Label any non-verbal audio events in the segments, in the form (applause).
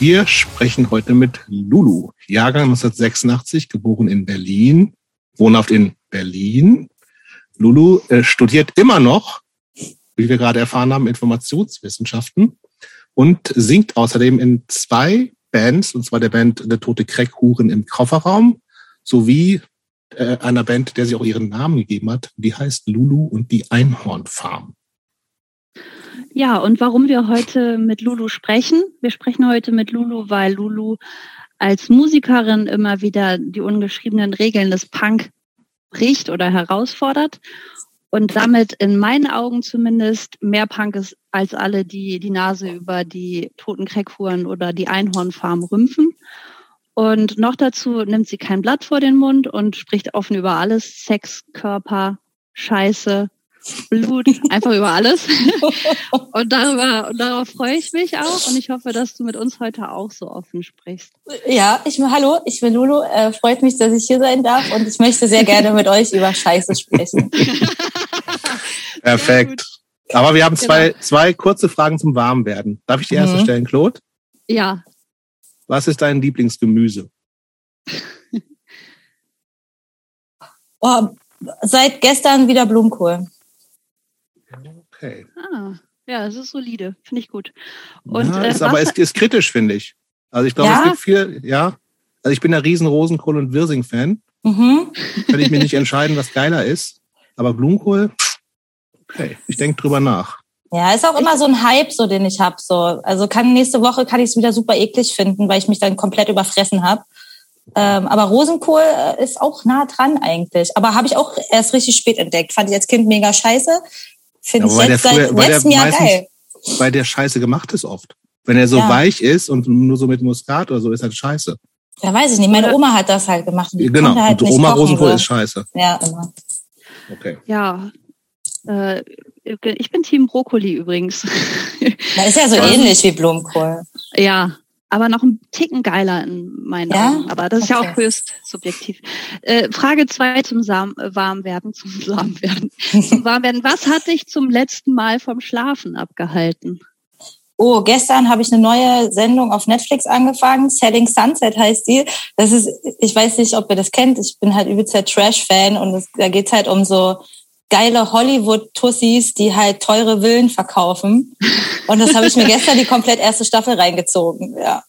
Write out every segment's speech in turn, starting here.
Wir sprechen heute mit Lulu, Jahrgang 1986, geboren in Berlin, wohnhaft in Berlin. Lulu äh, studiert immer noch, wie wir gerade erfahren haben, Informationswissenschaften und singt außerdem in zwei Bands, und zwar der Band Der Tote Kreckhuren im Kofferraum, sowie äh, einer Band, der sie auch ihren Namen gegeben hat. Die heißt Lulu und die Einhornfarm. Ja, und warum wir heute mit Lulu sprechen? Wir sprechen heute mit Lulu, weil Lulu als Musikerin immer wieder die ungeschriebenen Regeln des Punk bricht oder herausfordert und damit in meinen Augen zumindest mehr Punk ist als alle, die die Nase über die toten oder die Einhornfarm rümpfen. Und noch dazu nimmt sie kein Blatt vor den Mund und spricht offen über alles. Sex, Körper, Scheiße, Blut, (laughs) einfach über alles. (laughs) Und darüber, und darauf freue ich mich auch. Und ich hoffe, dass du mit uns heute auch so offen sprichst. Ja, ich hallo, ich bin Lulu. Äh, freut mich, dass ich hier sein darf. Und ich möchte sehr gerne mit euch über Scheiße sprechen. (laughs) Perfekt. Aber wir haben zwei, genau. zwei kurze Fragen zum Warmwerden. Darf ich die erste mhm. stellen, Claude? Ja, was ist dein Lieblingsgemüse? oh, seit gestern wieder Blumenkohl. Okay. Ah, ja, das ist solide. Finde ich gut. Und, ja, äh, ist, aber es ist kritisch, finde ich. Also ich glaube, ja? es gibt viel, ja. Also ich bin ein riesen Rosenkohl- und Wirsing-Fan. Mhm. Kann ich mir nicht entscheiden, was geiler ist. Aber Blumenkohl, okay, ich denke drüber nach. Ja, ist auch immer so ein Hype, so den ich habe. So, also kann nächste Woche kann ich es wieder super eklig finden, weil ich mich dann komplett überfressen habe. Ähm, aber Rosenkohl äh, ist auch nah dran eigentlich. Aber habe ich auch erst richtig spät entdeckt. Fand ich als Kind mega scheiße. Finde ja, ich jetzt früher, seit letztem Jahr geil. Weil der scheiße gemacht ist oft. Wenn er so ja. weich ist und nur so mit Muskat oder so, ist halt scheiße. Ja, weiß ich nicht. Meine Oma hat das halt gemacht. Genau. Halt und Oma Rosenkohl so. ist scheiße. Ja, immer. Okay. Ja. Äh, ich bin Team Brokkoli übrigens. Das ist ja so ähnlich wie Blumenkohl. Ja, aber noch ein Ticken geiler in meinen ja? Augen. Aber das ist okay. ja auch höchst subjektiv. Äh, Frage zwei zum Sam Warmwerden, zum (laughs) Warmwerden. zum Warmwerden. Was hat dich zum letzten Mal vom Schlafen abgehalten? Oh, gestern habe ich eine neue Sendung auf Netflix angefangen. Selling Sunset heißt die. Das ist, ich weiß nicht, ob ihr das kennt. Ich bin halt übelst Trash-Fan und es, da geht's halt um so geile Hollywood-Tussis, die halt teure Villen verkaufen. Und das habe ich mir (laughs) gestern die komplett erste Staffel reingezogen. Ja.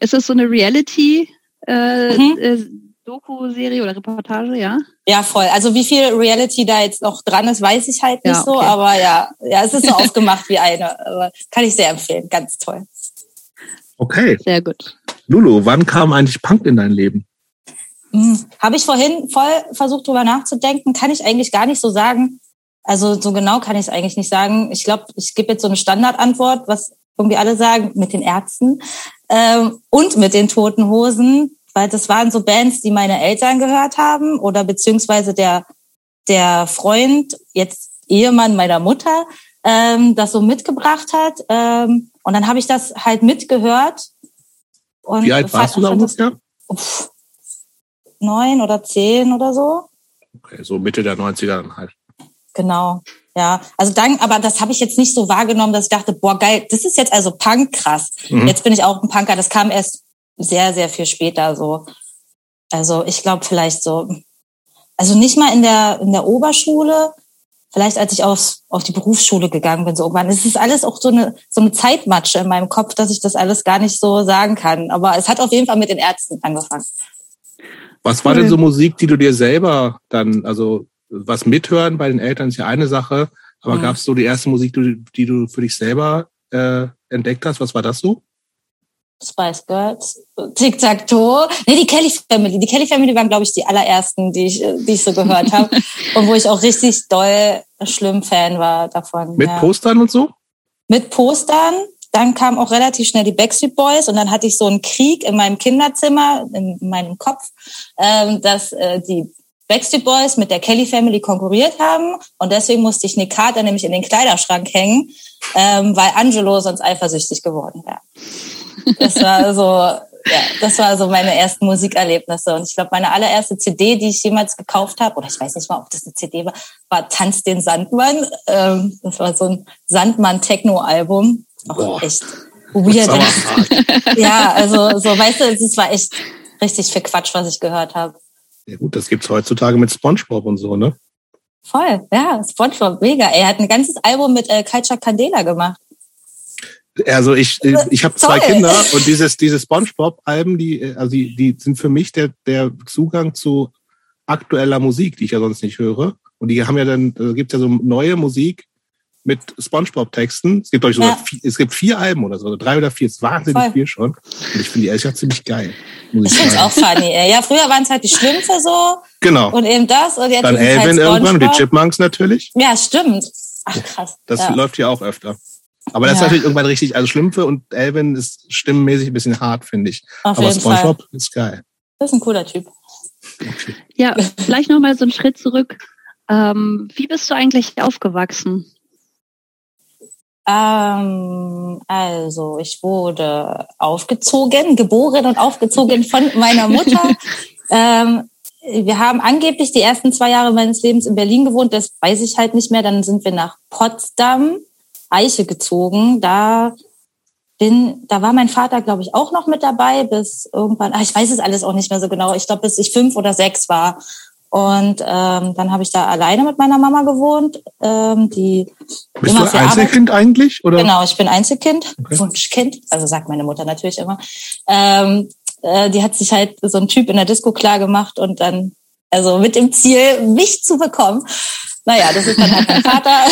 Ist das so eine Reality äh, mhm. äh, Doku-Serie oder Reportage, ja? Ja, voll. Also wie viel Reality da jetzt noch dran ist, weiß ich halt nicht ja, okay. so, aber ja, ja, es ist so (laughs) aufgemacht wie eine. Aber kann ich sehr empfehlen. Ganz toll. Okay. Sehr gut. Lulu, wann kam eigentlich Punk in dein Leben? Hm, Habe ich vorhin voll versucht, drüber nachzudenken, kann ich eigentlich gar nicht so sagen. Also so genau kann ich es eigentlich nicht sagen. Ich glaube, ich gebe jetzt so eine Standardantwort, was irgendwie alle sagen, mit den Ärzten ähm, und mit den Toten Hosen, weil das waren so Bands, die meine Eltern gehört haben oder beziehungsweise der der Freund, jetzt Ehemann meiner Mutter, ähm, das so mitgebracht hat. Ähm, und dann habe ich das halt mitgehört. Und Wie alt warst du da ungefähr? Uff, neun oder zehn oder so. Okay, so Mitte der 90er dann halt. Genau. Ja, also dann, aber das habe ich jetzt nicht so wahrgenommen, dass ich dachte, boah, geil, das ist jetzt also Punk krass. Mhm. Jetzt bin ich auch ein Punker. Das kam erst sehr, sehr viel später so. Also ich glaube vielleicht so, also nicht mal in der in der Oberschule, vielleicht als ich aufs, auf die Berufsschule gegangen bin, so irgendwann. Es ist alles auch so eine so eine Zeitmatsche in meinem Kopf, dass ich das alles gar nicht so sagen kann. Aber es hat auf jeden Fall mit den Ärzten angefangen. Was war denn so Musik, die du dir selber dann, also was mithören bei den Eltern ist ja eine Sache, aber mhm. gab es so die erste Musik, die, die du für dich selber äh, entdeckt hast? Was war das so? Spice Girls, Tic Tac Toe. Nee, die Kelly Family. Die Kelly Family waren, glaube ich, die allerersten, die ich, die ich so gehört habe. (laughs) und wo ich auch richtig doll schlimm Fan war davon. Mit ja. Postern und so? Mit Postern. Dann kam auch relativ schnell die Backstreet Boys und dann hatte ich so einen Krieg in meinem Kinderzimmer, in meinem Kopf, ähm, dass äh, die Backstreet Boys mit der Kelly Family konkurriert haben und deswegen musste ich Nick Carter nämlich in den Kleiderschrank hängen, ähm, weil Angelo sonst eifersüchtig geworden wäre. Das war (laughs) so, ja, das war so meine ersten Musikerlebnisse und ich glaube, meine allererste CD, die ich jemals gekauft habe, oder ich weiß nicht mal, ob das eine CD war, war Tanz den Sandmann. Ähm, das war so ein Sandmann-Techno-Album auch Boah. echt weird. (laughs) ja, also so, weißt du, es war echt richtig viel Quatsch, was ich gehört habe. Ja gut, das gibt's heutzutage mit SpongeBob und so, ne? Voll, ja, SpongeBob, mega. Er hat ein ganzes Album mit äh, Culture Candela gemacht. Also ich, ich habe zwei Kinder (laughs) und dieses, diese SpongeBob-Alben, die, also die, die sind für mich der, der Zugang zu aktueller Musik, die ich ja sonst nicht höre. Und die haben ja dann, da gibt ja so neue Musik mit SpongeBob-Texten. Es gibt euch so, ja. vier, es gibt vier Alben oder so, drei oder vier, ist wahnsinnig Voll. viel schon. Und ich finde die ehrlich gesagt ziemlich geil. Ich finde es auch funny. Ja, früher waren es halt die Schlümpfe so. Genau. Und eben das. Und jetzt Dann Elvin halt irgendwann und die Chipmunks natürlich. Ja, stimmt. Ach krass. Das ja. läuft hier auch öfter. Aber das ja. ist natürlich irgendwann richtig, also Schlümpfe und Elvin ist stimmenmäßig ein bisschen hart, finde ich. Auf Aber SpongeBob Fall. ist geil. Das ist ein cooler Typ. Okay. Ja, vielleicht nochmal so einen Schritt zurück. Ähm, wie bist du eigentlich aufgewachsen? Ähm, also, ich wurde aufgezogen, geboren und aufgezogen von meiner Mutter. (laughs) ähm, wir haben angeblich die ersten zwei Jahre meines Lebens in Berlin gewohnt, das weiß ich halt nicht mehr. Dann sind wir nach Potsdam, Eiche gezogen. Da bin, da war mein Vater, glaube ich, auch noch mit dabei, bis irgendwann, ach, ich weiß es alles auch nicht mehr so genau. Ich glaube, bis ich fünf oder sechs war. Und ähm, dann habe ich da alleine mit meiner Mama gewohnt. Ähm, die Bist du Einzelkind Arbeit. eigentlich? Oder? Genau, ich bin Einzelkind, okay. Wunschkind, also sagt meine Mutter natürlich immer. Ähm, äh, die hat sich halt so ein Typ in der Disco klar gemacht und dann, also mit dem Ziel, mich zu bekommen. Naja, das ist dann halt mein Vater.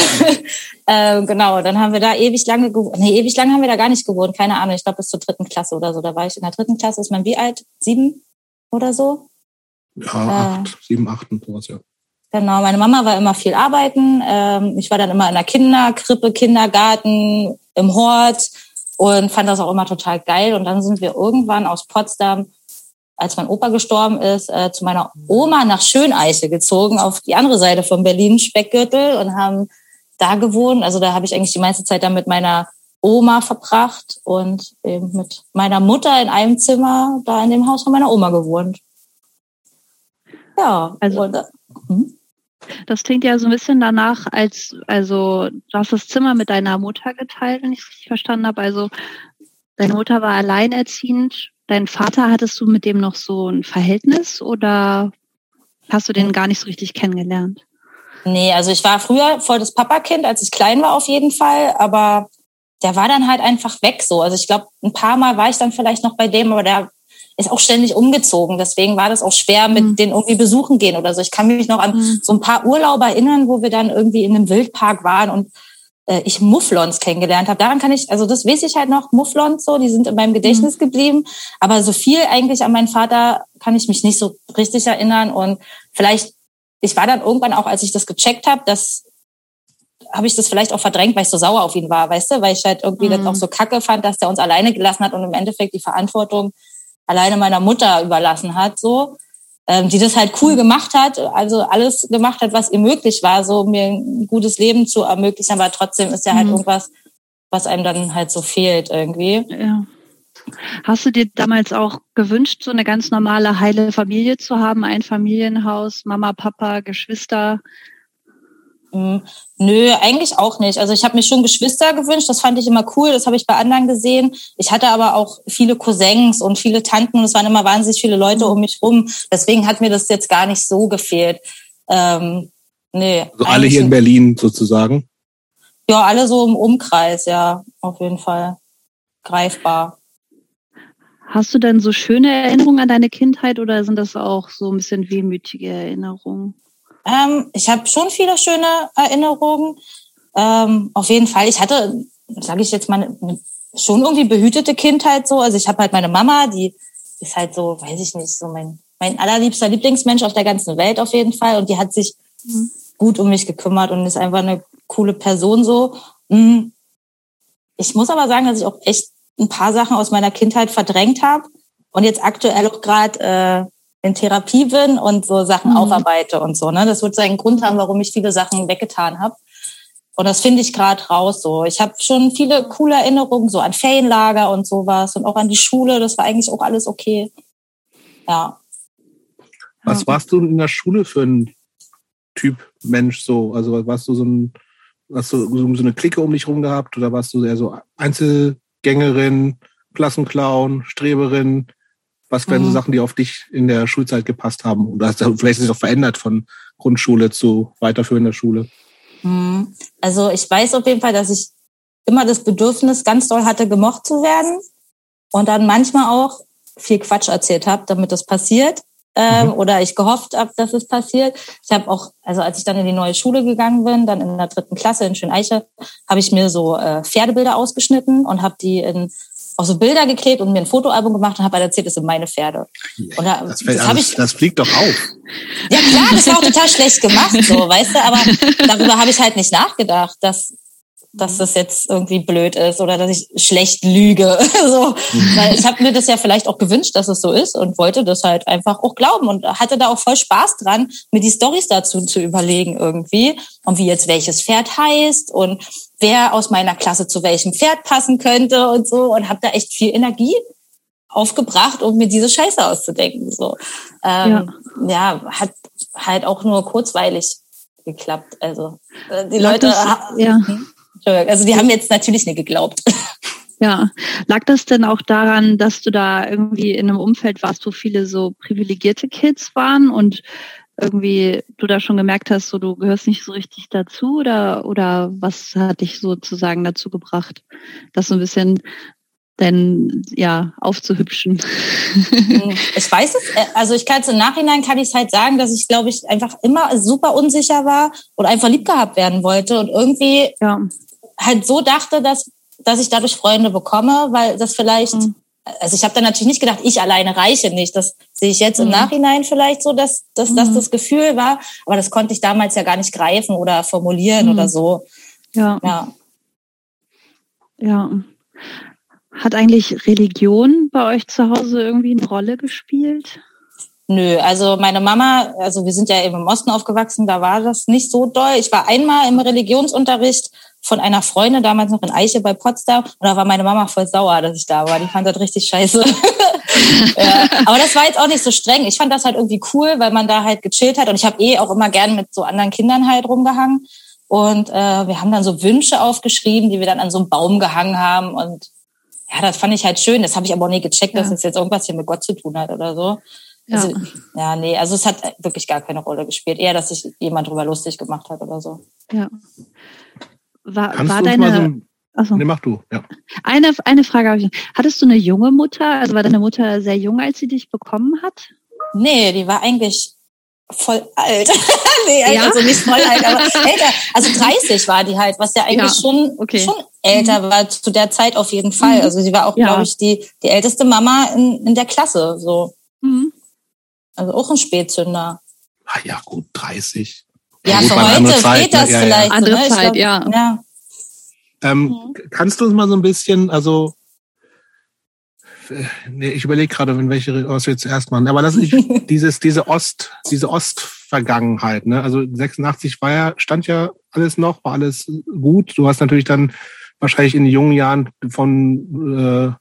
(laughs) äh, genau, dann haben wir da ewig lange gewohnt. Nee, ewig lange haben wir da gar nicht gewohnt. Keine Ahnung, ich glaube bis zur dritten Klasse oder so. Da war ich in der dritten Klasse. Ist man wie alt? Sieben oder so? Ja, acht, äh, sieben, acht und sowas, ja. Genau, meine Mama war immer viel arbeiten. Ähm, ich war dann immer in der Kinderkrippe, Kindergarten, im Hort und fand das auch immer total geil. Und dann sind wir irgendwann aus Potsdam, als mein Opa gestorben ist, äh, zu meiner Oma nach Schöneiche gezogen, auf die andere Seite von Berlin, Speckgürtel, und haben da gewohnt. Also da habe ich eigentlich die meiste Zeit dann mit meiner Oma verbracht und eben mit meiner Mutter in einem Zimmer da in dem Haus von meiner Oma gewohnt. Ja, also und, hm? das klingt ja so ein bisschen danach, als also du hast das Zimmer mit deiner Mutter geteilt, wenn ich es richtig verstanden habe. Also deine Mutter war alleinerziehend. Dein Vater hattest du mit dem noch so ein Verhältnis oder hast du den gar nicht so richtig kennengelernt? Nee, also ich war früher voll das Papakind, als ich klein war auf jeden Fall, aber der war dann halt einfach weg so. Also ich glaube, ein paar Mal war ich dann vielleicht noch bei dem, aber der ist auch ständig umgezogen. Deswegen war das auch schwer, mit mhm. denen irgendwie besuchen gehen oder so. Ich kann mich noch an mhm. so ein paar Urlaube erinnern, wo wir dann irgendwie in einem Wildpark waren und äh, ich Mufflons kennengelernt habe. Daran kann ich, also das weiß ich halt noch, Mufflons so, die sind in meinem Gedächtnis mhm. geblieben. Aber so viel eigentlich an meinen Vater kann ich mich nicht so richtig erinnern. Und vielleicht, ich war dann irgendwann auch, als ich das gecheckt habe, dass habe ich das vielleicht auch verdrängt, weil ich so sauer auf ihn war, weißt du, weil ich halt irgendwie mhm. das auch so kacke fand, dass der uns alleine gelassen hat und im Endeffekt die Verantwortung alleine meiner Mutter überlassen hat, so, ähm, die das halt cool gemacht hat, also alles gemacht hat, was ihr möglich war, so mir ein gutes Leben zu ermöglichen, aber trotzdem ist ja halt mhm. irgendwas, was einem dann halt so fehlt irgendwie. Ja. Hast du dir damals auch gewünscht, so eine ganz normale, heile Familie zu haben, ein Familienhaus, Mama, Papa, Geschwister? Mhm. Nö, eigentlich auch nicht. Also ich habe mir schon Geschwister gewünscht, das fand ich immer cool, das habe ich bei anderen gesehen. Ich hatte aber auch viele Cousins und viele Tanten und es waren immer wahnsinnig viele Leute um mich rum. Deswegen hat mir das jetzt gar nicht so gefehlt. Ähm, nee, also alle hier in Berlin sozusagen? Ja, alle so im Umkreis, ja, auf jeden Fall. Greifbar. Hast du denn so schöne Erinnerungen an deine Kindheit oder sind das auch so ein bisschen wehmütige Erinnerungen? Ähm, ich habe schon viele schöne Erinnerungen. Ähm, auf jeden Fall. Ich hatte, sage ich jetzt mal, eine, schon irgendwie behütete Kindheit so. Also ich habe halt meine Mama, die ist halt so, weiß ich nicht, so mein, mein allerliebster Lieblingsmensch auf der ganzen Welt auf jeden Fall. Und die hat sich mhm. gut um mich gekümmert und ist einfach eine coole Person so. Mhm. Ich muss aber sagen, dass ich auch echt ein paar Sachen aus meiner Kindheit verdrängt habe und jetzt aktuell auch gerade äh, in Therapie bin und so Sachen mhm. aufarbeite und so. Ne? Das wird seinen Grund haben, warum ich viele Sachen weggetan habe. Und das finde ich gerade raus so. Ich habe schon viele coole Erinnerungen so an Ferienlager und sowas und auch an die Schule. Das war eigentlich auch alles okay. Ja. Was warst du in der Schule für ein Typ Mensch so? Also warst du so ein, hast du so eine Clique um dich rum gehabt oder warst du eher so Einzel, Gängerin, Klassenclown, Streberin? Was wären mhm. so Sachen, die auf dich in der Schulzeit gepasst haben? Oder hast du vielleicht sich auch verändert von Grundschule zu weiterführender Schule? Mhm. Also ich weiß auf jeden Fall, dass ich immer das Bedürfnis ganz doll hatte, gemocht zu werden und dann manchmal auch viel Quatsch erzählt habe, damit das passiert. Ähm, mhm. Oder ich gehofft habe, dass es passiert. Ich habe auch, also als ich dann in die neue Schule gegangen bin, dann in der dritten Klasse in Schöneiche, habe ich mir so äh, Pferdebilder ausgeschnitten und habe die in auch so Bilder geklebt und mir ein Fotoalbum gemacht und habe halt erzählt, das sind meine Pferde. Und da, das, das, also, ich, das fliegt doch auf. Ja klar, das war auch total schlecht gemacht, so, weißt du, aber (laughs) darüber habe ich halt nicht nachgedacht, dass dass das jetzt irgendwie blöd ist oder dass ich schlecht lüge. (laughs) so, mhm. weil ich habe mir das ja vielleicht auch gewünscht, dass es so ist und wollte das halt einfach auch glauben und hatte da auch voll Spaß dran, mir die Stories dazu zu überlegen irgendwie und wie jetzt welches Pferd heißt und wer aus meiner Klasse zu welchem Pferd passen könnte und so und habe da echt viel Energie aufgebracht, um mir diese Scheiße auszudenken. So, ähm, ja. ja, hat halt auch nur kurzweilig geklappt. Also äh, die Leute, das, ja. Also die haben jetzt natürlich nicht geglaubt. (laughs) Ja, lag das denn auch daran, dass du da irgendwie in einem Umfeld warst, wo viele so privilegierte Kids waren und irgendwie du da schon gemerkt hast, so du gehörst nicht so richtig dazu oder oder was hat dich sozusagen dazu gebracht, das so ein bisschen denn ja aufzuhübschen? (laughs) Ich weiß es, äh, also ich kann es im Nachhinein kann ich es halt sagen, dass ich glaube ich einfach immer super unsicher war oder einfach lieb gehabt werden wollte und irgendwie ja halt so dachte, dass, dass ich dadurch Freunde bekomme, weil das vielleicht, mhm. also ich habe dann natürlich nicht gedacht, ich alleine reiche nicht. Das sehe ich jetzt im mhm. Nachhinein vielleicht so, dass, dass mhm. das das Gefühl war. Aber das konnte ich damals ja gar nicht greifen oder formulieren oder mhm. so. Ja. ja. Ja. Hat eigentlich Religion bei euch zu Hause irgendwie eine Rolle gespielt? Nö, also meine Mama, also wir sind ja eben im Osten aufgewachsen, da war das nicht so doll. Ich war einmal im Religionsunterricht von einer Freundin, damals noch in Eiche bei Potsdam, und da war meine Mama voll sauer, dass ich da war. Die fand das richtig scheiße. (laughs) ja. Aber das war jetzt auch nicht so streng. Ich fand das halt irgendwie cool, weil man da halt gechillt hat. Und ich habe eh auch immer gern mit so anderen Kindern halt rumgehangen. Und äh, wir haben dann so Wünsche aufgeschrieben, die wir dann an so einem Baum gehangen haben. Und ja, das fand ich halt schön. Das habe ich aber auch nie gecheckt, ja. dass es jetzt irgendwas hier mit Gott zu tun hat oder so. Ja. Also, ja, nee, also es hat wirklich gar keine Rolle gespielt. Eher, dass sich jemand drüber lustig gemacht hat oder so. Ja. War, Kannst war deine. So Achso. Nee, mach du, ja. Eine, eine Frage habe ich. Hattest du eine junge Mutter? Also war deine Mutter sehr jung, als sie dich bekommen hat? Nee, die war eigentlich voll alt. (laughs) nee, ja? also nicht voll alt, aber (laughs) älter. Also 30 war die halt, was ja eigentlich ja. schon, okay. schon älter mhm. war zu der Zeit auf jeden Fall. Mhm. Also sie war auch, ja. glaube ich, die, die älteste Mama in, in der Klasse. So. Mhm. Also auch ein Spätzünder. Ah ja, gut, 30. Ja, gut, für heute Zeit, geht das ne? vielleicht. Ja, andere ne? Zeit, glaub, ja. ja. Ähm, mhm. Kannst du uns mal so ein bisschen, also nee, ich überlege gerade, in welche was wir zuerst machen. Aber das ist (laughs) dieses, diese Ost, diese Ostvergangenheit. Ne? Also 86 war ja, stand ja alles noch, war alles gut. Du hast natürlich dann wahrscheinlich in jungen Jahren von äh,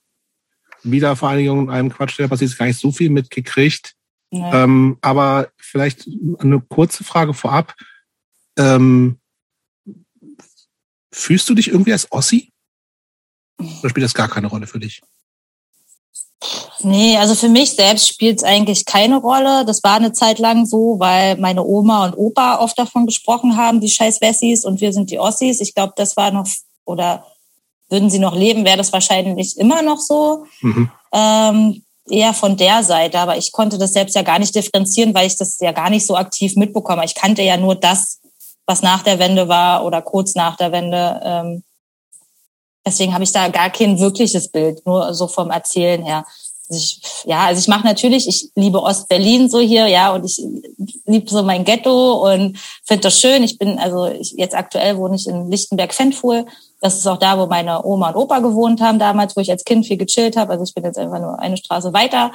Wiedervereinigung und einem Quatsch, der passiert, gar nicht so viel mitgekriegt. Ja. Ähm, aber vielleicht eine kurze Frage vorab. Ähm, fühlst du dich irgendwie als Ossi? Oder spielt das gar keine Rolle für dich? Nee, also für mich selbst spielt es eigentlich keine Rolle. Das war eine Zeit lang so, weil meine Oma und Opa oft davon gesprochen haben, die scheiß Wessis und wir sind die Ossis. Ich glaube, das war noch, oder würden sie noch leben, wäre das wahrscheinlich immer noch so. Mhm. Ähm, eher von der Seite, aber ich konnte das selbst ja gar nicht differenzieren, weil ich das ja gar nicht so aktiv mitbekomme. Ich kannte ja nur das, was nach der Wende war oder kurz nach der Wende. Ähm, deswegen habe ich da gar kein wirkliches Bild, nur so vom Erzählen her. Also ich, ja, also ich mache natürlich, ich liebe Ostberlin so hier, ja, und ich liebe so mein Ghetto und finde das schön. Ich bin, also ich, jetzt aktuell wohne ich in Lichtenberg-Fenfuhl das ist auch da, wo meine Oma und Opa gewohnt haben damals, wo ich als Kind viel gechillt habe. Also ich bin jetzt einfach nur eine Straße weiter.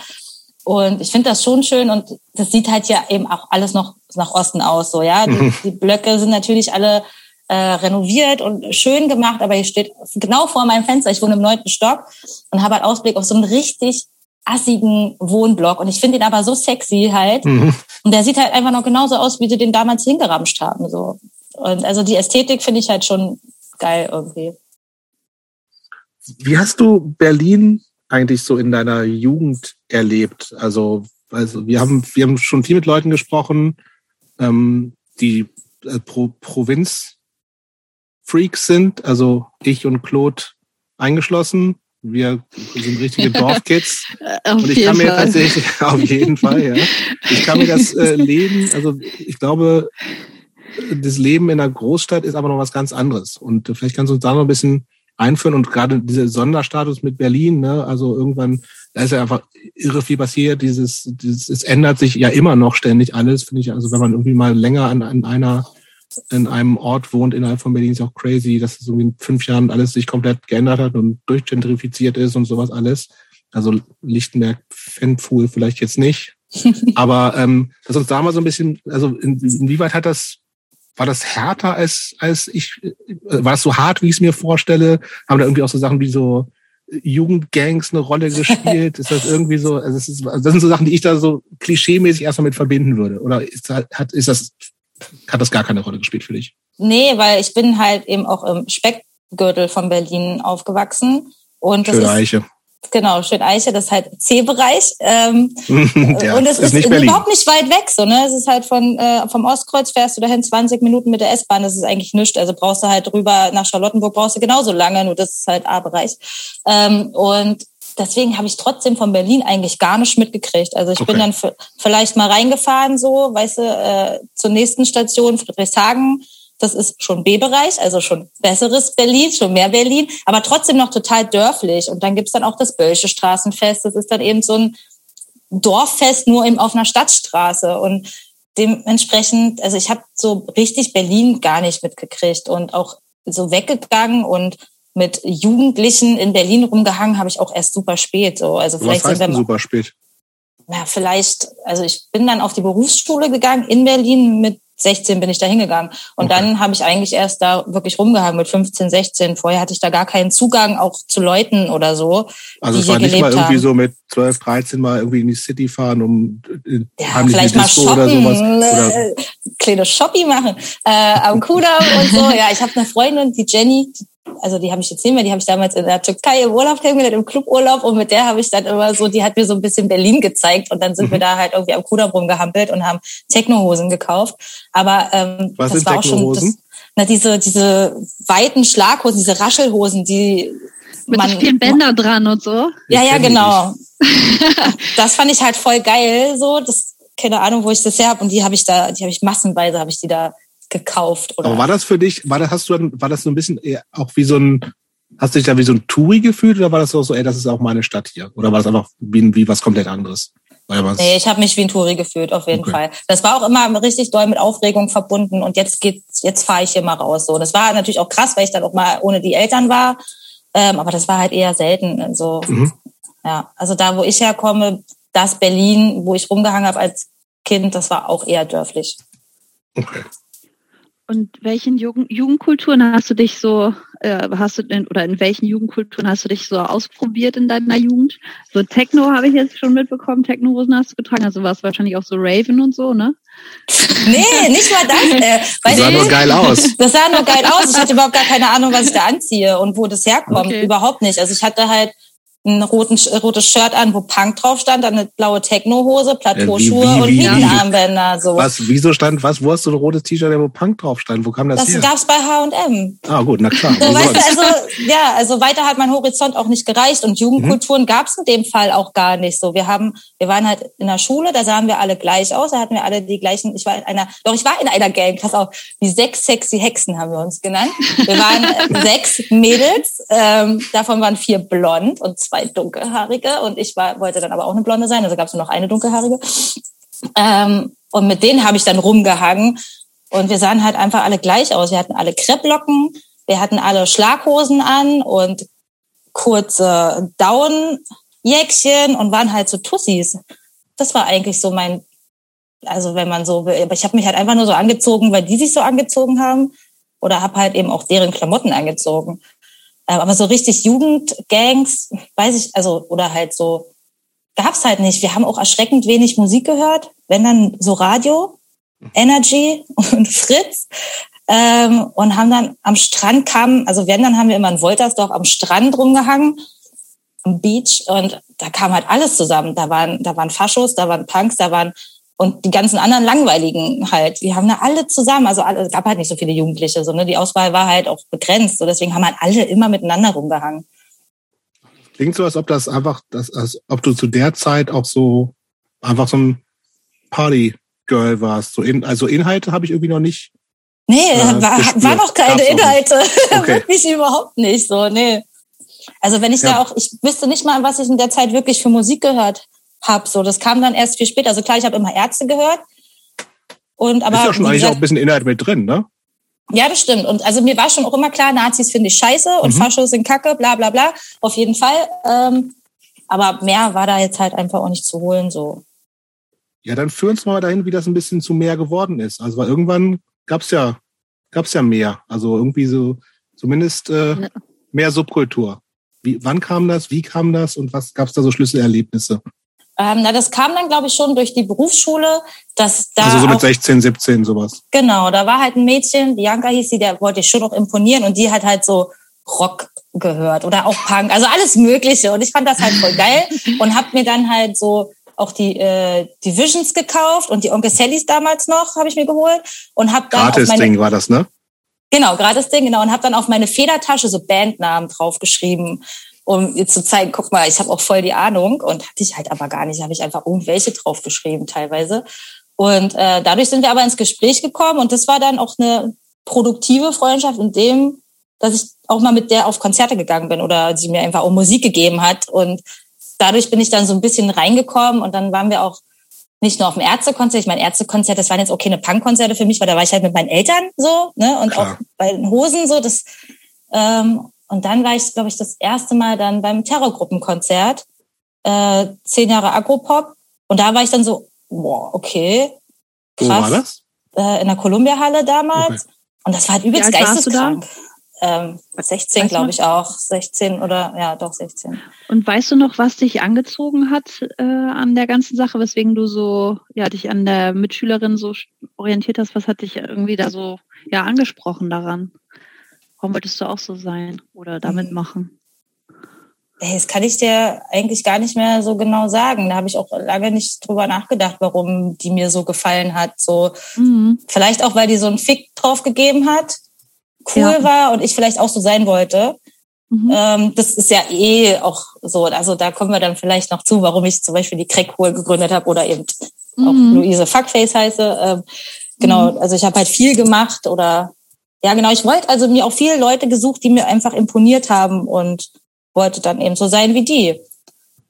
Und ich finde das schon schön und das sieht halt ja eben auch alles noch nach Osten aus. So, ja, die, mhm. die Blöcke sind natürlich alle äh, renoviert und schön gemacht, aber hier steht genau vor meinem Fenster. Ich wohne im neunten Stock und habe halt Ausblick auf so einen richtig assigen Wohnblock und ich finde ihn aber so sexy halt mhm. und der sieht halt einfach noch genauso aus, wie sie den damals hingeramscht haben so und also die Ästhetik finde ich halt schon geil irgendwie. Wie hast du Berlin eigentlich so in deiner Jugend erlebt? Also, also wir haben, wir haben schon viel mit Leuten gesprochen, ähm, die äh, Pro Provinz-Freaks sind, also ich und Claude eingeschlossen. Wir sind richtige (laughs) Dorfkids. auf und ich jeden kann mir Fall. tatsächlich, (laughs) auf jeden Fall, ja. Ich kann mir das äh, (laughs) Leben, also ich glaube, das Leben in einer Großstadt ist aber noch was ganz anderes. Und äh, vielleicht kannst du uns da noch ein bisschen einführen und gerade dieser Sonderstatus mit Berlin, ne, also irgendwann, da ist ja einfach irre viel passiert, dieses, dieses, es ändert sich ja immer noch ständig alles, finde ich, also wenn man irgendwie mal länger an, an einer, in einem Ort wohnt innerhalb von Berlin, ist auch crazy, dass es irgendwie in fünf Jahren alles sich komplett geändert hat und durchgentrifiziert ist und sowas alles. Also Lichtenberg, Fanpool vielleicht jetzt nicht. (laughs) Aber ähm, lass uns da mal so ein bisschen, also in, inwieweit hat das war das härter als, als ich, äh, war es so hart, wie ich es mir vorstelle? Haben da irgendwie auch so Sachen wie so Jugendgangs eine Rolle gespielt? (laughs) ist das irgendwie so, also das, ist, also das sind so Sachen, die ich da so klischeemäßig erstmal mit verbinden würde. Oder ist, hat, ist das, hat das gar keine Rolle gespielt für dich? Nee, weil ich bin halt eben auch im Speckgürtel von Berlin aufgewachsen. Und Schöne ist, Eiche. genau, schön Eiche, das ist halt C-Bereich. Ähm, (laughs) ja, und es ist, nicht Berlin. überhaupt nicht weit weg, so, ne? Es ist halt von, äh, vom Ostkreuz fährst du dahin 20 Minuten mit der S-Bahn, das ist eigentlich nichts. Also brauchst du halt rüber nach Charlottenburg, brauchst du genauso lange, nur das ist halt A-Bereich. Ähm, und deswegen habe ich trotzdem von Berlin eigentlich gar nicht mitgekriegt. Also ich Okay. bin dann vielleicht mal reingefahren, so, weißt du, äh, zur nächsten Station, Friedrichshagen. Das ist schon B-Bereich, also schon besseres Berlin, schon mehr Berlin, aber trotzdem noch total dörflich. Und dann gibt's dann auch das Bölsche Straßenfest. Das ist dann eben so ein Dorffest nur eben auf einer Stadtstraße. Und dementsprechend, also ich habe so richtig Berlin gar nicht mitgekriegt und auch so weggegangen und mit Jugendlichen in Berlin rumgehangen habe ich auch erst super spät. So. Also Was vielleicht heißt sind wir super spät? ja, vielleicht, also ich bin dann auf die Berufsschule gegangen in Berlin. Mit 16 bin ich da hingegangen. Und Okay. dann habe ich eigentlich erst da wirklich rumgehangen mit 15, 16. Vorher hatte ich da gar keinen Zugang auch zu Leuten oder so. Also es war nicht mal irgendwie haben. so mit 12, 13 mal irgendwie in die City fahren, um äh, Ja, heimlich vielleicht mal shoppen, oder sowas. Oder, äh, kleine Shopping machen äh, am Kudamm und so. Ja, ich habe eine Freundin, die Jenny, die, also die habe ich jetzt nicht mehr, die habe ich damals in der Türkei im Urlaub kennengelernt, im Cluburlaub und mit der habe ich dann immer so, die hat mir so ein bisschen Berlin gezeigt und dann sind Mhm. wir da halt irgendwie am Kudamm rumgehampelt und haben Technohosen gekauft. Aber ähm, Was das war auch schon das, na, diese, diese weiten Schlaghosen, diese Raschelhosen, die Mit man, so vielen Bändern dran und so. ja, ja, genau. (laughs) das fand ich halt voll geil, so. Das, keine Ahnung, wo ich das her habe. Und die habe ich da, die habe ich massenweise, habe ich die da gekauft. Oder aber war das für dich, war das, hast du dann, war das so ein bisschen eher auch wie so ein, hast du dich da wie so ein Touri gefühlt oder war das auch so, ey, das ist auch meine Stadt hier? Oder war das einfach wie, wie was komplett anderes? Nee, ich habe mich wie ein Touri gefühlt, auf jeden Okay. Fall. Das war auch immer richtig doll mit Aufregung verbunden und jetzt geht's, jetzt fahre ich hier mal raus. So, das war natürlich auch krass, weil ich dann auch mal ohne die Eltern war. Ähm, aber das war halt eher selten. Also, Mhm. ja, also da, wo ich herkomme, das Berlin, wo ich rumgehangen habe als Kind, das war auch eher dörflich. Okay. Und welchen Jugend Jugendkulturen hast du dich so, äh, hast du denn, oder in welchen Jugendkulturen hast du dich so ausprobiert in deiner Jugend? So Techno habe ich jetzt schon mitbekommen, Techno-Hosen hast du getragen, also warst wahrscheinlich auch so Raven und so, ne? Nee, nicht mal das. Äh, (laughs) Das sah nur geil aus. Das sah nur geil aus. Ich hatte überhaupt gar keine Ahnung, was ich da anziehe und wo das herkommt. Okay. Überhaupt nicht. Also ich hatte halt ein roten, rotes Shirt an, wo Punk drauf stand, dann eine blaue Techno-Hose, Plateauschuhe und Mini-Armbänder. So. Was, wieso stand, was, wo hast du ein rotes T-Shirt, wo Punk drauf stand? Wo kam das, Das her? gab's bei H&M. Ah, gut, na klar. So, weißt du, also, ja, also weiter hat mein Horizont auch nicht gereicht und Jugendkulturen Mhm. gab's in dem Fall auch gar nicht so. Wir haben, wir waren halt in der Schule, da sahen wir alle gleich aus, da hatten wir alle die gleichen, ich war in einer, doch ich war in einer Gang, pass auf, die sechs sexy Hexen haben wir uns genannt. Wir waren (laughs) sechs Mädels, ähm, davon waren vier blond und zwei dunkelhaarige und ich war, wollte dann aber auch eine blonde sein, also gab's nur noch eine dunkelhaarige. Ähm, und mit denen habe ich dann rumgehangen und wir sahen halt einfach alle gleich aus. Wir hatten alle Krepplocken, wir hatten alle Schlaghosen an und kurze Downjäckchen und waren halt so Tussis. Das war eigentlich so mein, also wenn man so will, aber ich habe mich halt einfach nur so angezogen, weil die sich so angezogen haben oder habe halt eben auch deren Klamotten angezogen. Ähm, Aber so richtig Jugendgangs, weiß ich, also oder halt so gab's halt nicht. Wir haben auch erschreckend wenig Musik gehört, wenn dann so Radio, Energy (laughs) und Fritz. ähm, und haben dann am Strand kamen, also wenn, dann haben wir immer in Woltersdorf am Strand rumgehangen, am Beach und da kam halt alles zusammen. Da waren, da waren Faschos, da waren Punks, da waren und die ganzen anderen Langweiligen halt, die haben da alle zusammen, also alle, es gab halt nicht so viele Jugendliche, so, ne? die Auswahl war halt auch begrenzt, so deswegen haben halt alle immer miteinander rumgehangen. Klingt so, als ob das einfach, das, als ob du zu der Zeit auch so einfach so ein Party-Girl warst. So in, also Inhalte habe ich irgendwie noch nicht. Nee, äh, war, war noch keine Inhalte. (laughs) Okay. wirklich überhaupt nicht so, nee. Also wenn ich ja. da auch, ich wüsste nicht mal, was ich in der Zeit wirklich für Musik gehört habe. So, das kam dann erst viel später. Also klar, ich habe immer Ärzte gehört. Und aber ist ja schon eigentlich auch ein bisschen Inhalt mit drin, ne? Ja, das stimmt. Und also mir war schon auch immer klar, Nazis finde ich scheiße und mhm. Faschos sind Kacke, bla bla bla. Auf jeden Fall. Ähm, aber mehr war da jetzt halt einfach auch nicht zu holen. So. Ja, dann führ uns mal dahin, wie das ein bisschen zu mehr geworden ist. Also weil irgendwann gab's ja, gab's ja mehr. Also irgendwie so, zumindest äh, mehr Subkultur. Wie, wann kam das? Wie kam das? Und was gab's da so Schlüsselerlebnisse? Ähm, na, das kam dann, glaube ich, schon durch die Berufsschule, dass da. Also so mit auch, 16, 17, sowas. Genau, da war halt ein Mädchen, Bianca hieß sie, der wollte ich schon noch imponieren und die hat halt so Rock gehört oder auch Punk, also alles Mögliche. Und ich fand das halt voll geil und hab mir dann halt so auch die äh, die Visions gekauft und die Onkel Sallys damals noch habe ich mir geholt und hab dann gratis meine, Ding war das ne genau gratis Ding genau und hab dann auf meine Federtasche so Bandnamen draufgeschrieben um ihr zu zeigen, guck mal, ich habe auch voll die Ahnung. Und hatte ich halt aber gar nicht, habe ich einfach irgendwelche draufgeschrieben teilweise. Und äh, dadurch sind wir aber ins Gespräch gekommen. Und das war dann auch eine produktive Freundschaft in dem, dass ich auch mal mit der auf Konzerte gegangen bin oder sie mir einfach auch Musik gegeben hat. Und dadurch bin ich dann so ein bisschen reingekommen. Und dann waren wir auch nicht nur auf dem Ärztekonzert, ich meine Ärztekonzert, das waren jetzt auch keine Punkkonzerte für mich, weil da war ich halt mit meinen Eltern so, ne, und Klar. auch bei den Hosen so, das ähm, und dann war ich, glaube ich, das erste Mal dann beim Terrorgruppenkonzert, äh, zehn Jahre Agropop. Und da war ich dann so, boah, okay, krass. Wo war das? Äh, in der Columbia-Halle damals. Okay. Und das war halt übelst geisteskrank. Ähm, 16, glaube ich auch. 16 oder ja, doch 16. Und weißt du noch, was dich angezogen hat äh, an der ganzen Sache, weswegen du so, ja, dich an der Mitschülerin so orientiert hast? Was hat dich irgendwie da so ja angesprochen daran? Warum wolltest du auch so sein oder damit mhm. machen? Das kann ich dir eigentlich gar nicht mehr so genau sagen. Da habe ich auch lange nicht drüber nachgedacht, warum die mir so gefallen hat. So mhm. vielleicht auch, weil die so einen Fick drauf gegeben hat, cool ja. war und ich vielleicht auch so sein wollte. Mhm. Ähm, das ist ja eh auch so. Also da kommen wir dann vielleicht noch zu, warum ich zum Beispiel die Crackpool gegründet habe oder eben mhm. auch Luise Fuckface heiße. Ähm, genau, mhm. also ich habe halt viel gemacht oder ja, genau. Ich wollte also mir auch viele Leute gesucht, die mir einfach imponiert haben und wollte dann eben so sein wie die.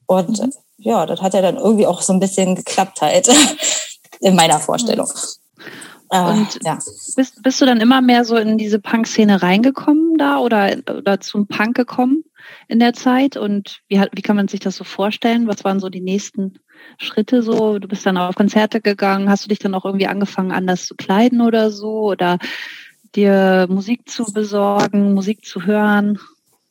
Und mhm. ja, das hat ja dann irgendwie auch so ein bisschen geklappt halt (laughs) in meiner Vorstellung. Äh, und ja. bist, bist du dann immer mehr so in diese Punk-Szene reingekommen da oder, oder zum Punk gekommen in der Zeit? Und wie, wie kann man sich das so vorstellen? Was waren so die nächsten Schritte so? Du bist dann auf Konzerte gegangen. Hast du dich dann auch irgendwie angefangen, anders zu kleiden oder so? Oder dir Musik zu besorgen, Musik zu hören?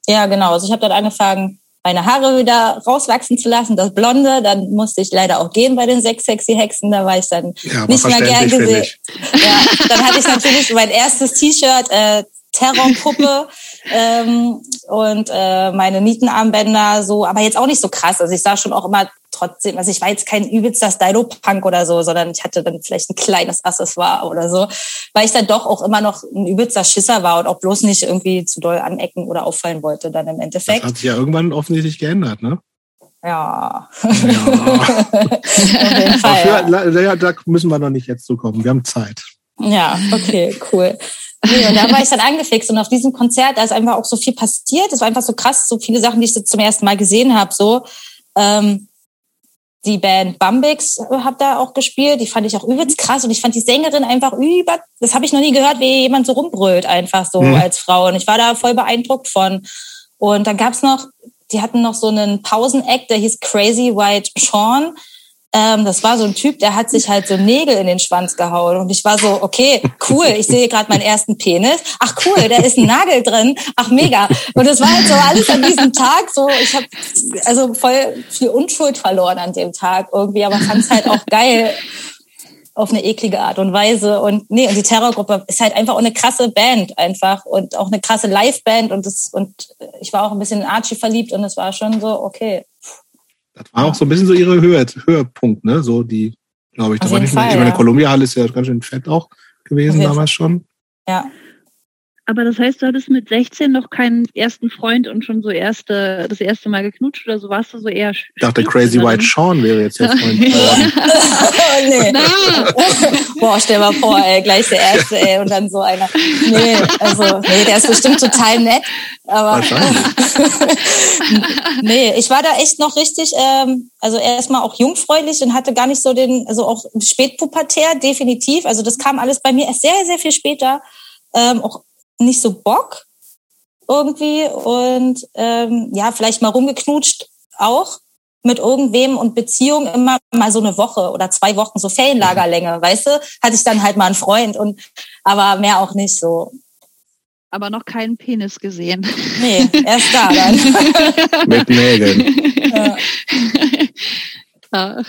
Ja, genau. Also ich habe dann angefangen, meine Haare wieder rauswachsen zu lassen, das Blonde. Dann musste ich leider auch gehen bei den sechs sexy Hexen. Da war ich dann ja, nicht mehr gern gesehen. Ja, dann hatte ich natürlich mein erstes T-Shirt, äh, Terrorpuppe (laughs) ähm, und äh, meine Nietenarmbänder so, aber jetzt auch nicht so krass. Also ich sah schon auch immer trotzdem, also ich war jetzt kein übelster Stylo-Punk oder so, sondern ich hatte dann vielleicht ein kleines Accessoire oder so, weil ich dann doch auch immer noch ein übelster Schisser war und auch bloß nicht irgendwie zu doll anecken oder auffallen wollte dann im Endeffekt. Das hat sich ja irgendwann offensichtlich geändert, ne? Ja. ja. (laughs) Auf jeden Fall, ja. ja. Da müssen wir noch nicht jetzt zu kommen. Wir haben Zeit. Ja, okay, cool. Nee, und da war ich dann angefixt und auf diesem Konzert, da ist einfach auch so viel passiert. Es war einfach so krass, so viele Sachen, die ich zum ersten Mal gesehen habe. So, ähm, die Band Bumbix hat da auch gespielt. Die fand ich auch übelst krass und ich fand die Sängerin einfach über. Das habe ich noch nie gehört, wie jemand so rumbrüllt einfach so mhm. als Frau. Und ich war da voll beeindruckt von. Und dann gab's noch, die hatten noch so einen Pausenact, der hieß Crazy White Sean. Ähm, das war so ein Typ, der hat sich halt so Nägel in den Schwanz gehauen. Und ich war so, okay, cool, ich sehe gerade meinen ersten Penis. Ach cool, da ist ein Nagel drin. Ach mega. Und das war halt so alles an diesem Tag so, ich habe also voll viel Unschuld verloren an dem Tag irgendwie, aber fand es halt auch geil. auf eine eklige Art und Weise. Und nee, und die Terrorgruppe ist halt einfach auch eine krasse Band einfach und auch eine krasse Liveband und das, und ich war auch ein bisschen in Archie verliebt und es war schon so, okay. Das war auch so ein bisschen so ihre Höhe, Höhepunkt, ne? So die, glaube ich. Da war nicht Fall, ich meine, ja. Columbia Halle ist ja ganz schön fett auch gewesen damals schon. Ja. Aber das heißt, du hattest mit 16 noch keinen ersten Freund und schon so erste, das erste Mal geknutscht oder so warst du so eher. Ich dachte, Crazy White Sean wäre jetzt der (laughs) Freund. oh, (laughs) nee. (laughs) Boah, stell mal vor, ey, gleich der erste, ey, und dann so einer. Nee, also, nee, der ist bestimmt total nett. Aber nee, ich war da echt noch richtig, ähm, also erstmal auch jungfräulich und hatte gar nicht so den, also auch spätpubertär, definitiv. Also das kam alles bei mir erst sehr, sehr viel später. Ähm, auch nicht so Bock irgendwie und ähm, ja, vielleicht mal rumgeknutscht auch mit irgendwem und Beziehung immer mal so eine Woche oder zwei Wochen, so Ferienlagerlänge, weißt du, hatte ich dann halt mal einen Freund und aber mehr auch nicht so. Aber noch keinen Penis gesehen. Nee, erst da (laughs) dann. mit Nägeln. Ja.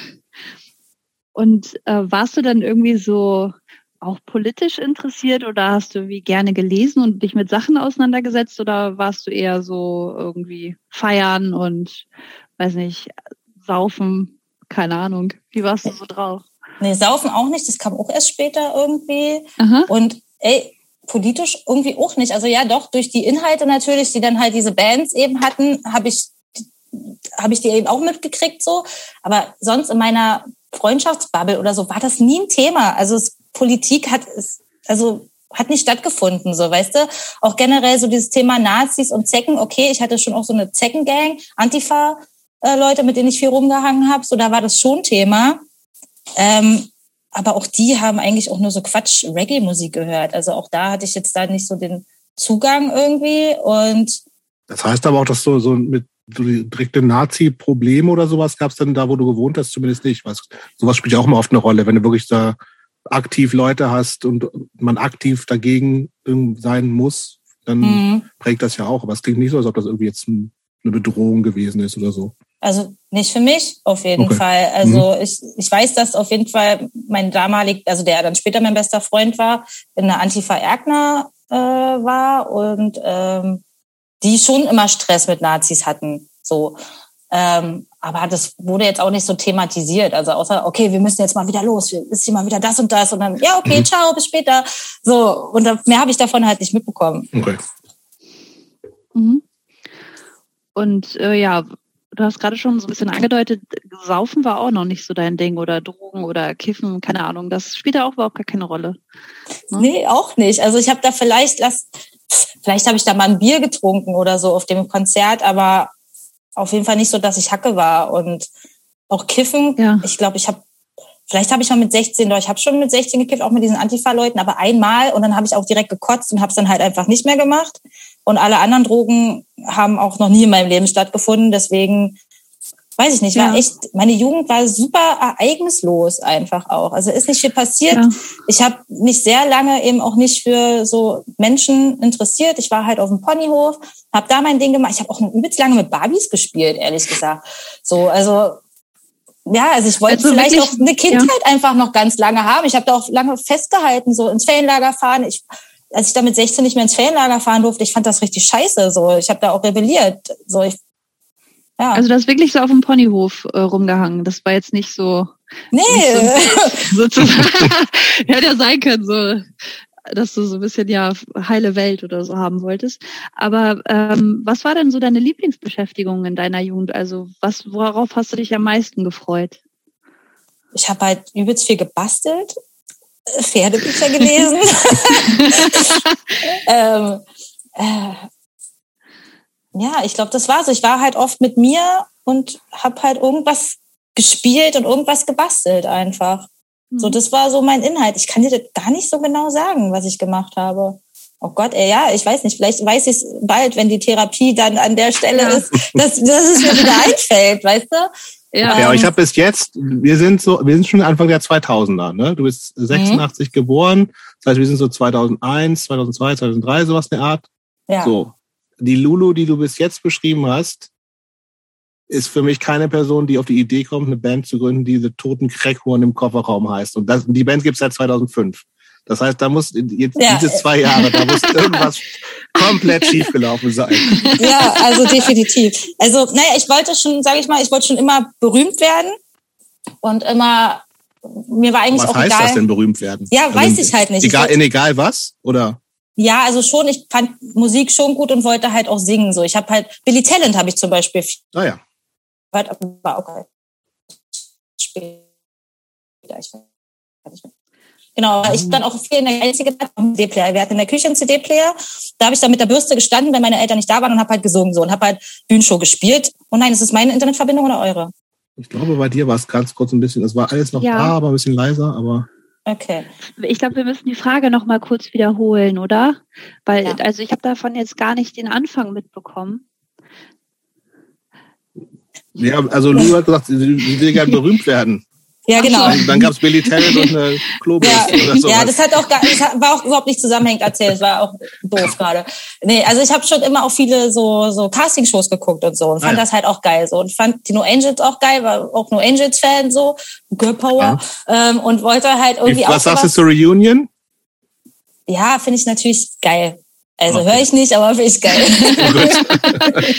Und äh, warst du dann irgendwie so auch politisch interessiert oder hast du wie gerne gelesen und dich mit Sachen auseinandergesetzt oder warst du eher so irgendwie feiern und weiß nicht, saufen, keine Ahnung. Wie warst du so drauf? Nee, saufen auch nicht, das kam auch erst später irgendwie. Aha. Und ey, politisch irgendwie auch nicht. Also ja, doch, durch die Inhalte natürlich, die dann halt diese Bands eben hatten, habe ich habe ich die eben auch mitgekriegt so, aber sonst in meiner Freundschaftsbubble oder so war das nie ein Thema. Also es Politik hat es, also hat nicht stattgefunden, so weißt du. Auch generell so dieses Thema Nazis und Zecken. Okay, ich hatte schon auch so eine Zeckengang, Antifa-Leute, mit denen ich viel rumgehangen habe. So, da war das schon Thema. Ähm, aber auch die haben eigentlich auch nur so Quatsch-Reggae-Musik gehört. Also auch da hatte ich jetzt da nicht so den Zugang irgendwie. Und das heißt aber auch, dass du so mit so direkte Nazi-Probleme oder sowas gab es dann da, wo du gewohnt hast, zumindest nicht. Was, sowas spielt ja auch mal oft eine Rolle, wenn du wirklich da aktiv Leute hast und man aktiv dagegen sein muss, dann mhm. prägt das ja auch. Aber es klingt nicht so, als ob das irgendwie jetzt eine Bedrohung gewesen ist oder so. Also nicht für mich auf jeden okay. Fall. Also mhm. ich, ich weiß, dass auf jeden Fall mein damalig, also der dann später mein bester Freund war, in der Antifa Erkner äh, war und ähm, die schon immer Stress mit Nazis hatten. So. Ähm, aber das wurde jetzt auch nicht so thematisiert. Also außer, okay, wir müssen jetzt mal wieder los, wir ist hier mal wieder das und das und dann, ja, okay, mhm. ciao, bis später. So, und mehr habe ich davon halt nicht mitbekommen. Okay. Mhm. Und äh, ja, du hast gerade schon so ein bisschen angedeutet, Saufen war auch noch nicht so dein Ding oder Drogen oder Kiffen, keine Ahnung. Das spielt da auch überhaupt gar keine Rolle. Ne? Nee, auch nicht. Also ich habe da vielleicht, lass, vielleicht habe ich da mal ein Bier getrunken oder so auf dem Konzert, aber auf jeden Fall nicht so, dass ich Hacke war und auch Kiffen. Ja. Ich glaube, ich habe vielleicht habe ich mal mit 16, doch ich habe schon mit 16 gekifft, auch mit diesen Antifa-Leuten, aber einmal und dann habe ich auch direkt gekotzt und habe es dann halt einfach nicht mehr gemacht. Und alle anderen Drogen haben auch noch nie in meinem Leben stattgefunden. Deswegen weiß ich nicht, war ja. echt, meine Jugend war super ereignislos einfach auch. Also ist nicht viel passiert. Ja. Ich habe mich sehr lange eben auch nicht für so Menschen interessiert. Ich war halt auf dem Ponyhof, habe da mein Ding gemacht. Ich habe auch übelst lange mit Barbies gespielt, ehrlich gesagt. So, also ja, also ich wollte also vielleicht wirklich, auch eine Kindheit ja. einfach noch ganz lange haben. Ich habe da auch lange festgehalten, so ins Ferienlager fahren. Ich, als ich da mit 16 nicht mehr ins Ferienlager fahren durfte, ich fand das richtig scheiße. So, ich habe da auch rebelliert. So, ich ja. Also das wirklich so auf dem Ponyhof äh, rumgehangen. Das war jetzt nicht so. Nee. Nicht so, (laughs) sozusagen. (laughs) Hätte ja sein können, so, dass du so ein bisschen ja heile Welt oder so haben wolltest. Aber ähm, was war denn so deine Lieblingsbeschäftigung in deiner Jugend? Also was, worauf hast du dich am meisten gefreut? Ich habe halt übelst viel gebastelt, Pferdebücher gelesen. (laughs) ähm, äh, ja, ich glaube, das war so. Ich war halt oft mit mir und habe halt irgendwas gespielt und irgendwas gebastelt einfach. Mhm. So, das war so mein Inhalt. Ich kann dir das gar nicht so genau sagen, was ich gemacht habe. Oh Gott, ey, ja, ich weiß nicht. Vielleicht weiß ich es bald, wenn die Therapie dann an der Stelle ja. ist, dass, dass es mir wieder (laughs) einfällt, weißt du? Ja, ja ich habe bis jetzt, wir sind so, wir sind schon Anfang der 2000er, ne? Du bist 86 mhm. geboren, das heißt, wir sind so 2001, 2002, 2003, sowas in der Art. Ja. So, die Lulu, die du bis jetzt beschrieben hast, ist für mich keine Person, die auf die Idee kommt, eine Band zu gründen, die The Toten Crackhorn im Kofferraum heißt. Und das, die Band gibt es seit 2005. Das heißt, da muss jetzt ja. diese zwei Jahre, da muss (laughs) irgendwas komplett schiefgelaufen sein. Ja, also definitiv. Also, naja, ich wollte schon, sage ich mal, ich wollte schon immer berühmt werden und immer mir war eigentlich was auch heißt egal. das denn berühmt werden? Ja, also weiß ich halt nicht. Egal, in egal was oder? Ja, also schon. Ich fand Musik schon gut und wollte halt auch singen. So, ich habe halt Billy Talent habe ich zum Beispiel. Ah ja. War auch später. Ich Genau, ich dann auch viel in der einzige CD-Player. Wir hatten in der Küche einen CD-Player. Da habe ich dann mit der Bürste gestanden, wenn meine Eltern nicht da waren und habe halt gesungen so und habe halt Bühnenshow gespielt. Oh nein, ist es meine Internetverbindung oder eure? Ich glaube, bei dir war es ganz kurz ein bisschen, es war alles noch ja. da, aber ein bisschen leiser, aber. Okay. Ich glaube, wir müssen die Frage noch mal kurz wiederholen, oder? Weil, ja. also ich habe davon jetzt gar nicht den Anfang mitbekommen. Ja, also Lou hat gesagt, sie will gerne berühmt werden. Ja, genau. Dann, dann gab es Billy Talent und eine Klobürste ja, oder so. Ja, das hat auch gar, das war auch überhaupt nicht zusammenhängend erzählt. Das war auch doof gerade. Nee, also ich habe schon immer auch viele so so Castingshows geguckt und so und fand ah, ja. das halt auch geil so und fand die No Angels auch geil, war auch No Angels Fan so, Girl Power ja. ähm, und wollte halt irgendwie was auch Was sagst du zur Reunion? Ja, finde ich natürlich geil. Also okay. höre ich nicht, aber finde ich geil. (laughs) (laughs)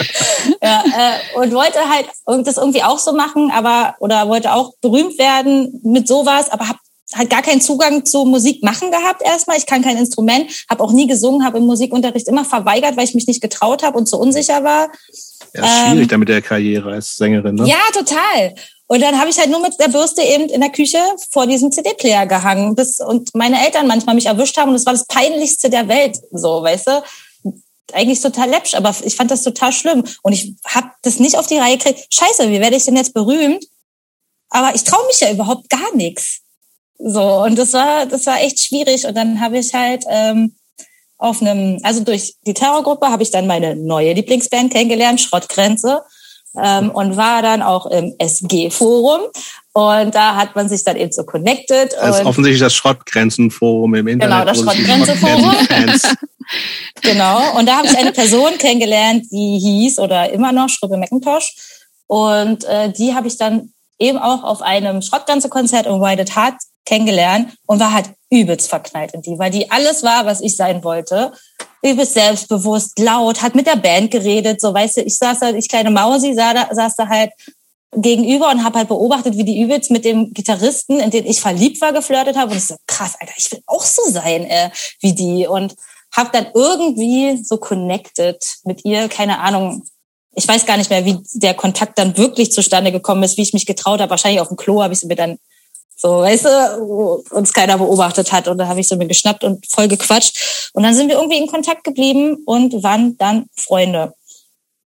ja, äh, und wollte halt das irgendwie auch so machen, aber oder wollte auch berühmt werden mit sowas, aber habe halt gar keinen Zugang zu Musik machen gehabt erstmal. Ich kann kein Instrument, habe auch nie gesungen, habe im Musikunterricht immer verweigert, weil ich mich nicht getraut habe und zu unsicher war. Ja, ist schwierig ähm, damit der Karriere als Sängerin, ne? Ja, total. Und dann habe ich halt nur mit der Bürste eben in der Küche vor diesem CD-Player gehangen, bis und meine Eltern manchmal mich erwischt haben und es war das peinlichste der Welt, so, weißt du? Eigentlich total läppsch, aber ich fand das total schlimm und ich habe das nicht auf die Reihe gekriegt. Scheiße, wie werde ich denn jetzt berühmt? Aber ich traue mich ja überhaupt gar nichts. So und das war das war echt schwierig und dann habe ich halt ähm, auf einem, also durch die Terrorgruppe habe ich dann meine neue Lieblingsband kennengelernt, Schrottgrenze ähm, und war dann auch im SG-Forum. Und da hat man sich dann eben so connected. Das ist offensichtlich das Schrottgrenzenforum im Internet. Genau, das Schrottgrenzenforum. (laughs) genau. Und da habe ich eine Person kennengelernt, die hieß oder immer noch Schrippe McIntosh. Und äh, die habe ich dann eben auch auf einem Schrottgrenze-Konzert in Whited Heart kennengelernt und war halt übelst verknallt in die, weil die alles war, was ich sein wollte. Übelst selbstbewusst, laut, hat mit der Band geredet, so weißt du, ich saß da, ich kleine Mausi, saß da, saß da halt gegenüber und habe halt beobachtet, wie die übelst mit dem Gitarristen, in den ich verliebt war, geflirtet habe und ich so krass, Alter, ich will auch so sein äh, wie die und habe dann irgendwie so connected mit ihr, keine Ahnung, ich weiß gar nicht mehr, wie der Kontakt dann wirklich zustande gekommen ist, wie ich mich getraut habe. Wahrscheinlich auf dem Klo habe ich sie mir dann so, weißt du, wo uns keiner beobachtet hat. Und da habe ich so mir geschnappt und voll gequatscht. Und dann sind wir irgendwie in Kontakt geblieben und waren dann Freunde.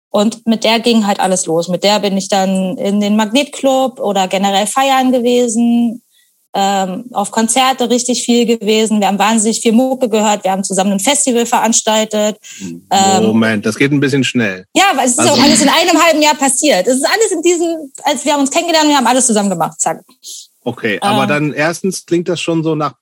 Und mit der ging halt alles los. Mit der bin ich dann in den Magnetclub oder generell feiern gewesen, ähm, auf Konzerte richtig viel gewesen. Wir haben wahnsinnig viel Mucke gehört. Wir haben zusammen ein Festival veranstaltet. Ähm, Moment, das geht ein bisschen schnell. Ja, weil es ist also, auch alles in einem halben Jahr passiert. Es ist alles in diesem, als wir haben uns kennengelernt, wir haben alles zusammen gemacht. Zack. Okay, aber ähm, dann erstens klingt das schon so nach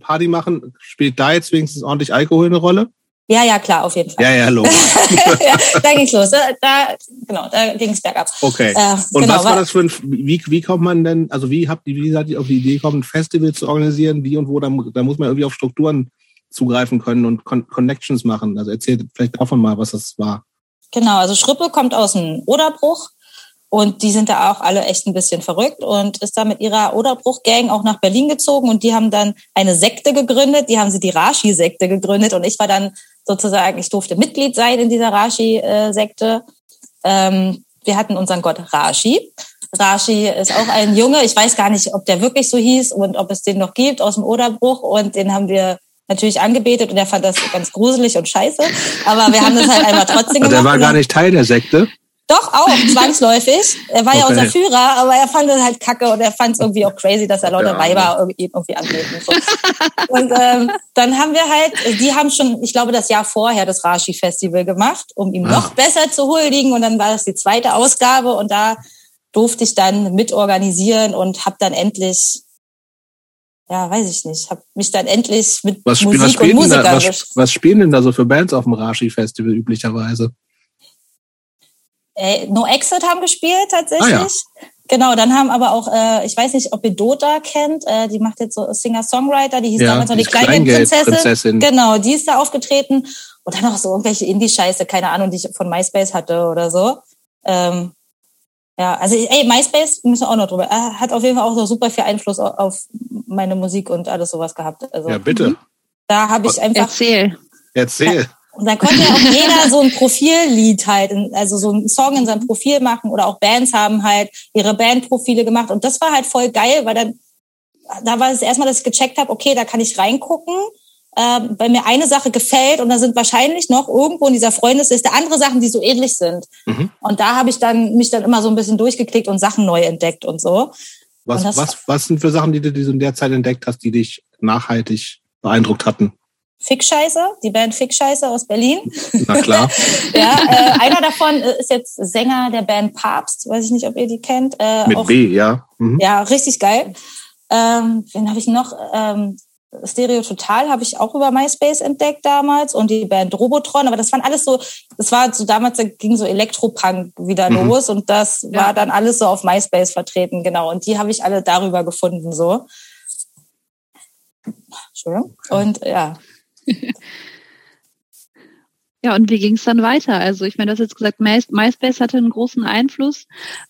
Party machen. Spielt da jetzt wenigstens ordentlich Alkohol eine Rolle? Ja, ja, klar, auf jeden Fall. Ja, ja, (laughs) logisch. ja, da ging's los. Da, da genau, da ging's bergab. Okay. Äh, Und genau, was war das für ein, wie, wie kommt man denn, also wie habt ihr, wie seid ihr auf die Idee gekommen, ein Festival zu organisieren? Wie und wo? Da, da muss man irgendwie auf Strukturen zugreifen können und Con Connections machen. Also erzählt vielleicht davon mal, was das war. Genau, also Schrippe kommt aus dem Oderbruch und die sind da auch alle echt ein bisschen verrückt und ist da mit ihrer Oderbruch-Gang auch nach Berlin gezogen und die haben dann eine Sekte gegründet, die haben sie die Rashi-Sekte gegründet und ich war dann sozusagen, ich durfte Mitglied sein in dieser Rashi-Sekte. Ähm, wir hatten unseren Gott Rashi. Rashi ist auch ein Junge, ich weiß gar nicht, ob der wirklich so hieß und ob es den noch gibt aus dem Oderbruch und den haben wir natürlich angebetet und er fand das ganz gruselig und scheiße, aber wir haben das halt einmal trotzdem gemacht. Also er war gar nicht Teil der Sekte? Doch, auch, (laughs) zwangsläufig. Er war okay. ja unser Führer, aber er fand es halt kacke und er fand es irgendwie auch crazy, dass er lauter ja, Weiber irgendwie, irgendwie anbeten. Und, so. und ähm, dann haben wir halt, die haben schon, ich glaube, das Jahr vorher das Rashi-Festival gemacht, um ihm noch besser zu huldigen. Und dann war das die zweite Ausgabe und da durfte ich dann mitorganisieren und habe dann endlich ja, weiß ich nicht, habe mich dann endlich mit was, Musik was und Musiker da, was, was spielen denn da so für Bands auf dem Rashi-Festival üblicherweise? Äh, no Exit haben gespielt tatsächlich. Ah, ja. Genau, dann haben aber auch, äh, ich weiß nicht, ob ihr Dota kennt, äh, die macht jetzt so Singer-Songwriter, die hieß ja, damals noch die Kleingeld-Prinzessin. Genau, die ist da aufgetreten. Und dann auch so irgendwelche Indie-Scheiße, keine Ahnung, die ich von MySpace hatte oder so. Ähm, ja, also ey, MySpace müssen wir auch noch drüber. Äh, hat auf jeden Fall auch so super viel Einfluss auf meine Musik und alles sowas gehabt. Also, ja, bitte. Mhm. Da habe ich einfach. Erzähl. Erzähl. Und da konnte ja auch (laughs) jeder so ein Profillied halt, also so einen Song in seinem Profil machen oder auch Bands haben halt ihre Bandprofile gemacht. Und das war halt voll geil, weil dann, da war es erstmal, dass ich gecheckt habe, okay, da kann ich reingucken, äh, weil mir eine Sache gefällt und da sind wahrscheinlich noch irgendwo in dieser Freundesliste andere Sachen, die so ähnlich sind. Mhm. Und da habe ich dann mich dann immer so ein bisschen durchgeklickt und Sachen neu entdeckt und so. Was, und was, was sind für Sachen, die du in der Zeit entdeckt hast, die dich nachhaltig beeindruckt hatten? Fickscheiße, die Band Fickscheiße aus Berlin. Na klar. (laughs) ja, äh, einer davon ist jetzt Sänger der Band Papst, weiß ich nicht, ob ihr die kennt. Äh, Mit auch, B, ja. Mhm. Ja, richtig geil. Ähm, wen habe ich noch? Ähm, Stereo Total habe ich auch über MySpace entdeckt damals und die Band Robotron, aber das waren alles so, das war so damals da ging so Elektropunk wieder mhm. los und das ja. war dann alles so auf MySpace vertreten, genau. Und die habe ich alle darüber gefunden, so. Entschuldigung. Und ja, (laughs) Ja, und wie ging es dann weiter? Also ich meine, du hast jetzt gesagt, MySpace hatte einen großen Einfluss,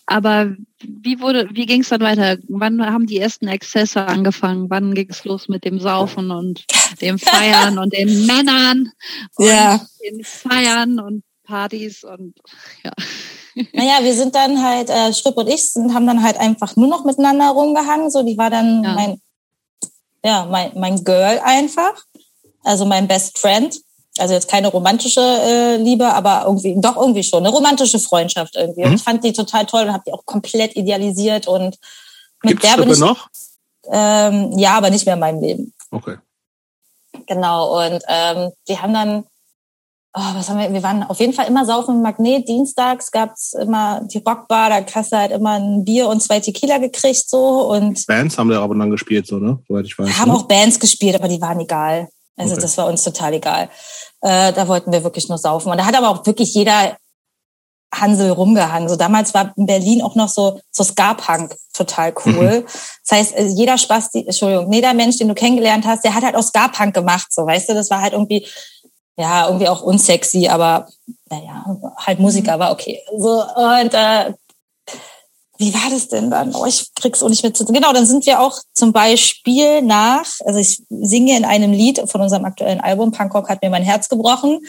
aber wie wurde, wie ging es dann weiter? Wann haben die ersten Exzesse angefangen? Wann ging es los mit dem Saufen und dem Feiern und den (laughs) Männern und ja. den Feiern und Partys und ja. Naja, wir sind dann halt, äh, Schripp und ich sind, haben dann halt einfach nur noch miteinander rumgehangen. So, die war dann ja. mein, ja, mein, mein Girl einfach also mein Best Friend. Also jetzt keine romantische äh, Liebe, aber irgendwie doch irgendwie schon eine romantische Freundschaft irgendwie. Mhm. Und ich fand die total toll und habe die auch komplett idealisiert und mit Gibt's der bin ich noch. Ähm, ja, aber nicht mehr in meinem Leben. Okay. Genau und ähm, die haben dann oh, was haben wir, wir waren auf jeden Fall immer saufen im Magnet. Dienstags gab's immer die Rockbar, da hast du halt immer ein Bier und zwei Tequila gekriegt so und Bands haben da aber dann gespielt so, ne? Soweit ich weiß. Wir haben ne? auch Bands gespielt, aber die waren egal. Also okay. das war uns total egal. Äh, da wollten wir wirklich nur saufen. Und da hat aber auch wirklich jeder Hansel rumgehangen. So damals war in Berlin auch noch so so Ska-Punk total cool. Mhm. Das heißt, äh, jeder Spaß, die, Entschuldigung, jeder Mensch, den du kennengelernt hast, der hat halt auch Ska-Punk gemacht. So, weißt du, das war halt irgendwie ja irgendwie auch unsexy, aber naja, halt Musiker war okay. So und äh, wie war das denn dann? Oh, ich krieg's auch nicht mit. Genau, dann sind wir auch zum Beispiel nach, also ich singe in einem Lied von unserem aktuellen Album, Punkrock hat mir mein Herz gebrochen,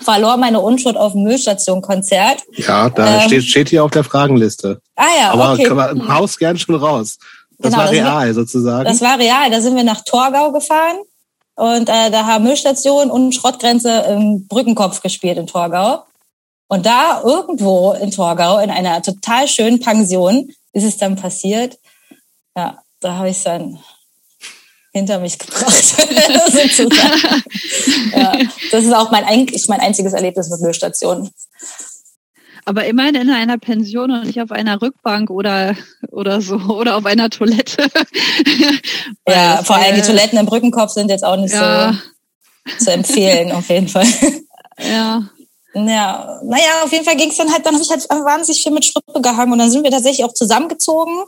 verlor meine Unschuld auf dem Müllstation-Konzert. Ja, da ähm, steht, steht hier auf der Fragenliste. Ah ja, Aber okay. Aber im Haus gern schon raus. Das genau, war real wir, sozusagen. Das war real. Da sind wir nach Torgau gefahren und äh, da haben Müllstation und Schrottgrenze im Brückenkopf gespielt in Torgau. Und da irgendwo in Torgau, in einer total schönen Pension, ist es dann passiert. Ja, da habe ich es dann hinter mich gebracht, (laughs) sozusagen. (laughs) ja, das ist auch mein, eigentlich mein einziges Erlebnis mit Müllstationen. Aber immerhin in einer Pension und nicht auf einer Rückbank oder, oder so, oder auf einer Toilette. (laughs) ja, vor allem die Toiletten im Brückenkopf sind jetzt auch nicht ja. so zu empfehlen, auf jeden Fall. Ja. Ja, naja, auf jeden Fall ging es dann halt, dann habe ich halt wahnsinnig viel mit Schrippe gehangen und dann sind wir tatsächlich auch zusammengezogen,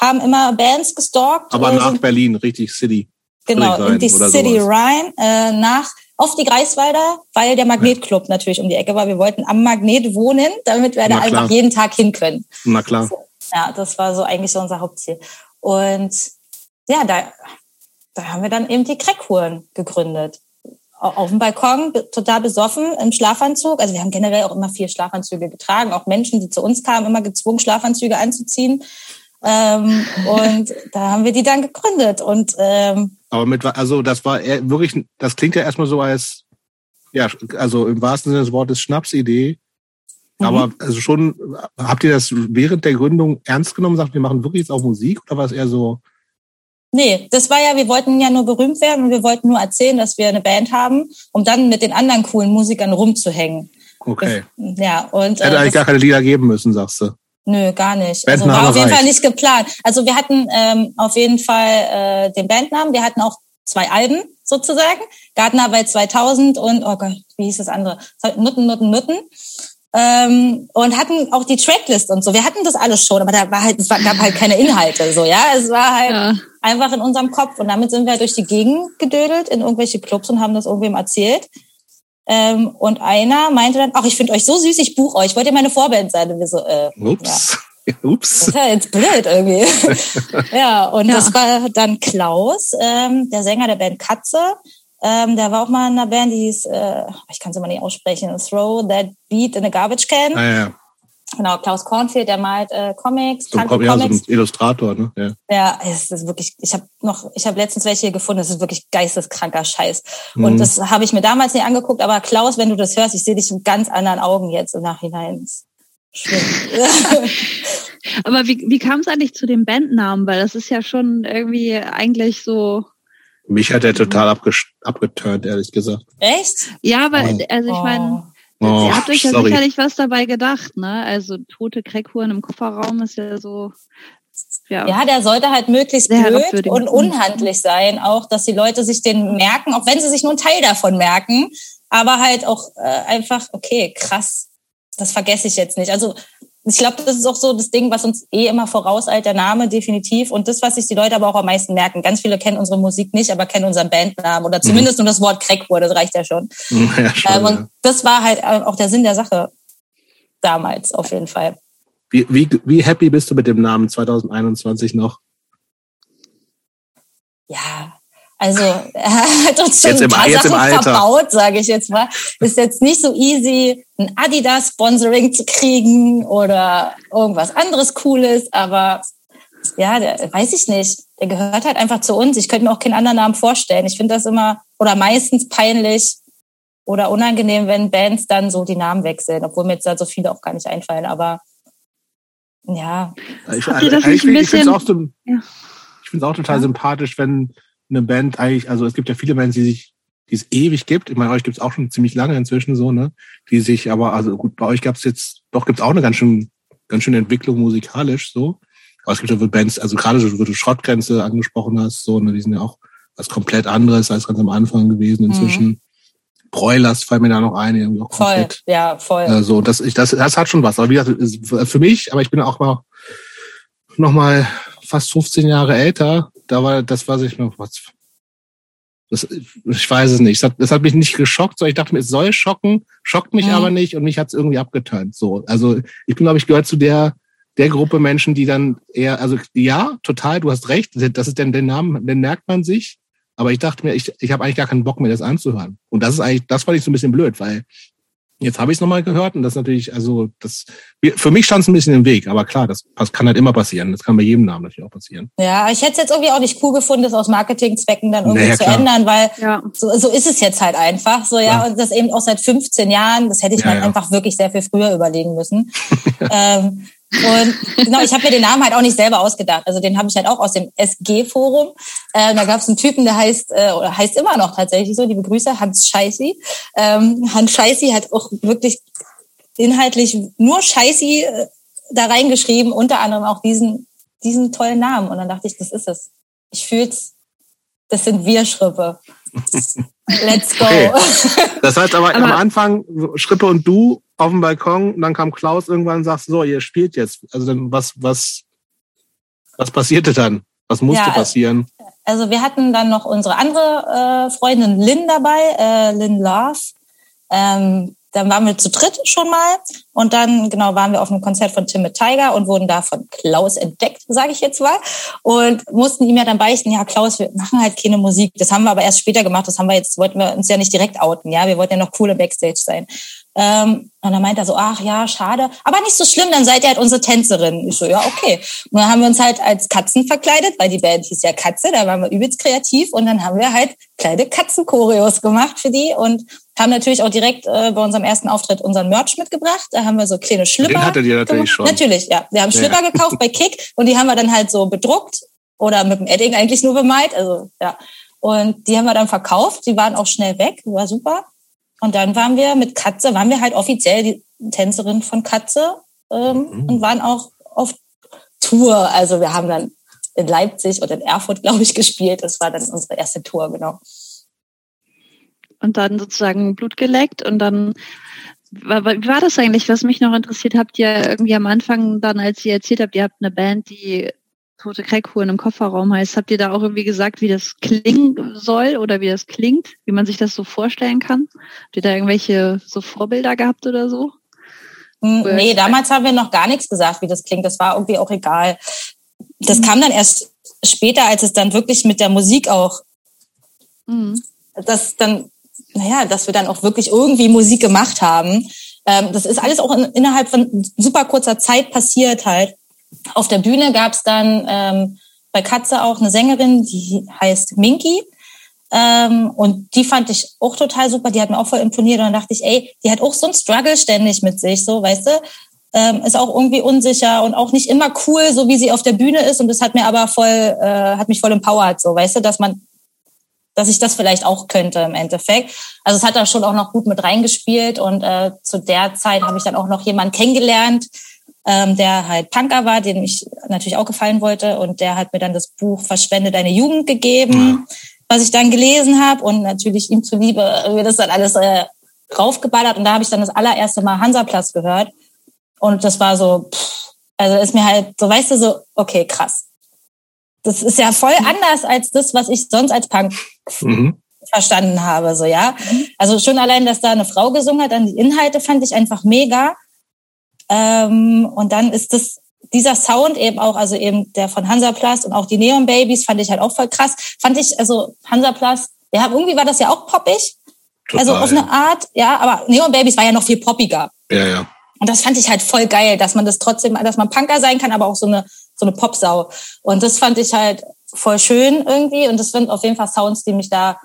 haben immer Bands gestalkt. Aber nach sind, Berlin, richtig City. Genau, in die City sowas. Rhein, äh, nach auf die Greifswalder, weil der Magnetclub ja. natürlich um die Ecke war. Wir wollten am Magnet wohnen, damit wir da einfach jeden Tag hin können. Na klar. So, ja, das war so eigentlich so unser Hauptziel. Und ja, da, da haben wir dann eben die Crackhuren gegründet auf dem Balkon total besoffen im Schlafanzug. Also wir haben generell auch immer vier Schlafanzüge getragen. Auch Menschen, die zu uns kamen, immer gezwungen, Schlafanzüge anzuziehen. Ähm, (laughs) und da haben wir die dann gegründet. Und ähm, aber mit also das war wirklich, das klingt ja erstmal so als ja, also im wahrsten Sinne des Wortes Schnapsidee. Mhm. Aber also schon, habt ihr das während der Gründung ernst genommen? Sagt, wir machen wirklich jetzt auch Musik oder war es eher so? Nee, das war ja, wir wollten ja nur berühmt werden und wir wollten nur erzählen, dass wir eine Band haben, um dann mit den anderen coolen Musikern rumzuhängen. Okay. Das, ja, und. Hätte äh, eigentlich gar keine Lieder geben müssen, sagst du. Nö, gar nicht. Also war auf jeden Fall nicht geplant. Also wir hatten ähm, auf jeden Fall äh, den Bandnamen. Wir hatten auch zwei Alben sozusagen. Gartenarbeit 2000 und, oh Gott, wie hieß das andere? Nutten, Nutten, Nutten. ähm, und hatten auch die Tracklist und so. Wir hatten das alles schon, aber da war halt, es gab halt keine Inhalte, so, ja. Es war halt ja. Einfach in unserem Kopf und damit sind wir durch die Gegend gedödelt in irgendwelche Clubs und haben das irgendwem erzählt. Ähm, und einer meinte dann, ach, ich finde euch so süß, ich buche euch. Wollt ihr meine Vorband sein? Und wir so, äh, Ups. Ja. (laughs) Ups. Das ist ja jetzt blöd irgendwie. (laughs) ja, und ja. das war dann Klaus, ähm, der Sänger der Band Katze. Ähm, der war auch mal in einer Band, die hieß, äh, ich kann es immer nicht aussprechen, Throw That Beat in a Garbage Can. Ah, ja. Genau, Klaus Kornfeld, der malt äh, Comics, so, ja, Comics. so ein Illustrator, ne? Ja, ja es ist wirklich, ich habe noch, ich habe letztens welche gefunden, das ist wirklich geisteskranker Scheiß. Mhm. Und das habe ich mir damals nicht angeguckt, aber Klaus, wenn du das hörst, ich sehe dich in ganz anderen Augen jetzt im Nachhinein. Schlimm. (laughs) (laughs) aber wie, wie kam es eigentlich zu dem Bandnamen? Weil das ist ja schon irgendwie eigentlich so mich hat er total abgeturnt, ehrlich gesagt. Echt? Ja, aber also ich meine, oh. ihr habt euch ja sorry. sicherlich was dabei gedacht, ne? Also tote Crackhuren im Kofferraum ist ja so. Ja, ja der sollte halt möglichst blöd und unhandlich sein, auch dass die Leute sich den merken, auch wenn sie sich nur einen Teil davon merken, aber halt auch äh, einfach, okay, krass, das vergesse ich jetzt nicht. Also ich glaube, das ist auch so das Ding, was uns eh immer vorauseilt, der Name definitiv. Und das, was sich die Leute aber auch am meisten merken. Ganz viele kennen unsere Musik nicht, aber kennen unseren Bandnamen oder zumindest mhm. nur das Wort Crackwood, das reicht ja schon. Ja, schon ähm, und ja. das war halt auch der Sinn der Sache damals auf jeden Fall. Wie, wie, wie happy bist du mit dem Namen 2021 noch? Ja, also (laughs) er hat uns schon jetzt ein paar Sachen verbaut, sage ich jetzt mal. Ist jetzt nicht so easy, ein Adidas-Sponsoring zu kriegen oder irgendwas anderes Cooles, aber ja, der, weiß ich nicht. Der gehört halt einfach zu uns. Ich könnte mir auch keinen anderen Namen vorstellen. Ich finde das immer oder meistens peinlich oder unangenehm, wenn Bands dann so die Namen wechseln, obwohl mir jetzt da so viele auch gar nicht einfallen. Aber ja. Ich, also, ich, ich finde es auch, so, ja. auch total ja. sympathisch, wenn eine Band eigentlich, also es gibt ja viele Bands, die sich, die es ewig gibt. Ich meine, euch gibt es auch schon ziemlich lange inzwischen so, ne? Die sich aber, also gut, bei euch gab es jetzt, doch gibt es auch eine ganz schön, ganz schöne Entwicklung musikalisch so. Aber es gibt ja Bands, also gerade so, wo du Schrottgrenze angesprochen hast, so, ne, die sind ja auch was komplett anderes als ganz am Anfang gewesen inzwischen. Mhm. Broilers fallen mir da noch ein, irgendwie auch komplett. Voll, ja, voll. Äh, so, das, ich, das, das hat schon was. Aber wie gesagt, für mich, aber ich bin auch mal noch mal fast 15 Jahre älter, da war das, was ich mir, was, das, ich weiß es nicht. Das hat, das hat mich nicht geschockt, sondern ich dachte mir, es soll schocken, schockt mich mhm. aber nicht und mich hat es irgendwie abgetönt. So, also ich bin, glaube ich, gehört zu der der Gruppe Menschen, die dann eher, also ja, total, du hast recht, das ist denn der Name, den merkt man sich. Aber ich dachte mir, ich, ich habe eigentlich gar keinen Bock mehr, das anzuhören. Und das ist eigentlich, das fand ich so ein bisschen blöd, weil Jetzt habe ich es nochmal gehört und das natürlich, also das für mich stand es ein bisschen im Weg, aber klar, das, das kann halt immer passieren. Das kann bei jedem Namen natürlich auch passieren. Ja, ich hätte es jetzt irgendwie auch nicht cool gefunden, das aus Marketingzwecken dann irgendwie naja, zu klar. ändern, weil ja. so, so ist es jetzt halt einfach. So, ja, klar. und das eben auch seit 15 Jahren, das hätte ich ja, mir ja. einfach wirklich sehr viel früher überlegen müssen. (laughs) ähm, und genau, ich habe mir den Namen halt auch nicht selber ausgedacht. Also den habe ich halt auch aus dem SG-Forum. Äh, da gab es einen Typen, der heißt, äh, oder heißt immer noch tatsächlich so, liebe Grüße, Hans Scheissi. Ähm, Hans Scheissi hat auch wirklich inhaltlich nur Scheissi äh, da reingeschrieben, unter anderem auch diesen, diesen tollen Namen. Und dann dachte ich, das ist es. Ich fühl's. Das sind wir Schrippe. (laughs) Let's go. Okay. Das heißt aber, aber, am Anfang Schrippe und du auf dem Balkon, dann kam Klaus irgendwann und sagt, so, ihr spielt jetzt. Also dann was, was, was passierte dann? Was musste ja, passieren? Also wir hatten dann noch unsere andere äh, Freundin Lynn dabei, äh, Lynn Love. Ähm, dann waren wir zu dritt schon mal und dann genau waren wir auf einem Konzert von Tim Tiger und wurden da von Klaus entdeckt, sage ich jetzt mal, und mussten ihm ja dann beichten, ja Klaus, wir machen halt keine Musik. Das haben wir aber erst später gemacht. Das haben wir jetzt wollten wir uns ja nicht direkt outen, ja, wir wollten ja noch coole Backstage sein. Ähm, und dann meint er so, ach ja, schade, aber nicht so schlimm, dann seid ihr halt unsere Tänzerin. Ich so, ja, okay. Und dann haben wir uns halt als Katzen verkleidet, weil die Band hieß ja Katze, da waren wir übelst kreativ und dann haben wir halt kleine Katzenchoreos gemacht für die und haben natürlich auch direkt äh, bei unserem ersten Auftritt unseren Merch mitgebracht. Da haben wir so kleine Schlipper. Den hattet ihr natürlich schon. Natürlich, ja. Wir haben Schlipper ja. gekauft bei Kick und die haben wir dann halt so bedruckt oder mit dem Edding eigentlich nur bemalt. Also ja. Und die haben wir dann verkauft. Die waren auch schnell weg. War super. Und dann waren wir mit Katze, waren wir halt offiziell die Tänzerin von Katze ähm, mhm. und waren auch auf Tour. Also wir haben dann in Leipzig oder in Erfurt, glaube ich, gespielt. Das war dann unsere erste Tour, genau. Und dann sozusagen Blut geleckt und dann wie war das eigentlich, was mich noch interessiert? Habt ihr irgendwie am Anfang dann, als ihr erzählt habt, ihr habt eine Band, die Tote Kreckuhren im Kofferraum heißt, habt ihr da auch irgendwie gesagt, wie das klingen soll oder wie das klingt, wie man sich das so vorstellen kann? Habt ihr da irgendwelche so Vorbilder gehabt oder so? Hm, nee, damals haben wir noch gar nichts gesagt, wie das klingt. Das war irgendwie auch egal. Das mhm. kam dann erst später, als es dann wirklich mit der Musik auch, mhm. das dann, naja, dass wir dann auch wirklich irgendwie Musik gemacht haben. Ähm, das ist alles auch in, innerhalb von super kurzer Zeit passiert halt. Auf der Bühne gab es dann ähm, bei Katze auch eine Sängerin, die heißt Minky. Ähm, und die fand ich auch total super. Die hat mir auch voll imponiert. Und dann dachte ich, ey, die hat auch so ein Struggle ständig mit sich, so, weißt du? Ähm, ist auch irgendwie unsicher und auch nicht immer cool, so wie sie auf der Bühne ist. Und das hat mir aber voll, äh, hat mich voll empowered, so, weißt du, dass man, dass ich das vielleicht auch könnte im Endeffekt. Also es hat da schon auch noch gut mit reingespielt. Und äh, zu der Zeit habe ich dann auch noch jemanden kennengelernt, ähm, der halt Punker war, dem ich natürlich auch gefallen wollte. Und der hat mir dann das Buch Verschwende deine Jugend gegeben, ja. was ich dann gelesen habe. Und natürlich ihm zuliebe mir das dann alles äh, raufgeballert. Und da habe ich dann das allererste Mal Hansaplatz gehört. Und das war so, pff, also ist mir halt, so weißt du, so, okay, krass. Das ist ja voll anders als das, was ich sonst als Punk mhm. verstanden habe, so, ja. Also schon allein, dass da eine Frau gesungen hat, dann die Inhalte fand ich einfach mega. Ähm, und dann ist das dieser Sound eben auch, also eben der von Hansaplast und auch die Neon Babies fand ich halt auch voll krass. Fand ich, also Hansaplast, ja, irgendwie war das ja auch poppig. Total, also auf eine Art, ja, aber Neon Babies war ja noch viel poppiger. Ja, ja. Und das fand ich halt voll geil, dass man das trotzdem, dass man Punker sein kann, aber auch so eine, so eine Popsau. Und das fand ich halt voll schön irgendwie. Und das sind auf jeden Fall Sounds, die mich da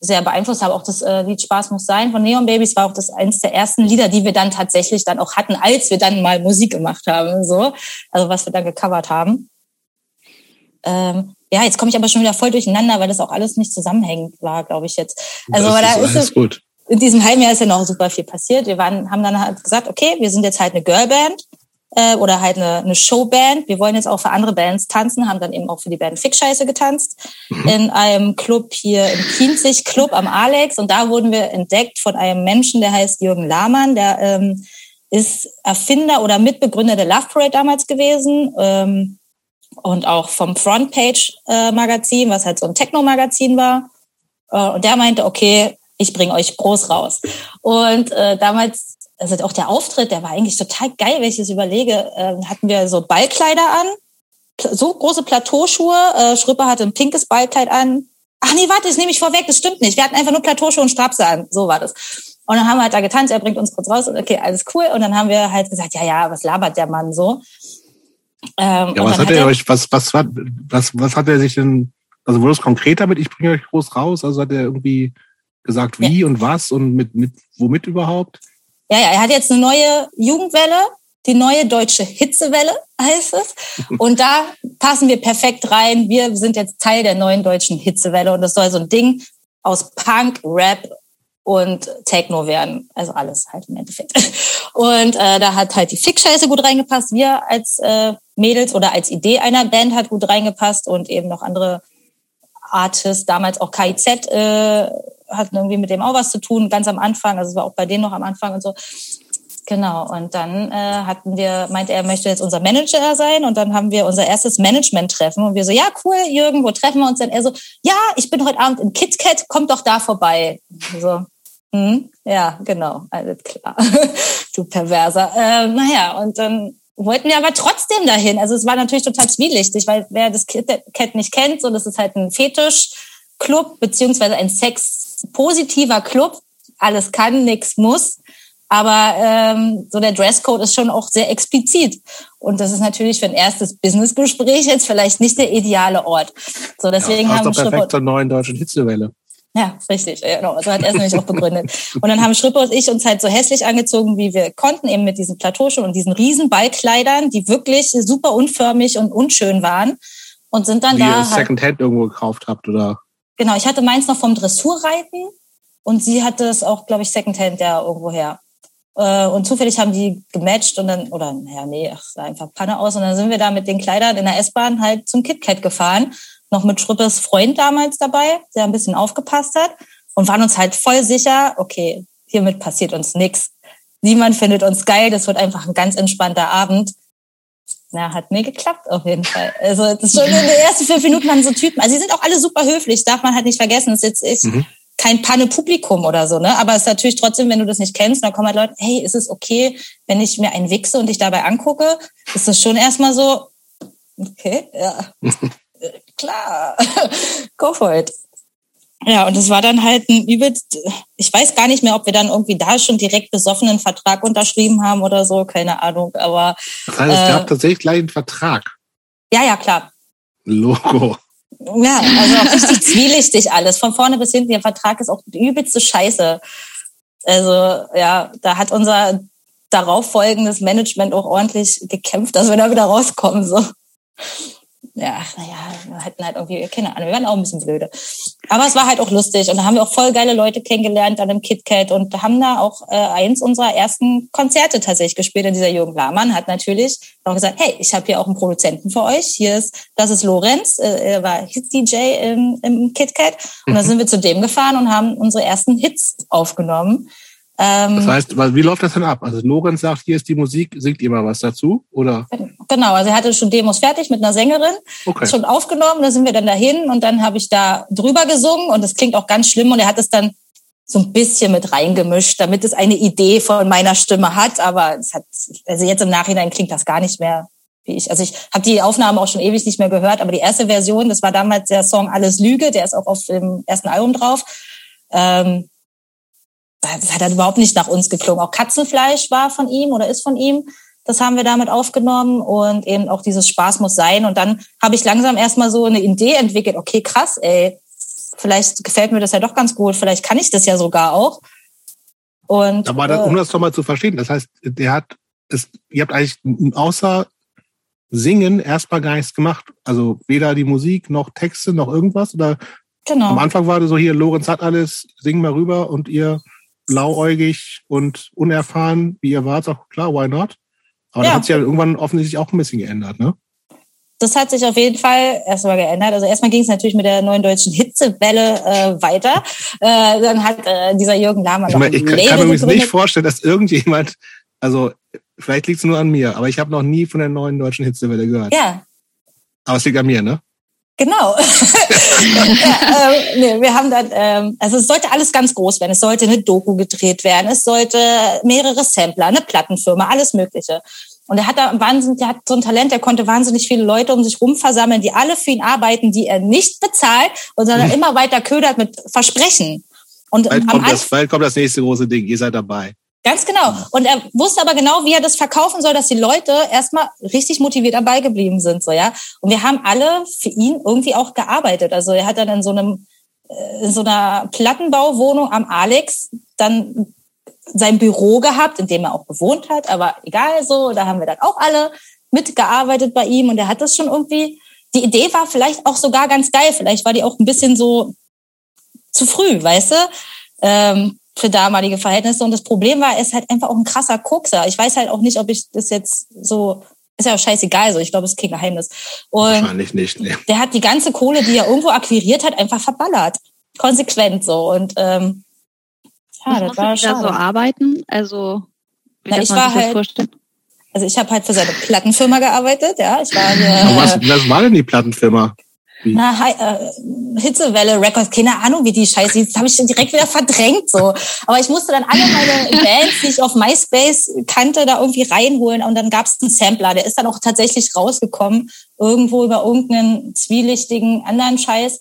sehr beeinflusst haben. Auch das äh, Lied Spaß muss sein von Neon Babies war auch das eines der ersten Lieder, die wir dann tatsächlich dann auch hatten, als wir dann mal Musik gemacht haben, so. Also was wir dann gecovert haben. Ähm, ja, jetzt komme ich aber schon wieder voll durcheinander, weil das auch alles nicht zusammenhängend war, glaube ich jetzt. Also das da ist, ist es, gut. in diesem halben Jahr ist ja noch super viel passiert. Wir waren, haben dann halt gesagt, okay, wir sind jetzt halt eine Girlband äh, oder halt eine, eine Showband. Wir wollen jetzt auch für andere Bands tanzen, haben dann eben auch für die Band Fickscheiße getanzt mhm. in einem Club hier im Kienzig Club am Alex und da wurden wir entdeckt von einem Menschen, der heißt Jürgen Lahmann, der ähm, ist Erfinder oder Mitbegründer der Love Parade damals gewesen ähm, und auch vom Frontpage äh, Magazin, was halt so ein Techno Magazin war. Äh, und der meinte, okay, ich bringe euch groß raus. Und äh, damals also auch der Auftritt, der war eigentlich total geil, wenn ich das überlege. Äh, hatten wir so Ballkleider an, so große Plateauschuhe. Äh, Schröpper hatte ein pinkes Ballkleid an. Ach nee, warte, das nehme ich vorweg, das stimmt nicht. Wir hatten einfach nur Plateauschuhe und Strapse an. So war das. Und dann haben wir halt da getanzt, er bringt uns kurz raus und okay, alles cool. Und dann haben wir halt gesagt, ja, ja, was labert der Mann so? Ähm, ja, was hat er euch, was, was, was, was, was hat er sich denn, also wurde es konkreter mit, ich bringe euch groß raus? Also hat er irgendwie gesagt, wie ja. und was und mit, mit, womit überhaupt? Ja, ja, er hat jetzt eine neue Jugendwelle, die neue deutsche Hitzewelle heißt es. (laughs) Und da passen wir perfekt rein. Wir sind jetzt Teil der neuen deutschen Hitzewelle und das soll so ein Ding aus Punk, Rap und Techno werden. Also alles halt im Endeffekt. (laughs) Und äh, da hat halt die Fick-Scheiße gut reingepasst. Wir als äh, Mädels oder als Idee einer Band hat gut reingepasst und eben noch andere Artists, damals auch KIZ äh, hatten irgendwie mit dem auch was zu tun, ganz am Anfang. Also es war auch bei denen noch am Anfang und so. Genau. Und dann äh, hatten wir, meinte er, möchte jetzt unser Manager sein. Und dann haben wir unser erstes Management-Treffen. Und wir so, ja, cool, Jürgen, wo treffen wir uns denn? Er so, ja, ich bin heute Abend im KitKat, kommt doch da vorbei. So, hm, ja, genau, alles klar. (laughs) du Perverser. Äh, naja, und dann wollten wir aber trotzdem dahin. Also es war natürlich total zwielichtig, weil wer das KitKat nicht kennt, so das ist halt ein Fetisch-Club, beziehungsweise ein Sex positiver Club, alles kann, nichts muss. Aber ähm, so der Dresscode ist schon auch sehr explizit. Und das ist natürlich für ein erstes Businessgespräch jetzt vielleicht nicht der ideale Ort. So, deswegen ja, haben doch perfekt zur neuen deutschen Hitzewelle. Ja, richtig. Genau. So hat er es nämlich auch begründet. Und dann haben Schrippe und ich uns halt so hässlich angezogen, wie wir konnten, eben mit diesen Plateauschuhen und diesen riesen Ballkleidern, die wirklich super unförmig und unschön waren. Und sind dann wie da. Ihr halt Secondhand irgendwo gekauft habt, oder? Genau, ich hatte meins noch vom Dressurreiten und sie hatte es auch, glaube ich, Secondhand ja irgendwo her. Äh, und zufällig haben die gematcht und dann, oder naja, nee, ach, sah einfach Panne aus. Und dann sind wir da mit den Kleidern in der S-Bahn halt zum KitKat gefahren. Noch mit Schrippes Freund damals dabei, der ein bisschen aufgepasst hat. Und waren uns halt voll sicher, okay, hiermit passiert uns nichts. Niemand findet uns geil. Das wird einfach ein ganz entspannter Abend. Na, hat nie geklappt auf jeden Fall. Also das ist schon in den ersten fünf Minuten haben so Typen. Also die sind auch alle super höflich, darf man halt nicht vergessen. Das ist jetzt echt mhm. kein Panne-Publikum oder so, ne? Aber es ist natürlich trotzdem, wenn du das nicht kennst, dann kommen halt Leute, hey, ist es okay, wenn ich mir einen wichse und dich dabei angucke? Ist das schon erstmal so, okay, ja. (laughs) Klar, (laughs) go for it. Ja, und es war dann halt ein übelst, ich weiß gar nicht mehr, ob wir dann irgendwie da schon direkt besoffenen Vertrag unterschrieben haben oder so, keine Ahnung, aber. Das heißt, es gab äh, tatsächlich gleich einen Vertrag. Ja, ja, klar. Logo. Ja, also (laughs) auch richtig zwielichtig alles, von vorne bis hinten. Der Vertrag ist auch die übelste Scheiße. Also, ja, da hat unser darauf folgendes Management auch ordentlich gekämpft, dass wir da wieder rauskommen, so ja, naja, wir hatten halt irgendwie, keine Ahnung, wir waren auch ein bisschen blöde. Aber es war halt auch lustig und da haben wir auch voll geile Leute kennengelernt an dem KitKat und haben da auch äh, eins unserer ersten Konzerte tatsächlich gespielt. Und dieser Jürgen Lahmann hat natürlich auch gesagt, hey, ich habe hier auch einen Produzenten für euch. Hier ist, das ist Lorenz, äh, er war Hit-DJ im, im KitKat. Und dann (laughs) sind wir zu dem gefahren und haben unsere ersten Hits aufgenommen. Ähm, das heißt, wie läuft das denn ab? Also Lorenz sagt, hier ist die Musik, singt ihr mal was dazu? Oder? Genau, also er hatte schon Demos fertig mit einer Sängerin, okay. schon aufgenommen, da sind wir dann dahin und dann habe ich da drüber gesungen und das klingt auch ganz schlimm und er hat es dann so ein bisschen mit reingemischt, damit es eine Idee von meiner Stimme hat, aber es hat, also jetzt im Nachhinein klingt das gar nicht mehr wie ich. Also ich habe die Aufnahmen auch schon ewig nicht mehr gehört, aber die erste Version, das war damals der Song Alles Lüge, der ist auch auf dem ersten Album drauf. Ähm, das hat dann überhaupt nicht nach uns geklungen. Auch Katzenfleisch war von ihm oder ist von ihm. Das haben wir damit aufgenommen und eben auch dieses Spaß muss sein. Und dann habe ich langsam erstmal so eine Idee entwickelt. Okay, krass, ey, vielleicht gefällt mir das ja doch ganz gut. Vielleicht kann ich das ja sogar auch. Und, Aber das, um das doch mal zu verstehen, das heißt, der hat, es, ihr habt eigentlich außer Singen erstmal gar nichts gemacht. Also weder die Musik noch Texte noch irgendwas. Oder genau. am Anfang war das so hier, Lorenz hat alles, sing mal rüber und ihr blauäugig und unerfahren, wie ihr wart, auch klar, why not? Aber ja. da hat sich ja irgendwann offensichtlich auch ein bisschen geändert, ne? Das hat sich auf jeden Fall erstmal geändert. Also erstmal ging es natürlich mit der neuen deutschen Hitzewelle äh, weiter. Äh, dann hat äh, dieser Jürgen Lahmann ich, meine, ich kann, kann mir nicht vorstellen, dass irgendjemand, also vielleicht liegt es nur an mir, aber ich habe noch nie von der neuen deutschen Hitzewelle gehört. Ja. Aber es liegt an mir, ne? Genau. (laughs) ja, ähm, nee, wir haben dann, ähm, also es sollte alles ganz groß werden. Es sollte eine Doku gedreht werden. Es sollte mehrere Sampler, eine Plattenfirma, alles Mögliche. Und er hat da wahnsinnig, der hat so ein Talent, der konnte wahnsinnig viele Leute um sich rum versammeln, die alle für ihn arbeiten, die er nicht bezahlt und sondern mhm. immer weiter ködert mit Versprechen. Und bald kommt, das, bald kommt das nächste große Ding. Ihr seid dabei. Ganz genau. Und er wusste aber genau, wie er das verkaufen soll, dass die Leute erstmal richtig motiviert dabei geblieben sind, so, ja. Und wir haben alle für ihn irgendwie auch gearbeitet. Also er hat dann in so einem, äh, in so einer Plattenbauwohnung am Alex dann sein Büro gehabt, in dem er auch gewohnt hat, aber egal so, da haben wir dann auch alle mitgearbeitet bei ihm und er hat das schon irgendwie, die Idee war vielleicht auch sogar ganz geil, vielleicht war die auch ein bisschen so zu früh, weißt du? Ähm, für damalige Verhältnisse. Und das Problem war, er ist halt einfach auch ein krasser Kokser. Ich weiß halt auch nicht, ob ich das jetzt so ist ja auch scheißegal so. Ich glaube, es ist kein Geheimnis. Und Wahrscheinlich nicht. Nee. Der hat die ganze Kohle, die er irgendwo akquiriert hat, einfach verballert. Konsequent so. Und ähm, ja, das war schade. da so arbeiten? Also wie Na, ich war halt, vorstellen? Also ich habe halt für seine Plattenfirma gearbeitet, ja. Ich war hier, was, was war denn die Plattenfirma? Na, äh, Hitzewelle Records, keine Ahnung, wie die Scheiße Jetzt habe ich direkt wieder verdrängt so. Aber ich musste dann alle meine (laughs) Bands, die ich auf MySpace kannte, da irgendwie reinholen. Und dann gab es einen Sampler, der ist dann auch tatsächlich rausgekommen, irgendwo über irgendeinen zwielichtigen anderen Scheiß.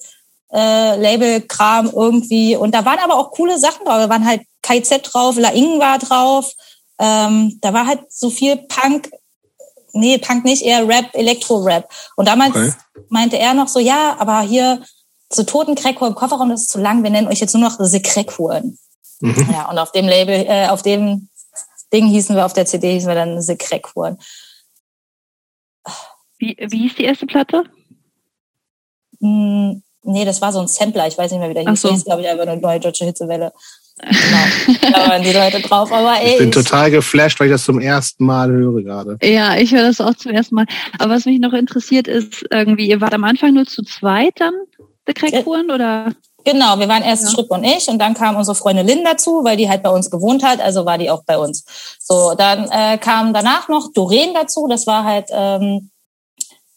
Äh, Label-Kram irgendwie. Und da waren aber auch coole Sachen drauf. Da waren halt KZ drauf, La Ing war drauf. Ähm, da war halt so viel Punk, nee, Punk nicht, eher Rap, Elektro-Rap. Und damals okay. meinte er noch so, ja, aber hier so toten Crackhuren im Kofferraum, das ist zu lang, wir nennen euch jetzt nur noch The Crackhuren. Mhm. Ja, und auf dem Label, äh, auf dem Ding hießen wir, auf der CD hießen wir dann The Crackhuren. Wie, wie hieß die erste Platte? Hm, nee, das war so ein Sampler, ich weiß nicht mehr, wie der hieß. So. Das ist, glaube ich, einfach eine neue deutsche Hitzewelle. Genau. Da waren die Leute drauf. Aber ey, ich bin total geflasht, weil ich das zum ersten Mal höre gerade. Ja, ich höre das auch zum ersten Mal. Aber was mich noch interessiert ist, irgendwie, ihr wart am Anfang nur zu zweit dann, der Crackhuren, oder? Genau, wir waren erst ja. Schripp und ich und dann kam unsere Freundin Lynn dazu, weil die halt bei uns gewohnt hat, also war die auch bei uns. So, dann äh, kam danach noch Doreen dazu, das war halt ähm,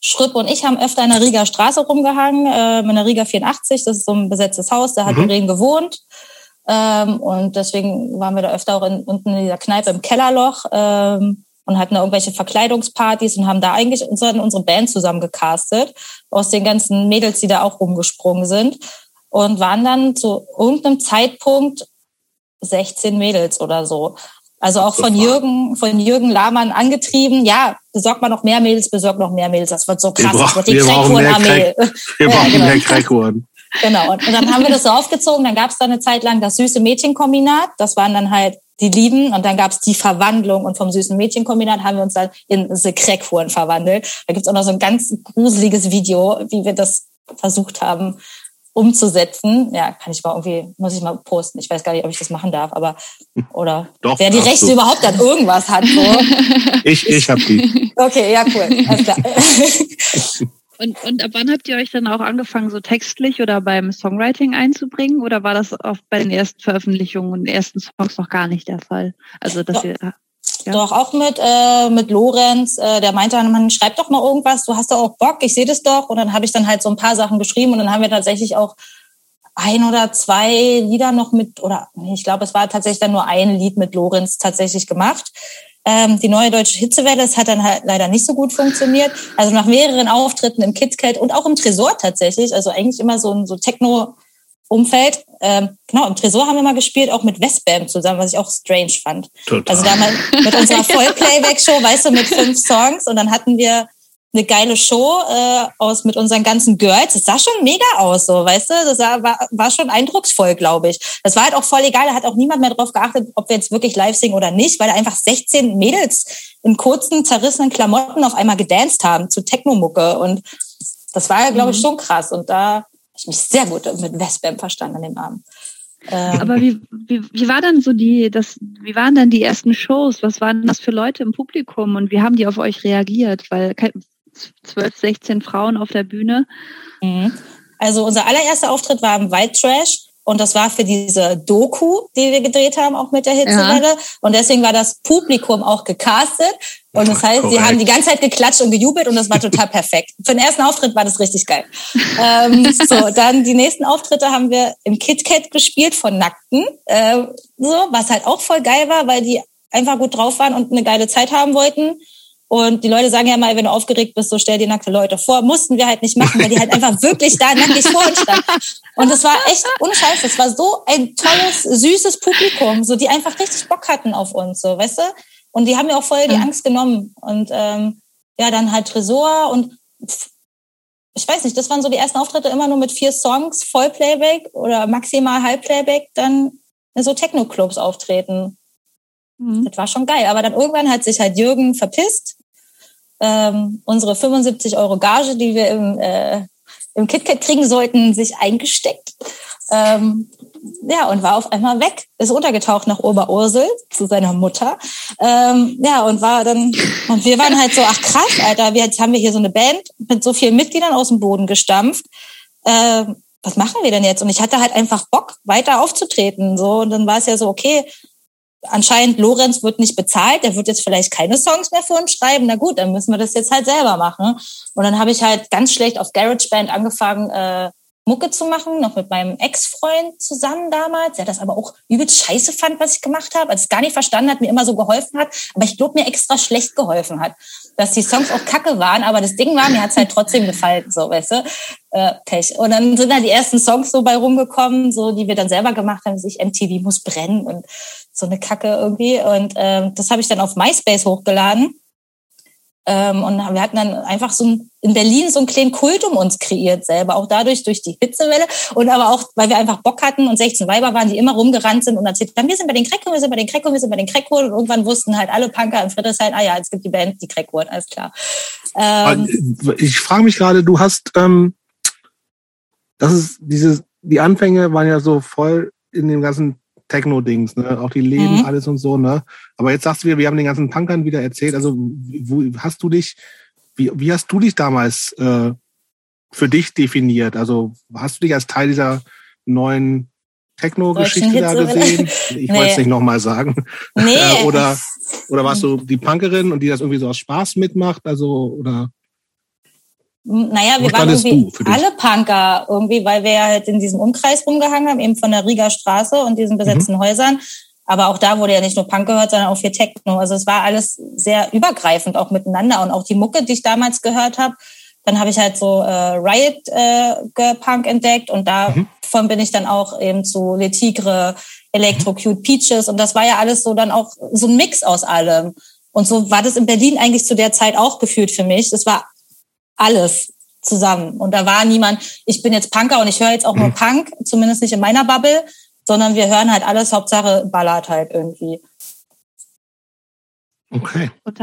Schripp und ich haben öfter in der Rieger Straße rumgehangen, äh, in der Rieger 84, das ist so ein besetztes Haus, da hat mhm. Doreen gewohnt. Ähm, und deswegen waren wir da öfter auch in, unten in dieser Kneipe im Kellerloch ähm, und hatten da irgendwelche Verkleidungspartys und haben da eigentlich unsere, unsere Band zusammen gecastet, aus den ganzen Mädels, die da auch rumgesprungen sind und waren dann zu irgendeinem Zeitpunkt 16 Mädels oder so. Also auch von Jürgen, von Jürgen Lahmann angetrieben. Ja, besorgt man noch mehr Mädels, besorgt noch mehr Mädels. Das wird so krass. Wir, brauch, wir brauchen mehr, Crack, wir (laughs) brauchen ja, genau. mehr Crackuhren. Genau. Und, dann haben wir das so aufgezogen. Dann gab es da eine Zeit lang das süße Mädchenkombinat. Das waren dann halt die Lieben. Und dann gab es die Verwandlung. Und vom süßen Mädchenkombinat haben wir uns dann in The Crackhuren verwandelt. Da gibt's auch noch so ein ganz gruseliges Video, wie wir das versucht haben umzusetzen. Ja, kann ich mal irgendwie, muss ich mal posten. Ich weiß gar nicht, ob ich das machen darf, aber (laughs) oder Doch, wer die Rechte du. überhaupt an irgendwas hat. So. (laughs) Ich, ich habe die. Okay, ja, cool. Alles klar. (laughs) Und, und ab wann habt ihr euch dann auch angefangen, so textlich oder beim Songwriting einzubringen? Oder war das auch bei den ersten Veröffentlichungen und ersten Songs noch gar nicht der Fall? Also, dass ja. ihr ja. Doch, auch mit, äh, mit Lorenz, äh, der meinte dann, man schreibt doch mal irgendwas, du hast doch auch Bock, ich sehe das doch. Und dann habe ich dann halt so ein paar Sachen geschrieben und dann haben wir tatsächlich auch ein oder zwei Lieder noch mit, oder ich glaube, es war tatsächlich dann nur ein Lied mit Lorenz tatsächlich gemacht. Ähm, die neue deutsche Hitzewelle, es hat dann halt leider nicht so gut funktioniert. Also nach mehreren Auftritten im KitKat und auch im Tresor tatsächlich, also eigentlich immer so ein so Techno- Umfeld. Ähm, genau, im Tresor haben wir mal gespielt, auch mit Westbam zusammen, was ich auch strange fand. Total. Also damals mit unserer (laughs) Vollplayback-Show, weißt du, mit fünf Songs und dann hatten wir eine geile Show äh, aus mit unseren ganzen Girls. Das sah schon mega aus, so, weißt du? Das war, war, war schon eindrucksvoll, glaube ich. Das war halt auch voll egal. Da hat auch niemand mehr drauf geachtet, ob wir jetzt wirklich live singen oder nicht, weil da einfach 16 Mädels in kurzen, zerrissenen Klamotten auf einmal gedanced haben zu Technomucke. Und das war ja, glaube ich, mhm. schon krass. Und da ich mich sehr gut mit Westbam verstanden an dem Abend. Ähm, Aber wie, wie, wie war dann so die, das, wie waren dann die ersten Shows? Was waren das für Leute im Publikum und wie haben die auf euch reagiert? Weil 12, 16 Frauen auf der Bühne. Mhm. Also unser allererster Auftritt war im White Trash und das war für diese Doku, die wir gedreht haben, auch mit der Hitzewelle. Ja. Und deswegen war das Publikum auch gecastet. Und das heißt, sie haben die ganze Zeit geklatscht und gejubelt und das war total perfekt. Für den ersten Auftritt war das richtig geil. ähm, so, dann die nächsten Auftritte haben wir im KitKat gespielt von Nackten. Äh, so, was halt auch voll geil war, weil die einfach gut drauf waren und eine geile Zeit haben wollten. Und die Leute sagen ja mal, wenn du aufgeregt bist, so stell dir nackte Leute vor. Mussten wir halt nicht machen, weil die halt einfach wirklich da nackig vor uns standen. Und es war echt unscheiße. Es war so ein tolles, süßes Publikum, so die einfach richtig Bock hatten auf uns, so, weißt du? Und die haben mir auch voll die Angst genommen. Und ähm, ja, dann halt Tresor und ich weiß nicht, das waren so die ersten Auftritte immer nur mit vier Songs, Vollplayback oder maximal Halbplayback, dann so Techno-Clubs auftreten. Mhm. Das war schon geil. Aber dann irgendwann hat sich halt Jürgen verpisst ähm, unsere 75 Euro Gage, die wir im, äh, im KitKat kriegen sollten, sich eingesteckt. Ähm, ja, und war auf einmal weg, ist untergetaucht nach Oberursel zu seiner Mutter. Ähm, ja, und war dann, und wir waren halt so, ach krass, Alter, wir, jetzt haben wir hier so eine Band mit so vielen Mitgliedern aus dem Boden gestampft. Ähm, was machen wir denn jetzt? Und ich hatte halt einfach Bock, weiter aufzutreten. So, und dann war es ja so, okay, anscheinend Lorenz wird nicht bezahlt, der wird jetzt vielleicht keine Songs mehr für uns schreiben. Na gut, dann müssen wir das jetzt halt selber machen. Und dann habe ich halt ganz schlecht auf GarageBand angefangen, äh, Mucke zu machen, noch mit meinem Ex-Freund zusammen damals, der das aber auch übelst scheiße fand, was ich gemacht habe, als es gar nicht verstanden hat, mir immer so geholfen hat, aber ich glaube mir extra schlecht geholfen hat, dass die Songs auch kacke waren, aber das Ding war, mir hat's halt trotzdem gefallen, so, weißt du, äh, Pech. Und dann sind da die ersten Songs so bei rumgekommen, so, die wir dann selber gemacht haben, sich MTV muss brennen und so eine Kacke irgendwie. Und ähm, das habe ich dann auf MySpace hochgeladen. Ähm, und wir hatten dann einfach so ein, in Berlin so einen kleinen Kult um uns kreiert selber, auch dadurch durch die Hitzewelle und aber auch, weil wir einfach Bock hatten und 16 Weiber waren, die immer rumgerannt sind und erzählt haben, wir sind bei den Crackhuren, wir sind bei den Crackhuren, wir sind bei den Crackhuren und irgendwann wussten halt alle Punker in Friedrichshain, ah ja, es gibt die Band, die Crackhuren, alles klar. Ähm, ich frage mich gerade, du hast, ähm, das ist diese, die Anfänge waren ja so voll in dem ganzen Techno-Dings, ne? Auch die Leben, mhm. alles und so, ne? Aber jetzt sagst du wieder, wir haben den ganzen Punkern wieder erzählt. Also, wo hast du dich, wie, wie hast du dich damals äh, für dich definiert? Also hast du dich als Teil dieser neuen Techno-Geschichte da gesehen? Ich nee. wollte es nicht nochmal sagen. Nee. (laughs) Oder, oder warst du die Punkerin und die das irgendwie so aus Spaß mitmacht? Also, oder? Naja, wir waren irgendwie alle Punker irgendwie, weil wir ja halt in diesem Umkreis rumgehangen haben, eben von der Rieger Straße und diesen besetzten mhm. Häusern. Aber auch da wurde ja nicht nur Punk gehört, sondern auch viel Techno. Also es war alles sehr übergreifend, auch miteinander. Und auch die Mucke, die ich damals gehört habe, dann habe ich halt so äh, Riot äh, Punk entdeckt und davon mhm. bin ich dann auch eben zu Le Tigre, Electrocute Peaches und das war ja alles so dann auch so ein Mix aus allem. Und so war das in Berlin eigentlich zu der Zeit auch gefühlt für mich. Es war alles zusammen. Und da war niemand, ich bin jetzt Punker und ich höre jetzt auch nur mhm. Punk, zumindest nicht in meiner Bubble, sondern wir hören halt alles, Hauptsache ballert halt irgendwie. Okay. Und,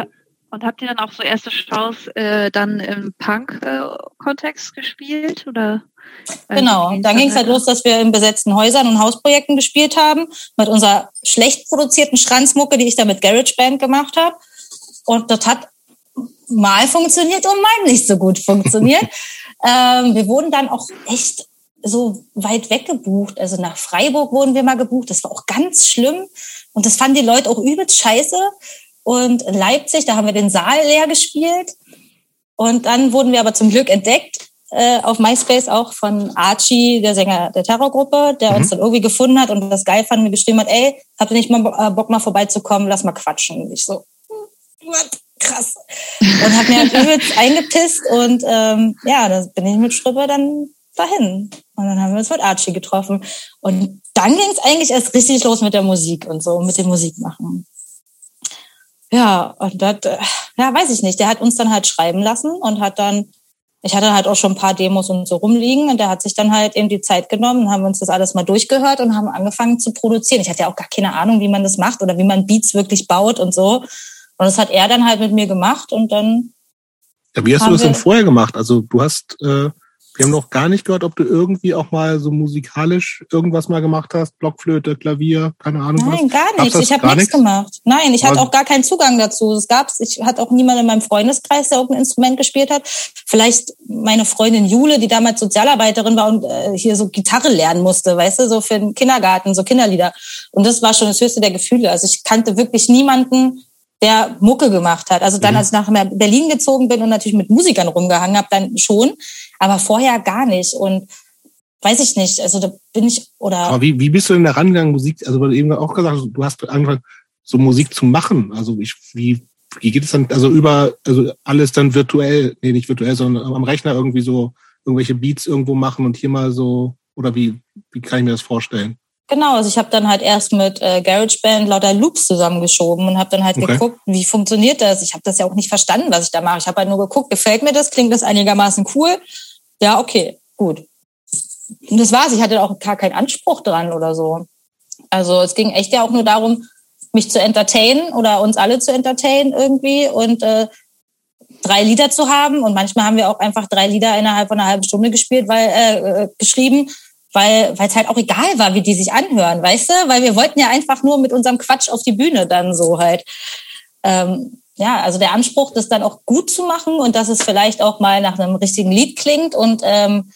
und habt ihr dann auch so erste Shows äh, dann im Punk-Kontext äh, gespielt? Oder? Genau, dann ging es halt los, dass wir in besetzten Häusern und Hausprojekten gespielt haben, mit unserer schlecht produzierten Schranzmucke, die ich da mit GarageBand gemacht habe. Und das hat mal funktioniert und mal nicht so gut funktioniert. (laughs) ähm, wir wurden dann auch echt so weit weg gebucht. Also nach Freiburg wurden wir mal gebucht. Das war auch ganz schlimm. Und das fanden die Leute auch übelst scheiße. Und in Leipzig, da haben wir den Saal leer gespielt. Und dann wurden wir aber zum Glück entdeckt äh, auf MySpace auch von Archie, der Sänger der Terrorgruppe, der mhm. uns dann irgendwie gefunden hat und das geil fand und geschrieben hat, ey, habt ihr nicht mal äh, Bock mal vorbeizukommen, lass mal quatschen. Und ich so, what? Krass. Und hab mir halt übelst (laughs) eingepisst und ähm, ja, da bin ich mit Strüpper dann dahin. Und dann haben wir uns mit Archie getroffen. Und dann ging es eigentlich erst richtig los mit der Musik und so, mit dem Musikmachen. Ja, und das, äh, ja, weiß ich nicht. Der hat uns dann halt schreiben lassen und hat dann, ich hatte halt auch schon ein paar Demos und so rumliegen und der hat sich dann halt eben die Zeit genommen, haben uns das alles mal durchgehört und haben angefangen zu produzieren. Ich hatte ja auch gar keine Ahnung, wie man das macht oder wie man Beats wirklich baut und so. Und das hat er dann halt mit mir gemacht und dann. Ja, wie hast du das denn vorher gemacht? Also du hast, äh, wir haben noch gar nicht gehört, ob du irgendwie auch mal so musikalisch irgendwas mal gemacht hast, Blockflöte, Klavier, keine Ahnung. Nein, was. gar nichts. Ich habe nichts gemacht. Nein, ich hatte auch gar keinen Zugang dazu. Es gab's, ich hatte auch niemanden in meinem Freundeskreis, der irgendein Instrument gespielt hat. Vielleicht meine Freundin Jule, die damals Sozialarbeiterin war und äh, hier so Gitarre lernen musste, weißt du, so für den Kindergarten, so Kinderlieder. Und das war schon das höchste der Gefühle. Also ich kannte wirklich niemanden, der Mucke gemacht hat. Also dann, mhm. als ich nach Berlin gezogen bin und natürlich mit Musikern rumgehangen habe, dann schon, aber vorher gar nicht. Und weiß ich nicht, also da bin ich oder. Aber wie, wie bist du denn da rangegangen, Musik? Also weil du eben auch gesagt hast, du hast angefangen, so Musik zu machen. Also ich, wie, wie geht es dann, also über, also alles dann virtuell, nee, nicht virtuell, sondern am Rechner irgendwie so irgendwelche Beats irgendwo machen und hier mal so, oder wie, wie kann ich mir das vorstellen? Genau, also ich habe dann halt erst mit äh, GarageBand lauter Loops zusammengeschoben und habe dann halt okay. geguckt, wie funktioniert das. Ich habe das ja auch nicht verstanden, was ich da mache. Ich habe halt nur geguckt, gefällt mir das, klingt das einigermaßen cool. Ja, okay, gut. Und das war's. Ich hatte auch gar keinen Anspruch dran oder so. Also es ging echt ja auch nur darum, mich zu entertainen oder uns alle zu entertainen irgendwie und äh, drei Lieder zu haben. Und manchmal haben wir auch einfach drei Lieder innerhalb von einer halben Stunde gespielt, weil äh, äh geschrieben, weil weil es halt auch egal war, wie die sich anhören, weißt du? Weil wir wollten ja einfach nur mit unserem Quatsch auf die Bühne dann so halt. Ähm, ja, also der Anspruch, das dann auch gut zu machen und dass es vielleicht auch mal nach einem richtigen Lied klingt und ähm,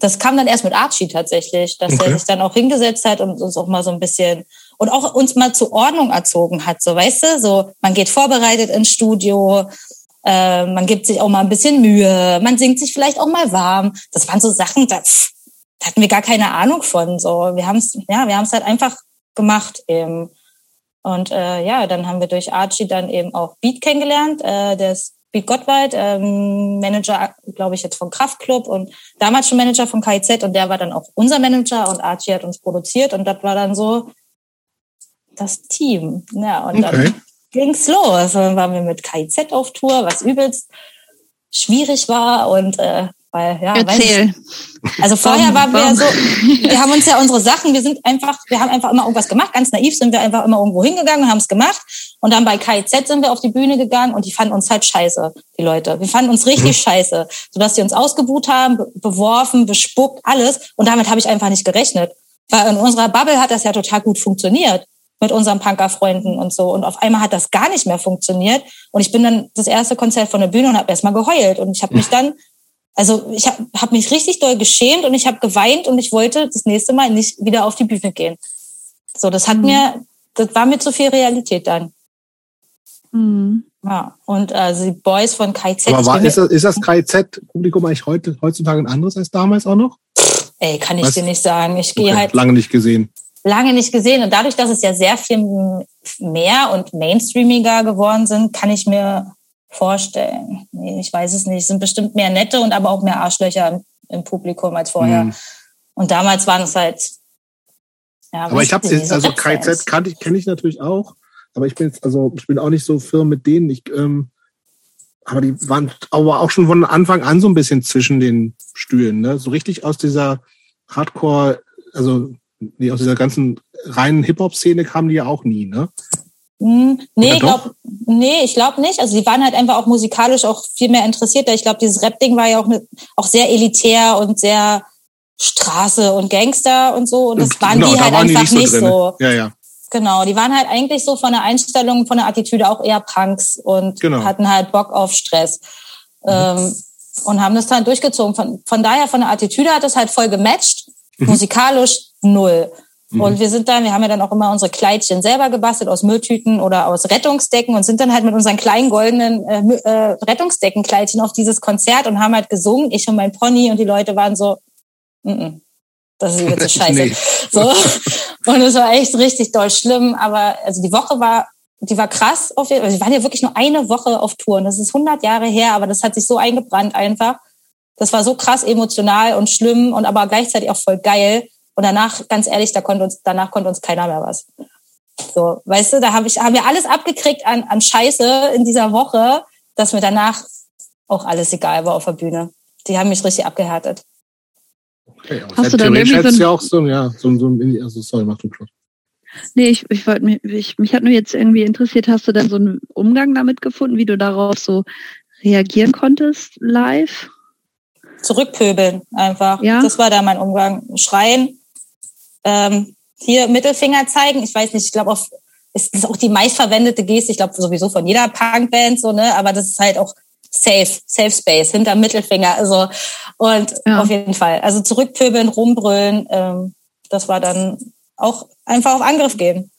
das kam dann erst mit Archie tatsächlich, dass okay. er sich dann auch hingesetzt hat und uns auch mal so ein bisschen und auch uns mal zur Ordnung erzogen hat, so weißt du, so man geht vorbereitet ins Studio, äh, man gibt sich auch mal ein bisschen Mühe, man singt sich vielleicht auch mal warm. Das waren so Sachen, da, pff, da hatten wir gar keine Ahnung von. So, wir haben es, ja, wir haben es halt einfach gemacht eben. Und äh, ja, dann haben wir durch Archie dann eben auch Beat kennengelernt. Äh, der ist Beat Gottwald, ähm, Manager, glaube ich, jetzt vom Kraftclub und damals schon Manager von KIZ und der war dann auch unser Manager und Archie hat uns produziert und das war dann so das Team. Ja, und okay. dann ging's los. Dann waren wir mit KIZ auf Tour, was übelst schwierig war und äh, weil, ja, Erzähl. also vorher waren wir so, (laughs) wir haben uns ja unsere Sachen, wir sind einfach, wir haben einfach immer irgendwas gemacht, ganz naiv sind wir einfach immer irgendwo hingegangen und haben es gemacht. Und dann bei KIZ sind wir auf die Bühne gegangen und die fanden uns halt scheiße, die Leute. Wir fanden uns richtig mhm. (laughs) scheiße, sodass die uns ausgebuht haben, beworfen, bespuckt, alles. Und damit habe ich einfach nicht gerechnet. Weil in unserer Bubble hat das ja total gut funktioniert mit unseren Punkerfreunden und so. Und auf einmal hat das gar nicht mehr funktioniert. Und ich bin dann das erste Konzert von der Bühne und habe erstmal geheult. Und ich habe mich (laughs) dann also ich habe hab mich richtig doll geschämt und ich habe geweint und ich wollte das nächste Mal nicht wieder auf die Bühne gehen. So, das hat mhm. mir, das war mir zu viel Realität dann. Mhm. Ja, und also die Boys von KZ. Aber war, ist, das, ist das KZ-Publikum eigentlich heute, heutzutage ein anderes als damals auch noch? Ey, kann ich Was? dir nicht sagen. Ich gehe okay, halt. Lange nicht gesehen. Lange nicht gesehen. Und dadurch, dass es ja sehr viel mehr und mainstreamiger geworden sind, kann ich mir vorstellen. Nee, ich weiß es nicht. Es sind bestimmt mehr nette und aber auch mehr Arschlöcher im Publikum als vorher. Mhm. Und damals waren es halt. Ja, aber ich habe also KZ kannte ich kenne ich natürlich auch, aber ich bin jetzt, also ich bin auch nicht so firm mit denen. Ich, ähm, aber die waren aber auch schon von Anfang an so ein bisschen zwischen den Stühlen, ne? So richtig aus dieser Hardcore, also nee, aus dieser ganzen reinen Hip-Hop-Szene kamen die ja auch nie, ne? Hm, nee, ich glaub, nee, ich glaube nicht. Also die waren halt einfach auch musikalisch auch viel mehr interessiert. Ich glaube, dieses Rap-Ding war ja auch, ne, auch sehr elitär und sehr Straße und Gangster und so. Und das waren genau, die halt waren einfach die nicht so. Nicht so. Ja, ja. Genau, die waren halt eigentlich so von der Einstellung, von der Attitüde auch eher Punks und genau. hatten halt Bock auf Stress. Mhm. Ähm, und haben das dann durchgezogen. Von, von daher, von der Attitüde hat es halt voll gematcht. Mhm. Musikalisch null. Mhm. Und wir sind dann, wir haben ja dann auch immer unsere Kleidchen selber gebastelt aus Mülltüten oder aus Rettungsdecken und sind dann halt mit unseren kleinen goldenen äh, äh, Rettungsdeckenkleidchen auf dieses Konzert und haben halt gesungen, ich und mein Pony und die Leute waren so, mm -mm, das ist jetzt so (laughs) scheiße. nee. So. (laughs) Und es war echt richtig doll schlimm, aber also die Woche war die war krass. Auf, also wir waren ja wirklich nur eine Woche auf Tour und das ist 100 Jahre her, aber das hat sich so eingebrannt einfach. Das war so krass emotional und schlimm und aber gleichzeitig auch voll geil. Und danach, ganz ehrlich, da konnte uns, danach konnte uns keiner mehr was. So, weißt du, da habe ich, haben wir alles abgekriegt an, an Scheiße in dieser Woche, dass mir danach auch alles egal war auf der Bühne. Die haben mich richtig abgehärtet. Okay, Hast du dann irgendwie so ein, ja auch so, ja, so, so also sorry, mach du Schluss. Nee, ich, ich wollte mich, ich, mich hat nur jetzt irgendwie interessiert, hast du dann so einen Umgang damit gefunden, wie du darauf so reagieren konntest live? Zurückpöbeln einfach. Ja? Das war da mein Umgang. Schreien, ähm, hier Mittelfinger zeigen. Ich weiß nicht, ich glaube, es ist auch die meistverwendete Geste, ich glaube sowieso von jeder Punkband so, ne? Aber das ist halt auch safe, safe space, hinter Mittelfinger. Also und ja. auf jeden Fall. Also zurückpöbeln, rumbrüllen, ähm, das war dann auch einfach auf Angriff gehen.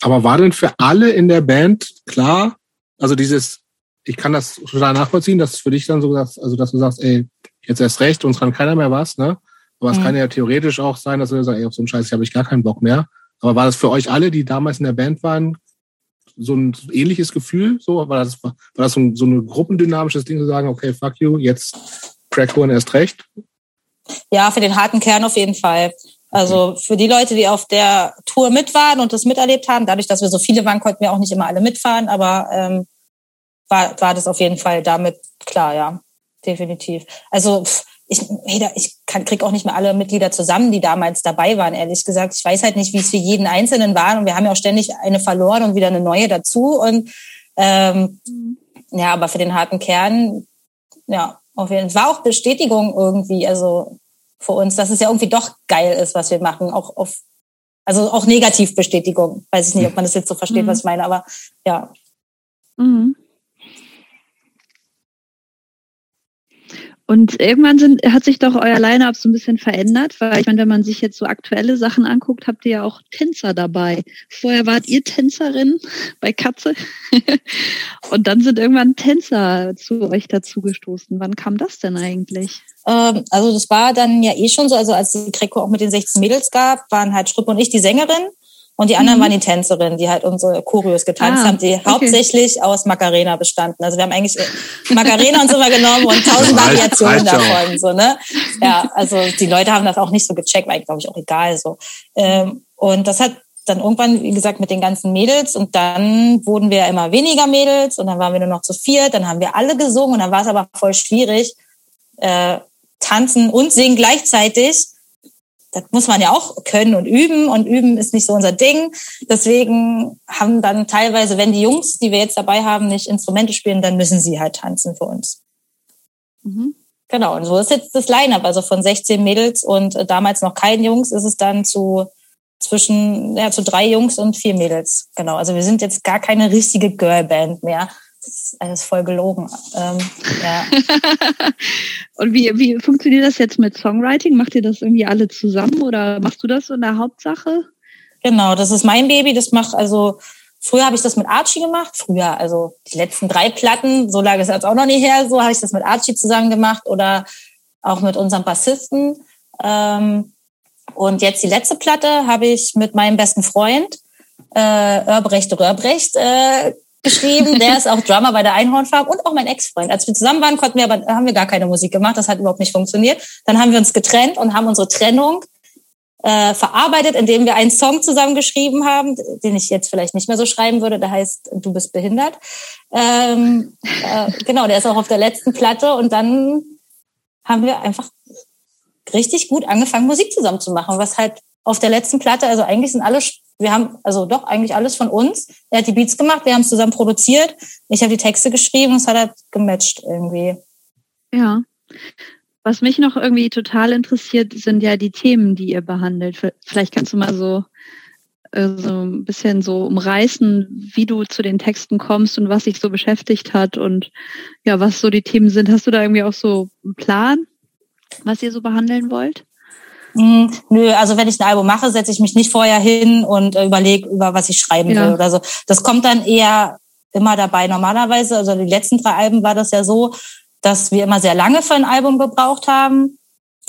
Aber war denn für alle in der Band klar, also dieses, ich kann das total nachvollziehen, dass für dich dann so sagst, also dass du sagst, ey, jetzt erst recht, uns kann keiner mehr was, ne? Aber es mhm. kann ja theoretisch auch sein, dass du sagst, ey, auf so einen Scheiß habe ich gar keinen Bock mehr. Aber war das für euch alle, die damals in der Band waren, so ein ähnliches Gefühl? So war das, war das so, ein, so ein gruppendynamisches Ding zu sagen, okay, fuck you, jetzt Crackhorn erst recht? Ja, für den harten Kern auf jeden Fall. Also für die Leute, die auf der Tour mit waren und das miterlebt haben, dadurch, dass wir so viele waren, konnten wir auch nicht immer alle mitfahren, aber ähm, war, war das auf jeden Fall damit klar, ja, definitiv. Also ich, ich kann, krieg auch nicht mehr alle Mitglieder zusammen, die damals dabei waren, ehrlich gesagt. Ich weiß halt nicht, wie es für jeden Einzelnen war und wir haben ja auch ständig eine verloren und wieder eine neue dazu und ähm, ja, aber für den harten Kern, ja, auf jeden Fall. War auch Bestätigung irgendwie, also für uns, dass es ja irgendwie doch geil ist, was wir machen, auch auf, also auch Negativbestätigung. Weiß ich nicht, ob man das jetzt so versteht, mhm. was ich meine, aber ja. Mhm. Und irgendwann sind, hat sich doch euer Line-Up so ein bisschen verändert, weil ich meine, wenn man sich jetzt so aktuelle Sachen anguckt, habt ihr ja auch Tänzer dabei. Vorher wart ihr Tänzerin bei Katze (laughs) und dann sind irgendwann Tänzer zu euch dazugestoßen. Wann kam das denn eigentlich? Ähm, also das war dann ja eh schon so, also als die Greco auch mit den 16 Mädels gab, waren halt Strupp und ich die Sängerin und die anderen mhm. waren die Tänzerinnen, die halt unsere Choreos getanzt ah, haben, die okay. hauptsächlich aus Macarena bestanden. Also wir haben eigentlich äh, Macarena uns immer genommen und tausend Variationen davon. So, ne? Ja, also die Leute haben das auch nicht so gecheckt, war eigentlich, glaube ich, auch egal. so. Ähm, und das hat dann irgendwann, wie gesagt, mit den ganzen Mädels und dann wurden wir immer weniger Mädels und dann waren wir nur noch zu viert, dann haben wir alle gesungen und dann war es aber voll schwierig, äh, tanzen und singen gleichzeitig das muss man ja auch können und üben und üben ist nicht so unser Ding. Deswegen haben dann teilweise, wenn die Jungs, die wir jetzt dabei haben, nicht Instrumente spielen, dann müssen sie halt tanzen für uns. Mhm. Genau, und so ist jetzt das Line-Up. Also von 16 Mädels und äh, damals noch kein Jungs ist es dann zu zwischen, ja, zu drei Jungs und vier Mädels. Genau, also wir sind jetzt gar keine richtige Girlband mehr. Das ist alles voll gelogen. Ähm, ja. (laughs) Und wie, wie funktioniert das jetzt mit Songwriting? Macht ihr das irgendwie alle zusammen oder machst du das in der Hauptsache? Genau, das ist mein Baby. Das macht also Früher habe ich das mit Archie gemacht. Früher, also die letzten drei Platten, so lange ist jetzt auch noch nicht her, so habe ich das mit Archie zusammen gemacht oder auch mit unserem Bassisten. Ähm, und jetzt die letzte Platte habe ich mit meinem besten Freund, äh, Örbrecht Rörbrecht, äh, geschrieben. Der ist auch Drummer bei der Einhornfarm und auch mein Ex-Freund. Als wir zusammen waren, konnten wir aber, haben wir gar keine Musik gemacht. Das hat überhaupt nicht funktioniert. Dann haben wir uns getrennt und haben unsere Trennung äh, verarbeitet, indem wir einen Song zusammengeschrieben haben, den ich jetzt vielleicht nicht mehr so schreiben würde. Der heißt Du bist behindert. Ähm, äh, genau, der ist auch auf der letzten Platte und dann haben wir einfach richtig gut angefangen, Musik zusammen zu machen, was halt auf der letzten Platte, also eigentlich sind alle, wir haben also doch eigentlich alles von uns. Er hat die Beats gemacht, wir haben es zusammen produziert, ich habe die Texte geschrieben, es hat halt gematcht irgendwie. Ja. Was mich noch irgendwie total interessiert, sind ja die Themen, die ihr behandelt. Vielleicht kannst du mal so, äh, so ein bisschen so umreißen, wie du zu den Texten kommst und was dich so beschäftigt hat und ja, was so die Themen sind. Hast du da irgendwie auch so einen Plan, was ihr so behandeln wollt? Mm, nö, also wenn ich ein Album mache, setze ich mich nicht vorher hin und äh, überlege, über was ich schreiben ja. will oder so. Das kommt dann eher immer dabei. Normalerweise, also die letzten drei Alben war das ja so, dass wir immer sehr lange für ein Album gebraucht haben.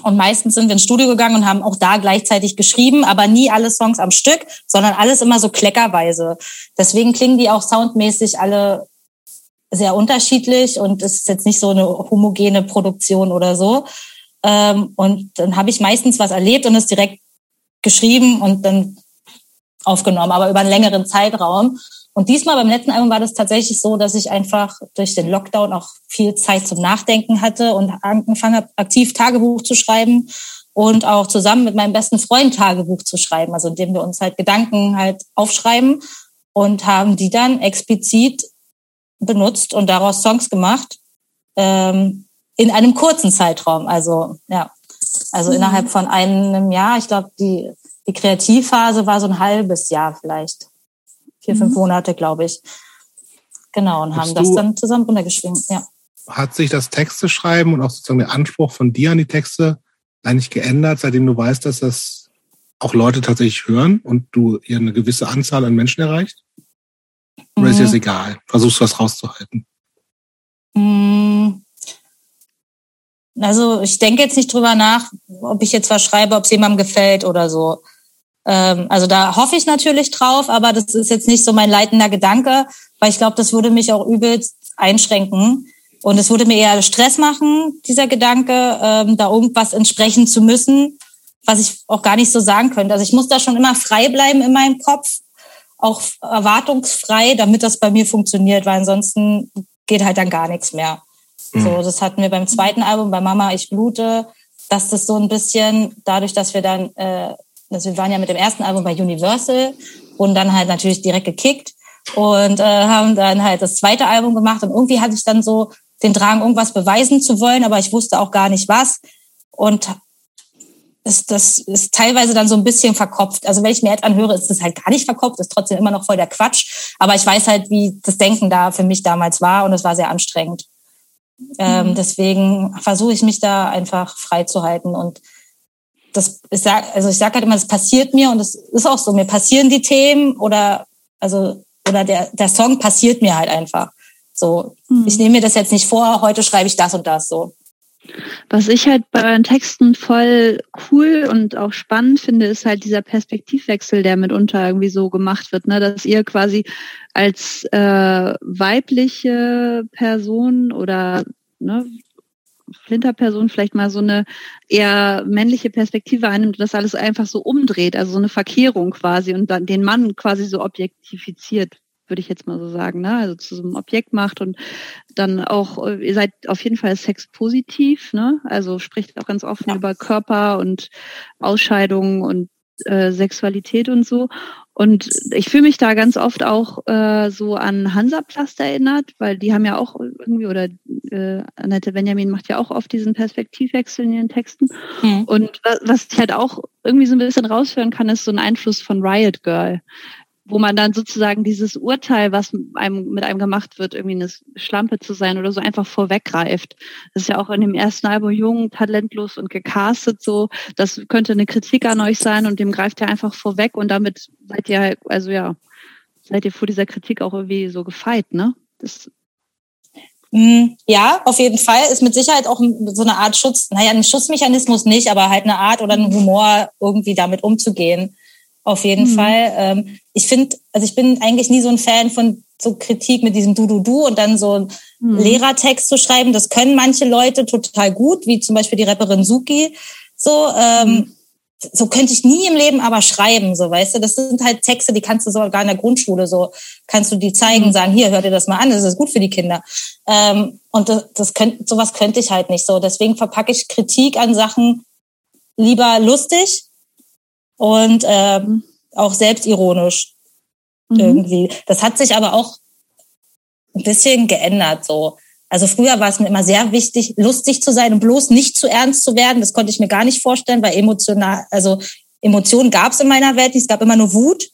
Und meistens sind wir ins Studio gegangen und haben auch da gleichzeitig geschrieben, aber nie alle Songs am Stück, sondern alles immer so kleckerweise. Deswegen klingen die auch soundmäßig alle sehr unterschiedlich und es ist jetzt nicht so eine homogene Produktion oder so. Ähm, und dann habe ich meistens was erlebt und es direkt geschrieben und dann aufgenommen, aber über einen längeren Zeitraum. Und diesmal beim letzten Album war das tatsächlich so, dass ich einfach durch den Lockdown auch viel Zeit zum Nachdenken hatte und angefangen habe, aktiv Tagebuch zu schreiben und auch zusammen mit meinem besten Freund Tagebuch zu schreiben, also indem wir uns halt Gedanken halt aufschreiben und haben die dann explizit benutzt und daraus Songs gemacht ähm, in einem kurzen Zeitraum. Also ja, also mhm. innerhalb von einem Jahr. Ich glaube, die die Kreativphase war so ein halbes Jahr vielleicht vier, fünf mhm. Monate, glaube ich. Genau, und haben das dann zusammen runtergeschrieben, ja. Hat sich das Texte schreiben und auch sozusagen der Anspruch von dir an die Texte eigentlich geändert, seitdem du weißt, dass das auch Leute tatsächlich hören und du ihr eine gewisse Anzahl an Menschen erreicht? Oder mhm. ist dir das egal? Versuchst du was rauszuhalten? Mhm. Also ich denke jetzt nicht drüber nach, ob ich jetzt was schreibe, ob es jemandem gefällt oder so. Ähm, also da hoffe ich natürlich drauf, aber das ist jetzt nicht so mein leitender Gedanke, weil ich glaube, das würde mich auch übelst einschränken. Und es würde mir eher Stress machen, dieser Gedanke, ähm, da irgendwas entsprechen zu müssen, was ich auch gar nicht so sagen könnte. Also ich muss da schon immer frei bleiben in meinem Kopf, auch erwartungsfrei, damit das bei mir funktioniert, weil ansonsten geht halt dann gar nichts mehr. Mhm. So, das hatten wir beim zweiten Album, bei Mama, ich blute, dass das so ein bisschen, dadurch, dass wir dann äh, also wir waren ja mit dem ersten Album bei Universal, wurden dann halt natürlich direkt gekickt und äh, haben dann halt das zweite Album gemacht und irgendwie hatte ich dann so den Drang, irgendwas beweisen zu wollen, aber ich wusste auch gar nicht was und ist, das ist teilweise dann so ein bisschen verkopft. Also wenn ich mir jetzt anhöre, ist das halt gar nicht verkopft, ist trotzdem immer noch voll der Quatsch. Aber ich weiß halt, wie das Denken da für mich damals war und es war sehr anstrengend. Ähm, mhm. deswegen versuche ich mich da einfach frei zu halten und das, ich sag, also ich sage halt immer, das passiert mir und es ist auch so, mir passieren die Themen oder, also, oder der, der Song passiert mir halt einfach. So, mhm. ich nehme mir das jetzt nicht vor, heute schreibe ich das und das so. Was ich halt bei euren Texten voll cool und auch spannend finde, ist halt dieser Perspektivwechsel, der mitunter irgendwie so gemacht wird, ne? dass ihr quasi als äh, weibliche Person oder ne, Flinterperson vielleicht mal so eine eher männliche Perspektive einnimmt und das alles einfach so umdreht, also so eine Verkehrung quasi und dann den Mann quasi so objektifiziert, würde ich jetzt mal so sagen, ne? Also zu so einem Objekt macht und dann auch, ihr seid auf jeden Fall sexpositiv, ne? Also spricht auch ganz offen ja. über Körper und Ausscheidungen und äh, Sexualität und so. Und ich fühle mich da ganz oft auch äh, so an Hansaplast erinnert, weil die haben ja auch irgendwie, oder äh, Annette Benjamin macht ja auch oft diesen Perspektivwechsel in ihren Texten. Mhm. Und was ich halt auch irgendwie so ein bisschen raushören kann, ist so ein Einfluss von Riot Girl wo man dann sozusagen dieses Urteil, was einem, mit einem gemacht wird, irgendwie eine Schlampe zu sein oder so, einfach vorweggreift. Das ist ja auch in dem ersten Album jung, talentlos und gecastet so. Das könnte eine Kritik an euch sein und dem greift ihr einfach vorweg und damit seid ihr halt, also ja, seid ihr vor dieser Kritik auch irgendwie so gefeit, ne? Das hm, ja, auf jeden Fall ist mit Sicherheit auch so eine Art Schutz, naja, ein Schutzmechanismus nicht, aber halt eine Art oder ein Humor irgendwie damit umzugehen. Auf jeden mhm. Fall. Ähm, ich finde, also ich bin eigentlich nie so ein Fan von so Kritik mit diesem Du-Du-Du und dann so einen mhm. Lehrertext zu schreiben. Das können manche Leute total gut, wie zum Beispiel die Rapperin Suki. So, ähm, mhm. so könnte ich nie im Leben aber schreiben, so weißt du. Das sind halt Texte, die kannst du sogar in der Grundschule so, kannst du die zeigen, mhm. sagen, hier, hör dir das mal an, das ist gut für die Kinder. Ähm, und das, das könnte, sowas könnte ich halt nicht so. Deswegen verpacke ich Kritik an Sachen lieber lustig und ähm, auch selbstironisch mhm. irgendwie. Das hat sich aber auch ein bisschen geändert so. Also früher war es mir immer sehr wichtig, lustig zu sein und bloß nicht zu ernst zu werden. Das konnte ich mir gar nicht vorstellen, weil emotional, also Emotionen gab es in meiner Welt nicht. Es gab immer nur Wut.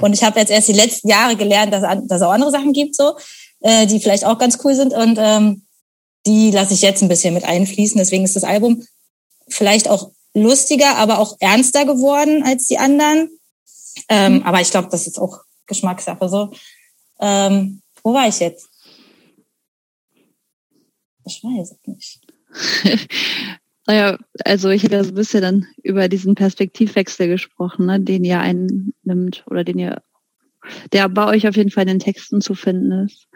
Und ich habe jetzt erst die letzten Jahre gelernt, dass, dass es auch andere Sachen gibt, so, äh, die vielleicht auch ganz cool sind. Und ähm, die lasse ich jetzt ein bisschen mit einfließen. Deswegen ist das Album vielleicht auch lustiger, aber auch ernster geworden als die anderen. Ähm, mhm. Aber ich glaube, das ist auch Geschmackssache. So, ähm, wo war ich jetzt? Ich weiß es nicht. (laughs) naja, also ich habe ja so ein bisschen dann über diesen Perspektivwechsel gesprochen, ne, den ihr einnimmt oder den ihr, der bei euch auf jeden Fall in den Texten zu finden ist.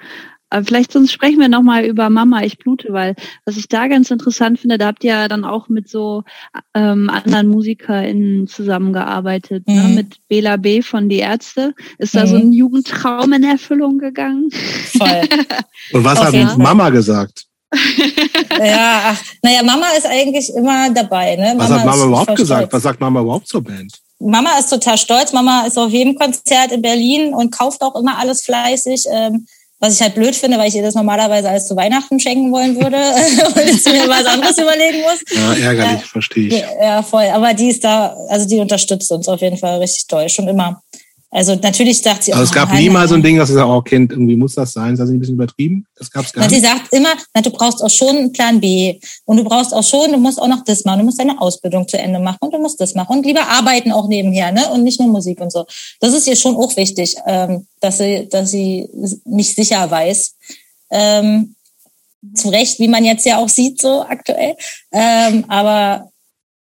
Aber vielleicht sonst sprechen wir nochmal über Mama, ich blute, weil was ich da ganz interessant finde, da habt ihr ja dann auch mit so ähm, anderen MusikerInnen zusammengearbeitet, ne? mhm. ne? mit Bela B. von Die Ärzte. Ist mhm. da so ein Jugendtraum in Erfüllung gegangen? Voll. (laughs) Und was okay. hat Mama gesagt? ja, ach, naja, Mama ist eigentlich immer dabei. Ne? Mama was hat Mama überhaupt gesagt? Was sagt Mama überhaupt zur Band? Mama ist total stolz. Mama ist auf jedem Konzert in Berlin und kauft auch immer alles fleißig. Ähm, was ich halt blöd finde, weil ich ihr das normalerweise alles zu Weihnachten schenken wollen würde (laughs) und jetzt mir was anderes überlegen muss. Ja, ärgerlich, ja, verstehe ich. Ja, voll. Aber die ist da, also die unterstützt uns auf jeden Fall richtig toll, schon immer. Also natürlich sagt sie auch. Also es gab nie mal so ein Ding, dass sie sagt, oh Kind, irgendwie muss das sein. Das ist ein bisschen übertrieben. Das gab es gar nicht. Sie sagt immer, na, du brauchst auch schon einen Plan B. Und du brauchst auch schon, du musst auch noch das machen. Du musst deine Ausbildung zu Ende machen und du musst das machen. Und lieber arbeiten auch nebenher, ne? Und nicht nur Musik und so. Das ist ihr schon auch wichtig, ähm, dass sie, dass sie mich sicher weiß. Ähm, zu Recht, wie man jetzt ja auch sieht, so aktuell. Ähm, aber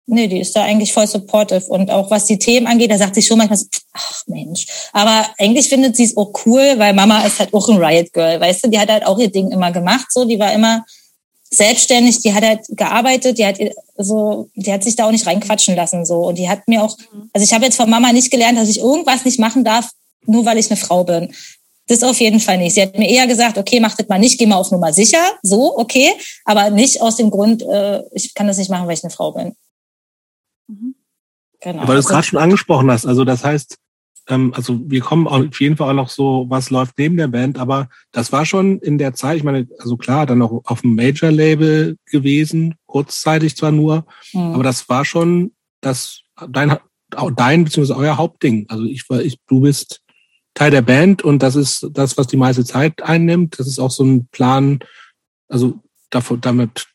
Nee, die ist da eigentlich voll supportive. Und auch was die Themen angeht, da sagt sie schon manchmal so, ach Mensch. Aber eigentlich findet sie es auch cool, weil Mama ist halt auch ein Riot Girl, weißt du? Die hat halt auch ihr Ding immer gemacht, so. Die war immer selbstständig, die hat halt gearbeitet, die hat so, die hat sich da auch nicht reinquatschen lassen, so. Und die hat mir auch, also ich habe jetzt von Mama nicht gelernt, dass ich irgendwas nicht machen darf, nur weil ich eine Frau bin. Das auf jeden Fall nicht. Sie hat mir eher gesagt, okay, mach das mal nicht, geh mal auf Nummer sicher, so, okay, aber nicht aus dem Grund, äh, ich kann das nicht machen, weil ich eine Frau bin. Genau. Weil du es gerade schon angesprochen hast, also das heißt, ähm, also wir kommen auf jeden Fall auch noch so, was läuft neben der Band, aber das war schon in der Zeit, ich meine, also klar, dann noch auf dem Major-Label gewesen, kurzzeitig zwar nur, mhm. aber das war schon das dein, dein bzw. euer Hauptding. Also ich war, ich, du bist Teil der Band und das ist das, was die meiste Zeit einnimmt. Das ist auch so ein Plan, also davon, damit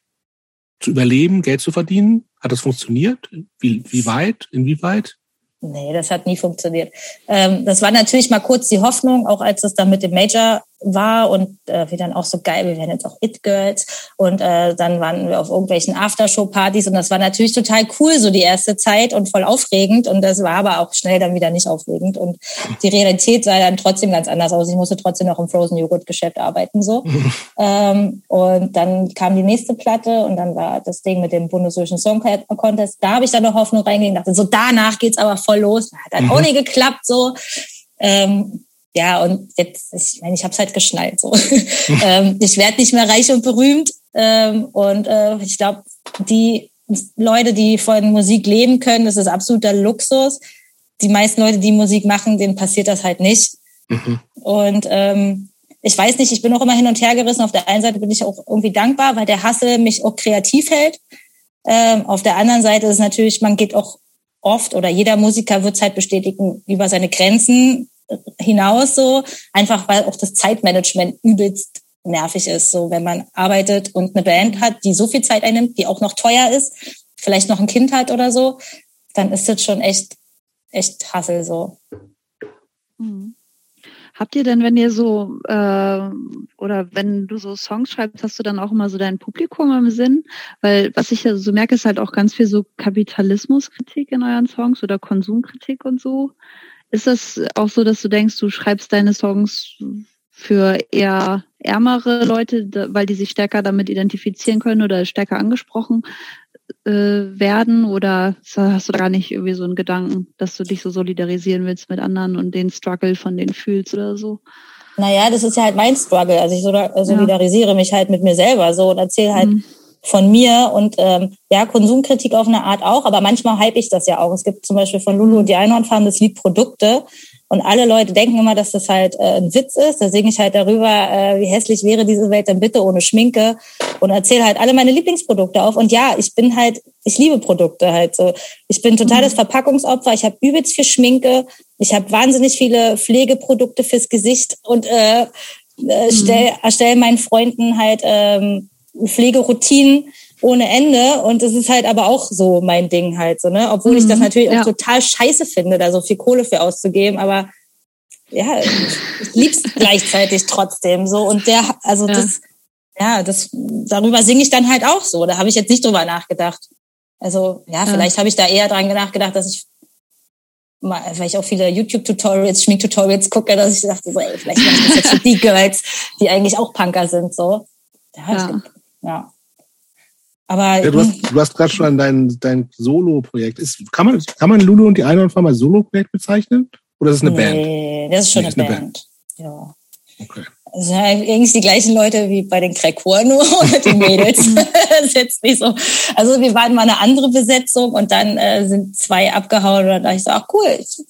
zu überleben, Geld zu verdienen. Hat das funktioniert? Wie, wie weit? Inwieweit? Nee, das hat nie funktioniert. Ähm, das war natürlich mal kurz die Hoffnung, auch als es dann mit dem Major war und äh, wir dann auch so geil, wir werden jetzt auch It Girls und äh, dann waren wir auf irgendwelchen Aftershow-Partys und das war natürlich total cool, so die erste Zeit und voll aufregend und das war aber auch schnell dann wieder nicht aufregend und die Realität sah dann trotzdem ganz anders aus. Ich musste trotzdem noch im Frozen Joghurt Geschäft arbeiten so (laughs) ähm, und dann kam die nächste Platte und dann war das Ding mit dem Bundesdeutschen Song Contest. Da habe ich dann noch Hoffnung reingegeben, dachte so danach geht's aber voll los. Hat dann auch mhm. nicht geklappt so. Ähm, ja, und jetzt, ich meine, ich habe es halt geschnallt. So. (laughs) ähm, ich werde nicht mehr reich und berühmt. Ähm, und äh, ich glaube, die Leute, die von Musik leben können, das ist absoluter Luxus. Die meisten Leute, die Musik machen, denen passiert das halt nicht. Mhm. Und ähm, ich weiß nicht, ich bin auch immer hin und her gerissen. Auf der einen Seite bin ich auch irgendwie dankbar, weil der Hassel mich auch kreativ hält. Ähm, auf der anderen Seite ist natürlich, man geht auch oft oder jeder Musiker wird es halt bestätigen über seine Grenzen hinaus so, einfach weil auch das Zeitmanagement übelst nervig ist, so wenn man arbeitet und eine Band hat, die so viel Zeit einnimmt, die auch noch teuer ist, vielleicht noch ein Kind hat oder so, dann ist das schon echt, echt Hassel so. Mhm. Habt ihr denn, wenn ihr so äh, oder wenn du so Songs schreibst, hast du dann auch immer so dein Publikum im Sinn? Weil was ich ja so merke, ist halt auch ganz viel so Kapitalismuskritik in euren Songs oder Konsumkritik und so. Ist das auch so, dass du denkst, du schreibst deine Songs für eher ärmere Leute, weil die sich stärker damit identifizieren können oder stärker angesprochen äh, werden? Oder hast du gar nicht irgendwie so einen Gedanken, dass du dich so solidarisieren willst mit anderen und den Struggle von denen fühlst oder so? Naja, das ist ja halt mein Struggle. Also ich solidarisiere ja. mich halt mit mir selber so und erzähle halt mhm. Von mir und ähm, ja, Konsumkritik auf eine Art auch, aber manchmal hype ich das ja auch. Es gibt zum Beispiel von Lulu und die Einhornfarm das Lied Produkte und alle Leute denken immer, dass das halt äh, ein Witz ist. Da singe ich halt darüber, äh, wie hässlich wäre diese Welt denn bitte ohne Schminke und erzähle halt alle meine Lieblingsprodukte auf. Und ja, ich bin halt, ich liebe Produkte halt so. Ich bin totales mhm. Verpackungsopfer. Ich habe übelst viel Schminke. Ich habe wahnsinnig viele Pflegeprodukte fürs Gesicht und äh, äh, mhm. stell, erstelle meinen Freunden halt ähm, Pflegeroutinen ohne Ende. Und es ist halt aber auch so mein Ding halt so, ne? Obwohl mhm, ich das mhm. natürlich ja. auch total scheiße finde, da so viel Kohle für auszugeben, aber ja, ich lieb's (laughs) gleichzeitig trotzdem so. Und der, also ja. das, ja, das, darüber singe ich dann halt auch so. Da habe ich jetzt nicht drüber nachgedacht. Also, ja, ja. vielleicht habe ich da eher dran nachgedacht, dass ich mal, weil ich auch viele YouTube-Tutorials, Schmink-Tutorials gucke, dass ich dachte, so, ey, vielleicht mache ich das jetzt für (laughs) die Girls, die eigentlich auch Punker sind, so. Ja, ja. Ja. Aber ja, du hast, du hast gerade schon dein, dein Solo-Projekt. kann, man, kann man Lulu und die Einhornfarm als Solo-Projekt bezeichnen? Oder ist es eine nee, Band? Nee, das ist schon nee, eine, Band. Band. Ja. Okay. Das sind eigentlich die gleichen Leute wie bei den Crackcore, nur (laughs) ohne die Mädels. (laughs) das ist jetzt nicht so. Also wir waren mal eine andere Besetzung und dann äh, sind zwei abgehauen und dann dachte ich so, ach cool, ich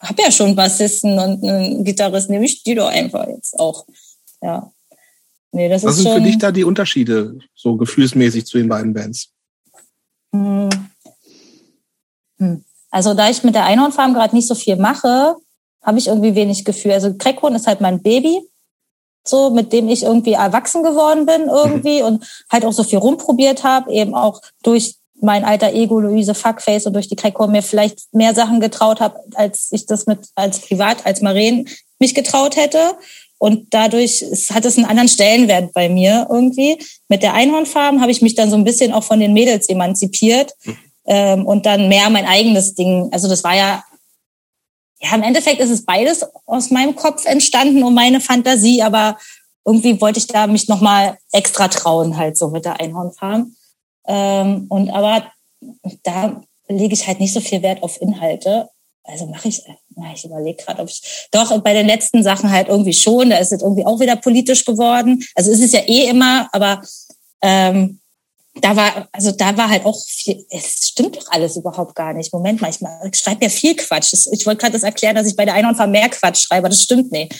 habe ja schon einen Bassisten und einen Gitarrist, nehme ich die doch einfach jetzt auch. Ja. Nee, das Was ist sind für dich da die Unterschiede, so gefühlsmäßig zu den beiden Bands? Hm. Hm. Also da ich mit der Einhornfarm gerade nicht so viel mache, habe ich irgendwie wenig Gefühl. Also Crackhuhn ist halt mein Baby, so mit dem ich irgendwie erwachsen geworden bin irgendwie mhm. und halt auch so viel rumprobiert habe, eben auch durch mein alter Ego Luise Fuckface und durch die Crackhuhn mir vielleicht mehr Sachen getraut habe, als ich das mit als privat als Maren mich getraut hätte. Und dadurch hat es einen anderen Stellenwert bei mir irgendwie. Mit der Einhornfarben habe ich mich dann so ein bisschen auch von den Mädels emanzipiert mhm. ähm, und dann mehr mein eigenes Ding. Also das war ja, ja, im Endeffekt ist es beides aus meinem Kopf entstanden und meine Fantasie, aber irgendwie wollte ich da mich nochmal extra trauen, halt so mit der Einhornfarm. Ähm, und aber da lege ich halt nicht so viel Wert auf Inhalte also mache ich, na, ich überlege gerade, ob ich doch bei den letzten Sachen halt irgendwie schon, da ist es irgendwie auch wieder politisch geworden. Also es ist ja eh immer, aber ähm, da war, also da war halt auch viel, es stimmt doch alles überhaupt gar nicht. Moment mal, ich, ich schreibe ja viel Quatsch. Ich wollte gerade das erklären, dass ich bei der Einhornfarm mehr Quatsch schreibe, das stimmt nicht.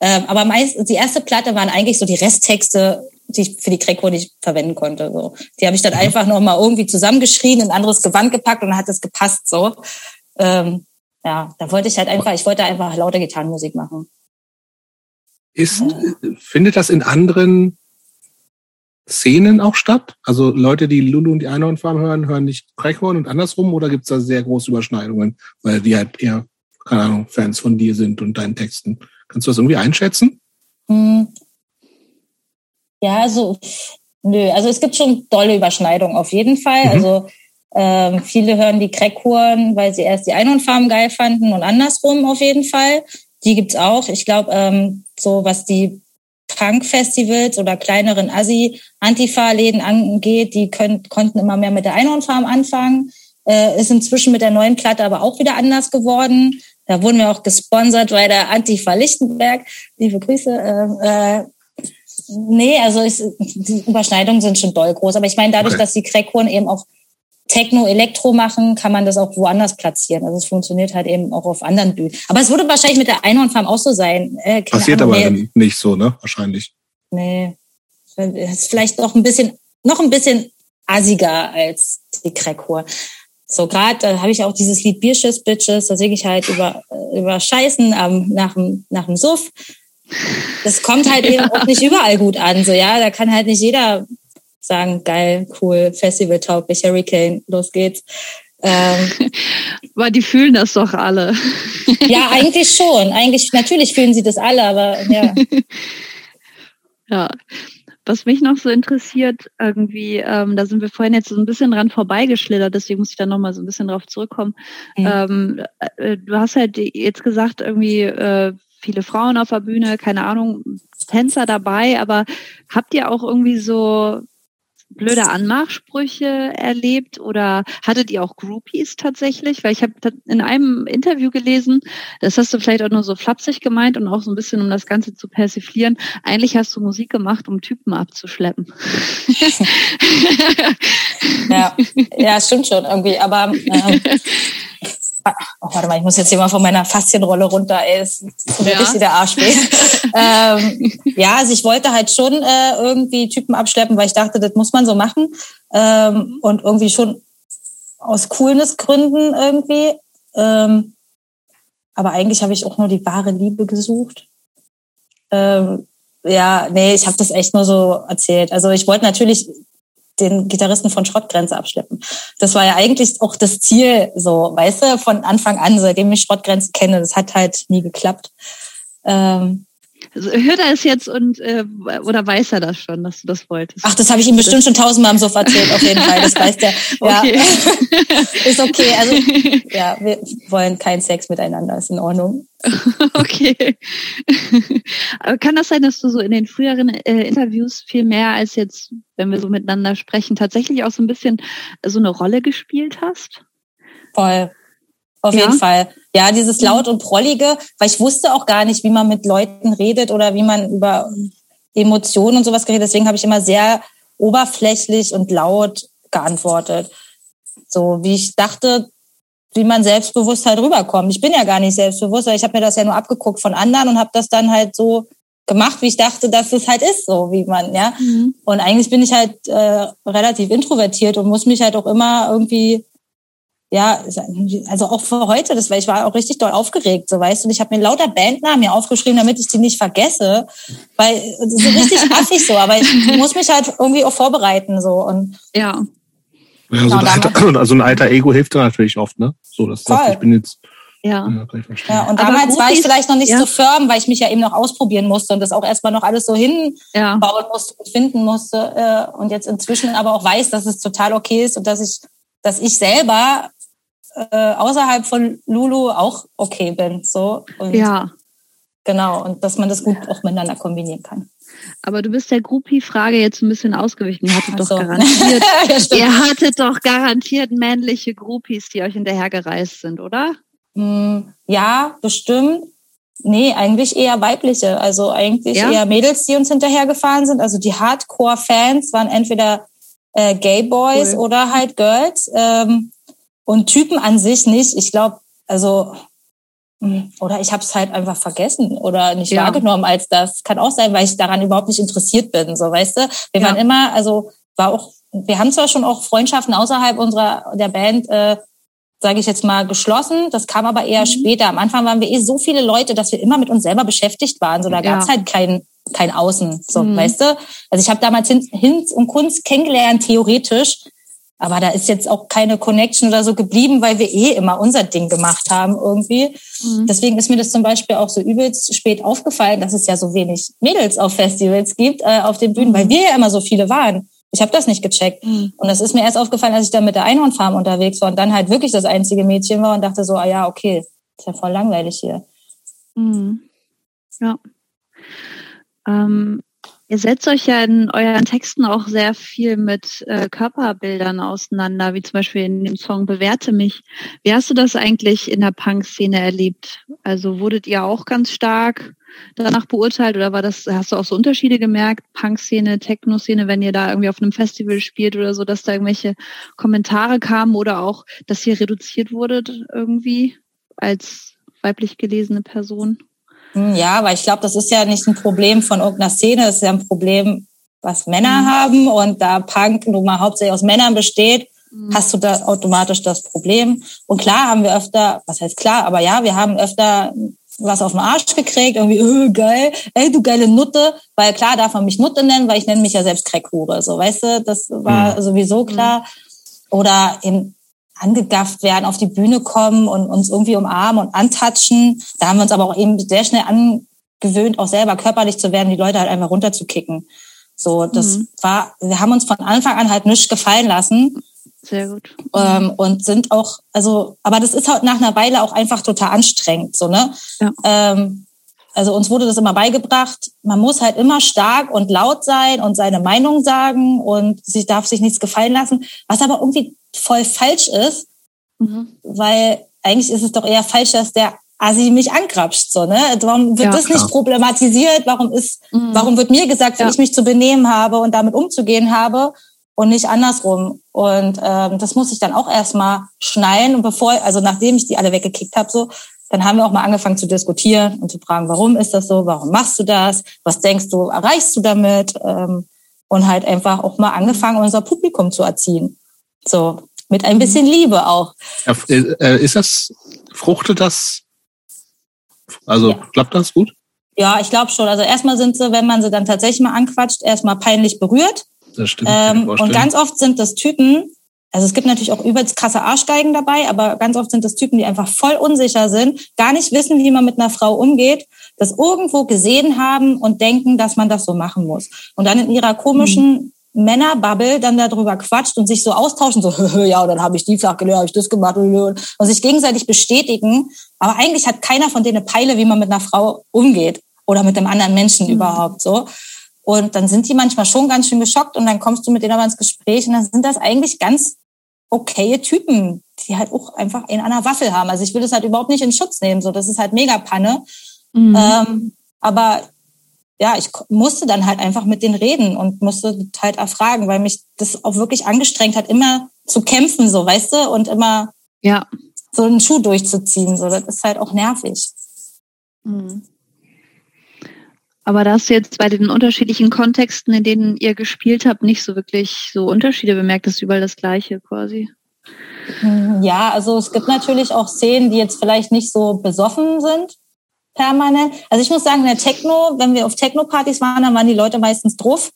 Ähm, aber meist, die erste Platte waren eigentlich so die Resttexte, die ich für die Crackwo nicht verwenden konnte. So. Die habe ich dann mhm. einfach nochmal irgendwie zusammengeschrien, in ein anderes Gewand gepackt und dann hat es gepasst so. Ähm, ja, da wollte ich halt einfach, ich wollte einfach lauter Gitarrenmusik machen. Ist, findet das in anderen Szenen auch statt? Also Leute, die Lulu und die Einhornfarm hören, hören nicht Crackhorn und andersrum oder gibt es da sehr große Überschneidungen, weil die halt eher, keine Ahnung, Fans von dir sind und deinen Texten? Kannst du das irgendwie einschätzen? Hm. Ja, also nö, also es gibt schon dolle Überschneidungen auf jeden Fall. Mhm. Also ähm, viele hören die Crackhuren, weil sie erst die Einhornfarben geil fanden und andersrum auf jeden Fall. Die gibt's auch. Ich glaube, ähm, so was die Punk-Festivals oder kleineren Assi-Antifa-Läden angeht, die können, konnten immer mehr mit der Einhornfarm anfangen. Äh, ist inzwischen mit der neuen Platte aber auch wieder anders geworden. Da wurden wir auch gesponsert bei der Antifa Lichtenberg. Liebe Grüße. Äh, äh, nee, also ich, die Überschneidungen sind schon doll groß. Aber ich meine, dadurch, okay. dass die Crackhuren eben auch Techno, Elektro machen, kann man das auch woanders platzieren. Also es funktioniert halt eben auch auf anderen Bühnen. Aber es würde wahrscheinlich mit der Einhornfarm auch so sein. Äh, Passiert Ahnung, aber nee. nicht so, ne? Wahrscheinlich. Nee. Es ist vielleicht noch ein bisschen, noch ein bisschen assiger als die Crackcore. So gerade da habe ich auch dieses Lied Bierschiss Bitches, da singe ich halt über, über Scheißen ähm, nach, dem, nach dem Suff. Das kommt halt ja. eben auch nicht überall gut an. So, ja, da kann halt nicht jeder sagen, geil, cool, Festival tauglich, Hurricane, los geht's. Ähm, (laughs) aber die fühlen das doch alle. ja, eigentlich schon. Eigentlich, natürlich fühlen sie das alle, aber ja. (laughs) ja. Was mich noch so interessiert, irgendwie, ähm, da sind wir vorhin jetzt so ein bisschen dran vorbeigeschlittert, deswegen muss ich da nochmal so ein bisschen drauf zurückkommen. Mhm. Ähm, äh, du hast halt jetzt gesagt, irgendwie äh, viele Frauen auf der Bühne, keine Ahnung, Tänzer dabei, aber habt ihr auch irgendwie so blöde Anmachsprüche erlebt oder hattet ihr auch Groupies tatsächlich? Weil ich habe in einem Interview gelesen, das hast du vielleicht auch nur so flapsig gemeint und auch so ein bisschen, um das Ganze zu persiflieren. Eigentlich hast du Musik gemacht, um Typen abzuschleppen. (laughs) ja, ja, stimmt schon irgendwie. Aber ähm, (laughs) Oh, warte mal, ich muss jetzt hier mal von meiner Faszienrolle runter, ey, ist so ja. richtig der Arsch (laughs) ähm, Ja, also ich wollte halt schon äh, irgendwie Typen abschleppen, weil ich dachte, das muss man so machen. Ähm, und irgendwie schon aus Coolness-Gründen irgendwie. Ähm, aber eigentlich habe ich auch nur die wahre Liebe gesucht. Ähm, ja, nee, ich habe das echt nur so erzählt. Also ich wollte natürlich den Gitarristen von Schrottgrenze abschleppen. Das war ja eigentlich auch das Ziel, so, weißt du, von Anfang an, seitdem ich Schrottgrenze kenne. Das hat halt nie geklappt. Ähm, also, hört er es jetzt und äh, oder weiß er das schon, dass du das wolltest? Ach, das habe ich ihm bestimmt schon tausendmal im Sofa erzählt, auf jeden Fall. Das weiß der. (laughs) Ja. Okay. (laughs) ist okay. Also (laughs) ja, wir wollen keinen Sex miteinander, ist in Ordnung. okay. Aber kann das sein, dass du so in den früheren äh, Interviews viel mehr als jetzt, wenn wir so miteinander sprechen, tatsächlich auch so ein bisschen so eine Rolle gespielt hast? Voll. Auf ja? jeden Fall. Ja, dieses mhm. laut und prollige, weil ich wusste auch gar nicht, wie man mit Leuten redet oder wie man über Emotionen und sowas geredet. Deswegen habe ich immer sehr oberflächlich und laut geantwortet. So wie ich dachte, wie man selbstbewusst halt rüberkommt. Ich bin ja gar nicht selbstbewusst, weil ich habe mir das ja nur abgeguckt von anderen und habe das dann halt so gemacht, wie ich dachte, dass es halt ist, so wie man, ja. Mhm. Und eigentlich bin ich halt äh, relativ introvertiert und muss mich halt auch immer irgendwie ja, also auch für heute, das, weil ich war auch richtig doll aufgeregt, so weißt du. Und ich habe mir lauter Bandnamen mir aufgeschrieben, damit ich die nicht vergesse, weil so richtig (laughs) affig so, aber ich muss mich halt irgendwie auch vorbereiten so und ja. Ja, so, ein alter, also ein alter Ego hilft da natürlich oft, ne? So, das Voll. ich bin jetzt ja. Ja, ja, und damals war ich vielleicht noch nicht ja. so firm, weil ich mich ja eben noch ausprobieren musste und das auch erstmal noch alles so hinbauen ja. musste und finden musste. Äh, und jetzt inzwischen aber auch weiß, dass es total okay ist und dass ich, dass ich selber äh, außerhalb von Lulu auch okay bin. So. Und ja. Genau, und dass man das gut auch miteinander kombinieren kann. Aber du bist der Groupie-Frage jetzt ein bisschen ausgewichen. Ihr hattet so. doch garantiert, (laughs) ja, ihr hattet doch garantiert männliche Groupies, die euch hinterhergereist sind, oder? Mm, ja, bestimmt. Nee, eigentlich eher weibliche. Also eigentlich ja? eher Mädels, die uns hinterhergefahren sind. Also die Hardcore-Fans waren entweder äh, Gay Boys cool. oder halt Girls. Ähm, und Typen an sich nicht. Ich glaube, also hm, oder ich habe es halt einfach vergessen oder nicht ja. wahrgenommen als das. Kann auch sein, weil ich daran überhaupt nicht interessiert bin. So, weißt du, wir ja. waren immer, also war auch, wir haben zwar schon auch Freundschaften außerhalb unserer der Band, äh, sage ich jetzt mal, geschlossen. Das kam aber eher mhm. später. Am Anfang waren wir eh so viele Leute, dass wir immer mit uns selber beschäftigt waren. So, da gab's ja. halt kein kein Außen, so, mhm. weißt du? Also ich habe damals Hinz und Kunst kennengelernt, theoretisch. Aber da ist jetzt auch keine Connection oder so geblieben, weil wir eh immer unser Ding gemacht haben irgendwie. Mhm. Deswegen ist mir das zum Beispiel auch so übelst spät aufgefallen, dass es ja so wenig Mädels auf Festivals gibt, äh, auf den Bühnen, mhm. weil wir ja immer so viele waren. Ich habe das nicht gecheckt. Mhm. Und das ist mir erst aufgefallen, als ich da mit der Einhornfarm unterwegs war und dann halt wirklich das einzige Mädchen war und dachte so, ah ja, okay, ist ja voll langweilig hier. Mhm. Ja. Ähm, Ihr setzt euch ja in euren Texten auch sehr viel mit äh, Körperbildern auseinander, wie zum Beispiel in dem Song Bewerte mich. Wie hast du das eigentlich in der Punk-Szene erlebt? Also wurdet ihr auch ganz stark danach beurteilt oder war das, hast du auch so Unterschiede gemerkt, Punk-Szene, Techno-Szene, wenn ihr da irgendwie auf einem Festival spielt oder so, dass da irgendwelche Kommentare kamen oder auch, dass ihr reduziert wurdet irgendwie als weiblich gelesene Person? Hm, ja, aber ich glaube, das ist ja nicht ein Problem von irgendeiner Szene, das ist ja ein Problem, was Männer mhm. haben und da Punk nun mal hauptsächlich aus Männern besteht, mhm. hast du da automatisch das Problem. Und klar haben wir öfter, was heißt klar, aber ja, wir haben öfter was auf den Arsch gekriegt, irgendwie, öh, geil, ey, du geile Nutte, weil klar darf man mich Nutte nennen, weil ich nenne mich ja selbst Crackhure, so, weißt du, das war mhm. sowieso klar. Mhm. Oder eben angegafft werden, auf die Bühne kommen und uns irgendwie umarmen und antatschen. Da haben wir uns aber auch eben sehr schnell angewöhnt, auch selber körperlich zu werden, die Leute halt einfach runterzukicken. So, das mhm. war, wir haben uns von Anfang an halt nichts gefallen lassen. Sehr gut. Ähm, und sind auch, also, aber das ist halt nach einer Weile auch einfach total anstrengend, so, ne? Ja. Ähm, also uns wurde das immer beigebracht, man muss halt immer stark und laut sein und seine Meinung sagen und sich darf sich nichts gefallen lassen, was aber irgendwie voll falsch ist, mhm. weil eigentlich ist es doch eher falsch, dass der Asi mich angrapscht, so, ne? Warum wird ja, das klar. nicht problematisiert? Warum ist, mhm. warum wird mir gesagt, wie ja. ich mich zu benehmen habe und damit umzugehen habe und nicht andersrum? Und ähm, das muss ich dann auch erstmal schneiden und bevor, also nachdem ich die alle weggekickt habe, so, dann haben wir auch mal angefangen zu diskutieren und zu fragen, warum ist das so? Warum machst du das? Was denkst du, erreichst du damit? Ähm, und halt einfach auch mal angefangen, unser Publikum zu erziehen. So, mit ein bisschen Liebe auch. Ja, äh, ist das, fruchtet das also ja. klappt das gut? Ja, ich glaube schon. Also erstmal sind sie, wenn man sie dann tatsächlich mal anquatscht, erstmal peinlich berührt. Das stimmt. Ähm, und ganz oft sind das Typen, also es gibt natürlich auch übelst krasse Arschgeigen dabei, aber ganz oft sind das Typen, die einfach voll unsicher sind, gar nicht wissen, wie man mit einer Frau umgeht, das irgendwo gesehen haben und denken, dass man das so machen muss. Und dann in ihrer komischen mhm. Männerbubble dann darüber quatscht und sich so austauschen, so, (laughs) ja, dann habe ich die flach gelehrt, habe ich das gemacht und sich gegenseitig bestätigen. Aber eigentlich hat keiner von denen eine Peile, wie man mit einer Frau umgeht oder mit einem anderen Menschen mhm. überhaupt so. Und dann sind die manchmal schon ganz schön geschockt und dann kommst du mit denen aber ins Gespräch und dann sind das eigentlich ganz okaye Typen, die halt auch einfach in einer Waffel haben. Also ich will das halt überhaupt nicht in Schutz nehmen, so das ist halt mega Panne. Mhm. Ähm, aber ja, ich musste dann halt einfach mit denen reden und musste halt erfragen, weil mich das auch wirklich angestrengt hat, immer zu kämpfen, so, weißt du, und immer ja. so einen Schuh durchzuziehen. So, das ist halt auch nervig. Mhm. Aber da hast du jetzt bei den unterschiedlichen Kontexten, in denen ihr gespielt habt, nicht so wirklich so Unterschiede bemerkt, das ist überall das Gleiche quasi. Ja, also es gibt natürlich auch Szenen, die jetzt vielleicht nicht so besoffen sind, permanent. Also ich muss sagen, in der Techno, wenn wir auf Techno-Partys waren, dann waren die Leute meistens drauf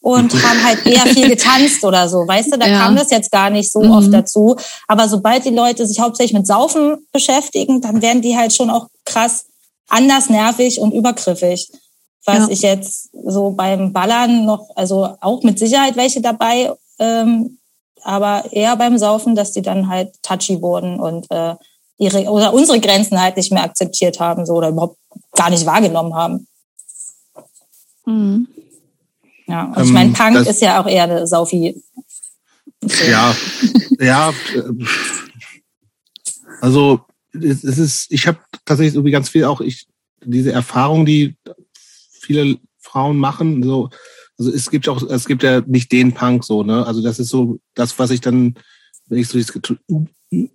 und haben halt eher viel getanzt oder so. Weißt du, da ja. kam das jetzt gar nicht so mhm. oft dazu. Aber sobald die Leute sich hauptsächlich mit Saufen beschäftigen, dann werden die halt schon auch krass anders nervig und übergriffig. Was ja. ich jetzt so beim Ballern noch, also auch mit Sicherheit welche dabei, ähm, aber eher beim Saufen, dass die dann halt touchy wurden und äh, ihre oder unsere Grenzen halt nicht mehr akzeptiert haben so oder überhaupt gar nicht wahrgenommen haben. Mhm. Ja, und ähm, ich meine, Punk ist ja auch eher eine Saufi. Ja, ja. Äh, also es ist, ich habe tatsächlich irgendwie ganz viel auch ich diese Erfahrung, die viele Frauen machen. So, also es gibt auch, es gibt ja nicht den Punk so, ne? Also das ist so das, was ich dann, wenn ich so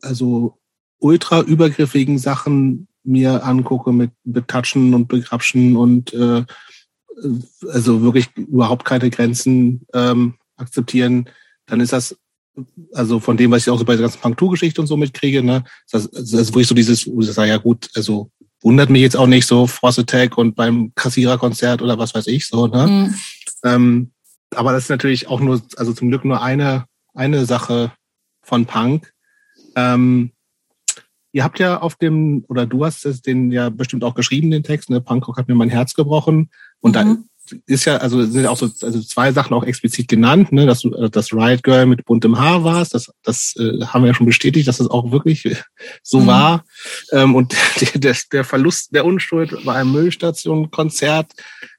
also ultra übergriffigen Sachen mir angucke mit Betatschen und Begrapschen und äh, also wirklich überhaupt keine Grenzen ähm, akzeptieren, dann ist das also von dem, was ich auch so bei der ganzen Punktur-Geschichte und so mitkriege, ne, das, das ist wirklich so dieses, wo ich sage, ja gut, also wundert mich jetzt auch nicht so Frost Attack und beim Kassiererkonzert oder was weiß ich so, ne? Mhm. Ähm, aber das ist natürlich auch nur, also zum Glück nur eine, eine Sache von Punk. Ähm, Ihr habt ja auf dem, oder du hast es den ja bestimmt auch geschrieben, den Text, ne? Punkrock hat mir mein Herz gebrochen. Und mhm. da ist ja, also sind ja auch so also zwei Sachen auch explizit genannt, ne, dass du äh, das Riot Girl mit buntem Haar warst. Das, das äh, haben wir ja schon bestätigt, dass das auch wirklich (laughs) so mhm. war. Ähm, und (laughs) der, der, Verlust der Unschuld bei einem Müllstation-Konzert.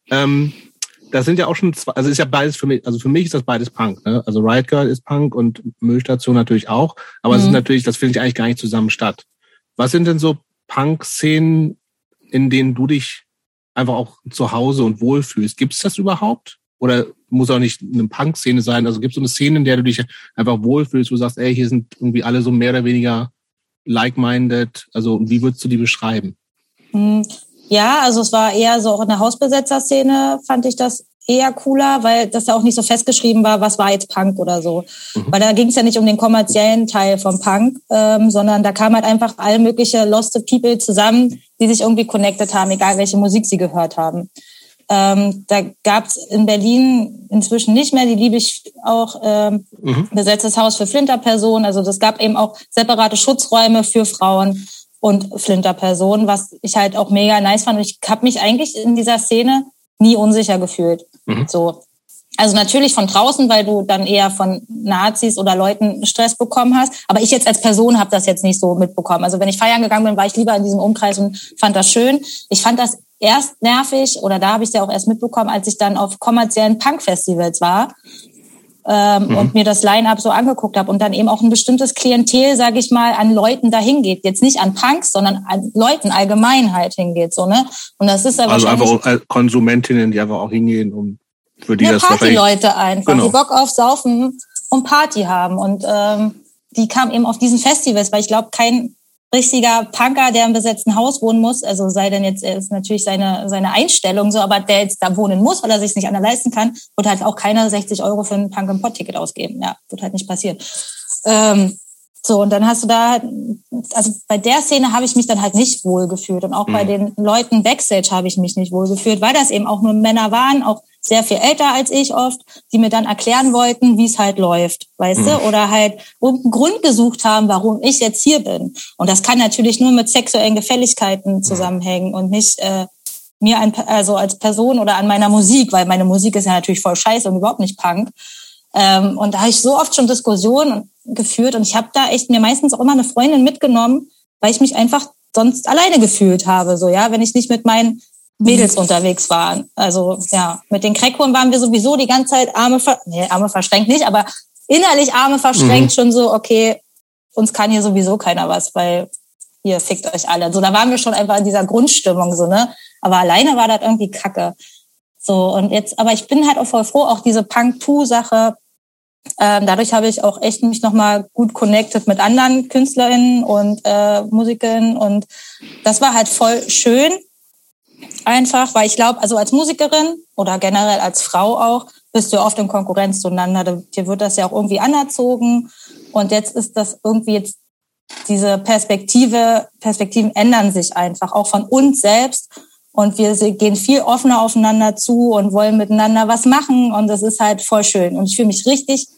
Ähm, das sind ja auch schon zwei, also ist ja beides für mich, also für mich ist das beides Punk. Ne? Also Riot Girl ist Punk und Müllstation natürlich auch, aber mhm. es ist natürlich, das findet eigentlich gar nicht zusammen statt. Was sind denn so Punk-Szenen, in denen du dich einfach auch zu Hause und wohlfühlst? Gibt es das überhaupt? Oder muss auch nicht eine Punk-Szene sein? Also gibt es so eine Szene, in der du dich einfach wohlfühlst, wo du sagst, ey, hier sind irgendwie alle so mehr oder weniger like-minded? Also wie würdest du die beschreiben? Hm, ja, also es war eher so auch in der Hausbesetzer-Szene fand ich das eher cooler, weil das ja auch nicht so festgeschrieben war, was war jetzt Punk oder so. Mhm. Weil da ging es ja nicht um den kommerziellen Teil vom Punk, ähm, sondern da kam halt einfach alle mögliche Lost People zusammen, die sich irgendwie connected haben, egal welche Musik sie gehört haben. Ähm, da gab es in Berlin inzwischen nicht mehr, die liebe ich auch, ähm, mhm. besetztes Haus für Flinterpersonen. Also das gab eben auch separate Schutzräume für Frauen und Flinterpersonen, was ich halt auch mega nice fand. Und ich habe mich eigentlich in dieser Szene nie unsicher gefühlt. Mhm. So. Also natürlich von draußen, weil du dann eher von Nazis oder Leuten Stress bekommen hast. Aber ich jetzt als Person habe das jetzt nicht so mitbekommen. Also wenn ich feiern gegangen bin, war ich lieber in diesem Umkreis und fand das schön. Ich fand das erst nervig oder da habe ich es ja auch erst mitbekommen, als ich dann auf kommerziellen Punk-Festivals war ähm, mhm. und mir das Line-up so angeguckt habe und dann eben auch ein bestimmtes Klientel, sage ich mal, an Leuten dahin geht. Jetzt nicht an Punks, sondern an Leuten allgemein halt hingeht. So, ne? Und das ist ja also einfach auch Konsumentinnen, die einfach auch hingehen, um für die ja, das Partyleute einfach, genau. die Bock auf Saufen und Party haben. Und ähm, die kamen eben auf diesen Festivals, weil ich glaube, kein richtiger Punker, der im besetzten Haus wohnen muss, also sei denn jetzt ist natürlich seine seine Einstellung so, aber der jetzt da wohnen muss, weil er sich nicht anders leisten kann, wird halt auch keine 60 Euro für ein Punk and Pot Ticket ausgeben. Ja, wird halt nicht passieren. Ähm, so, und dann hast du da, also bei der Szene habe ich mich dann halt nicht wohl gefühlt. Und auch mhm. bei den Leuten Backstage habe ich mich nicht wohl gefühlt, weil das eben auch nur Männer waren, auch sehr viel älter als ich oft, die mir dann erklären wollten, wie es halt läuft, weißt mhm. du? Oder halt irgendeinen Grund gesucht haben, warum ich jetzt hier bin. Und das kann natürlich nur mit sexuellen Gefälligkeiten mhm. zusammenhängen und nicht äh, mir ein, also als Person oder an meiner Musik, weil meine Musik ist ja natürlich voll scheiße und überhaupt nicht Punk. Ähm, und da habe ich so oft schon Diskussionen geführt und ich habe da echt mir meistens auch immer eine Freundin mitgenommen, weil ich mich einfach sonst alleine gefühlt habe, so ja, wenn ich nicht mit meinen Mädels mhm. unterwegs waren. Also ja, mit den Crackhuren waren wir sowieso die ganze Zeit Arme, ver nee, Arme verschränkt nicht, aber innerlich Arme verschränkt mhm. schon so, okay, uns kann hier sowieso keiner was, weil ihr fickt euch alle. So, da waren wir schon einfach in dieser Grundstimmung so, ne? Aber alleine war das irgendwie Kacke. So, und jetzt, aber ich bin halt auch voll froh, auch diese Punk-2-Sache. Ähm, dadurch habe ich auch echt mich nochmal gut connected mit anderen KünstlerInnen und äh, Musikerinnen und das war halt voll schön einfach, weil ich glaube, also als Musikerin oder generell als Frau auch, bist du oft in Konkurrenz zueinander. Dir wird das ja auch irgendwie anerzogen. Und jetzt ist das irgendwie jetzt diese Perspektive, Perspektiven ändern sich einfach, auch von uns selbst. Und wir gehen viel offener aufeinander zu und wollen miteinander was machen. Und das ist halt voll schön. Und ich fühle mich richtig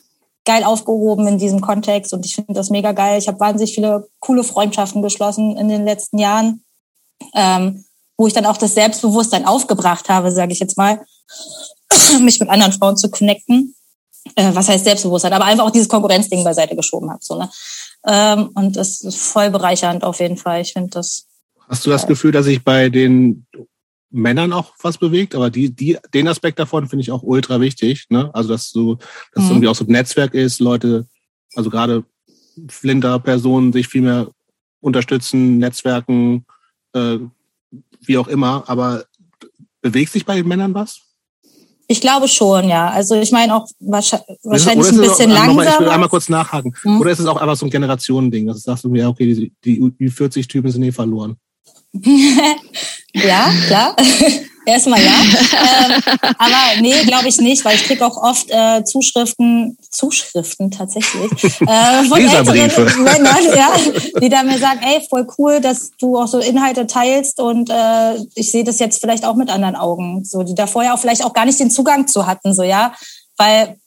geil aufgehoben in diesem Kontext. Und ich finde das mega geil. Ich habe wahnsinnig viele coole Freundschaften geschlossen in den letzten Jahren. Ähm, wo ich dann auch das Selbstbewusstsein aufgebracht habe, sage ich jetzt mal, (clears throat) mich mit anderen Frauen zu connecten. Äh, was heißt Selbstbewusstsein? Aber einfach auch dieses Konkurrenzding beiseite geschoben habe. So, ne? Ähm, und das ist voll bereichernd auf jeden Fall. Ich finde das. Hast du das Gefühl, dass sich bei den Männern auch was bewegt, aber die, die, den Aspekt davon finde ich auch ultra wichtig. Ne? Also dass so, dass mhm. irgendwie auch so ein Netzwerk ist, Leute, also gerade Flinter-Personen sich viel mehr unterstützen, Netzwerken, äh, wie auch immer, aber bewegt sich bei den Männern was? Ich glaube schon, ja. Also ich meine auch wahrscheinlich, wahrscheinlich ein bisschen auch, langsamer. ich will einmal kurz nachhaken. Hm? Oder ist es auch einfach so ein Generationending, dass du sagst, ja, okay, die, die 40 Typen sind eh verloren? (laughs) ja, klar. (laughs) Erstmal ja. ähm, aber nee, glaube ich nicht, weil ich krieg auch oft äh, Zuschriften, Zuschriften tatsächlich, äh, von älteren (laughs) Männern, ja, die da mir sagen, ey, voll cool, dass du auch so Inhalte teilst und äh, ich sehe das jetzt vielleicht auch mit anderen Augen. So, die da vorher auch vielleicht auch gar nicht den Zugang zu hatten, so ja. Weil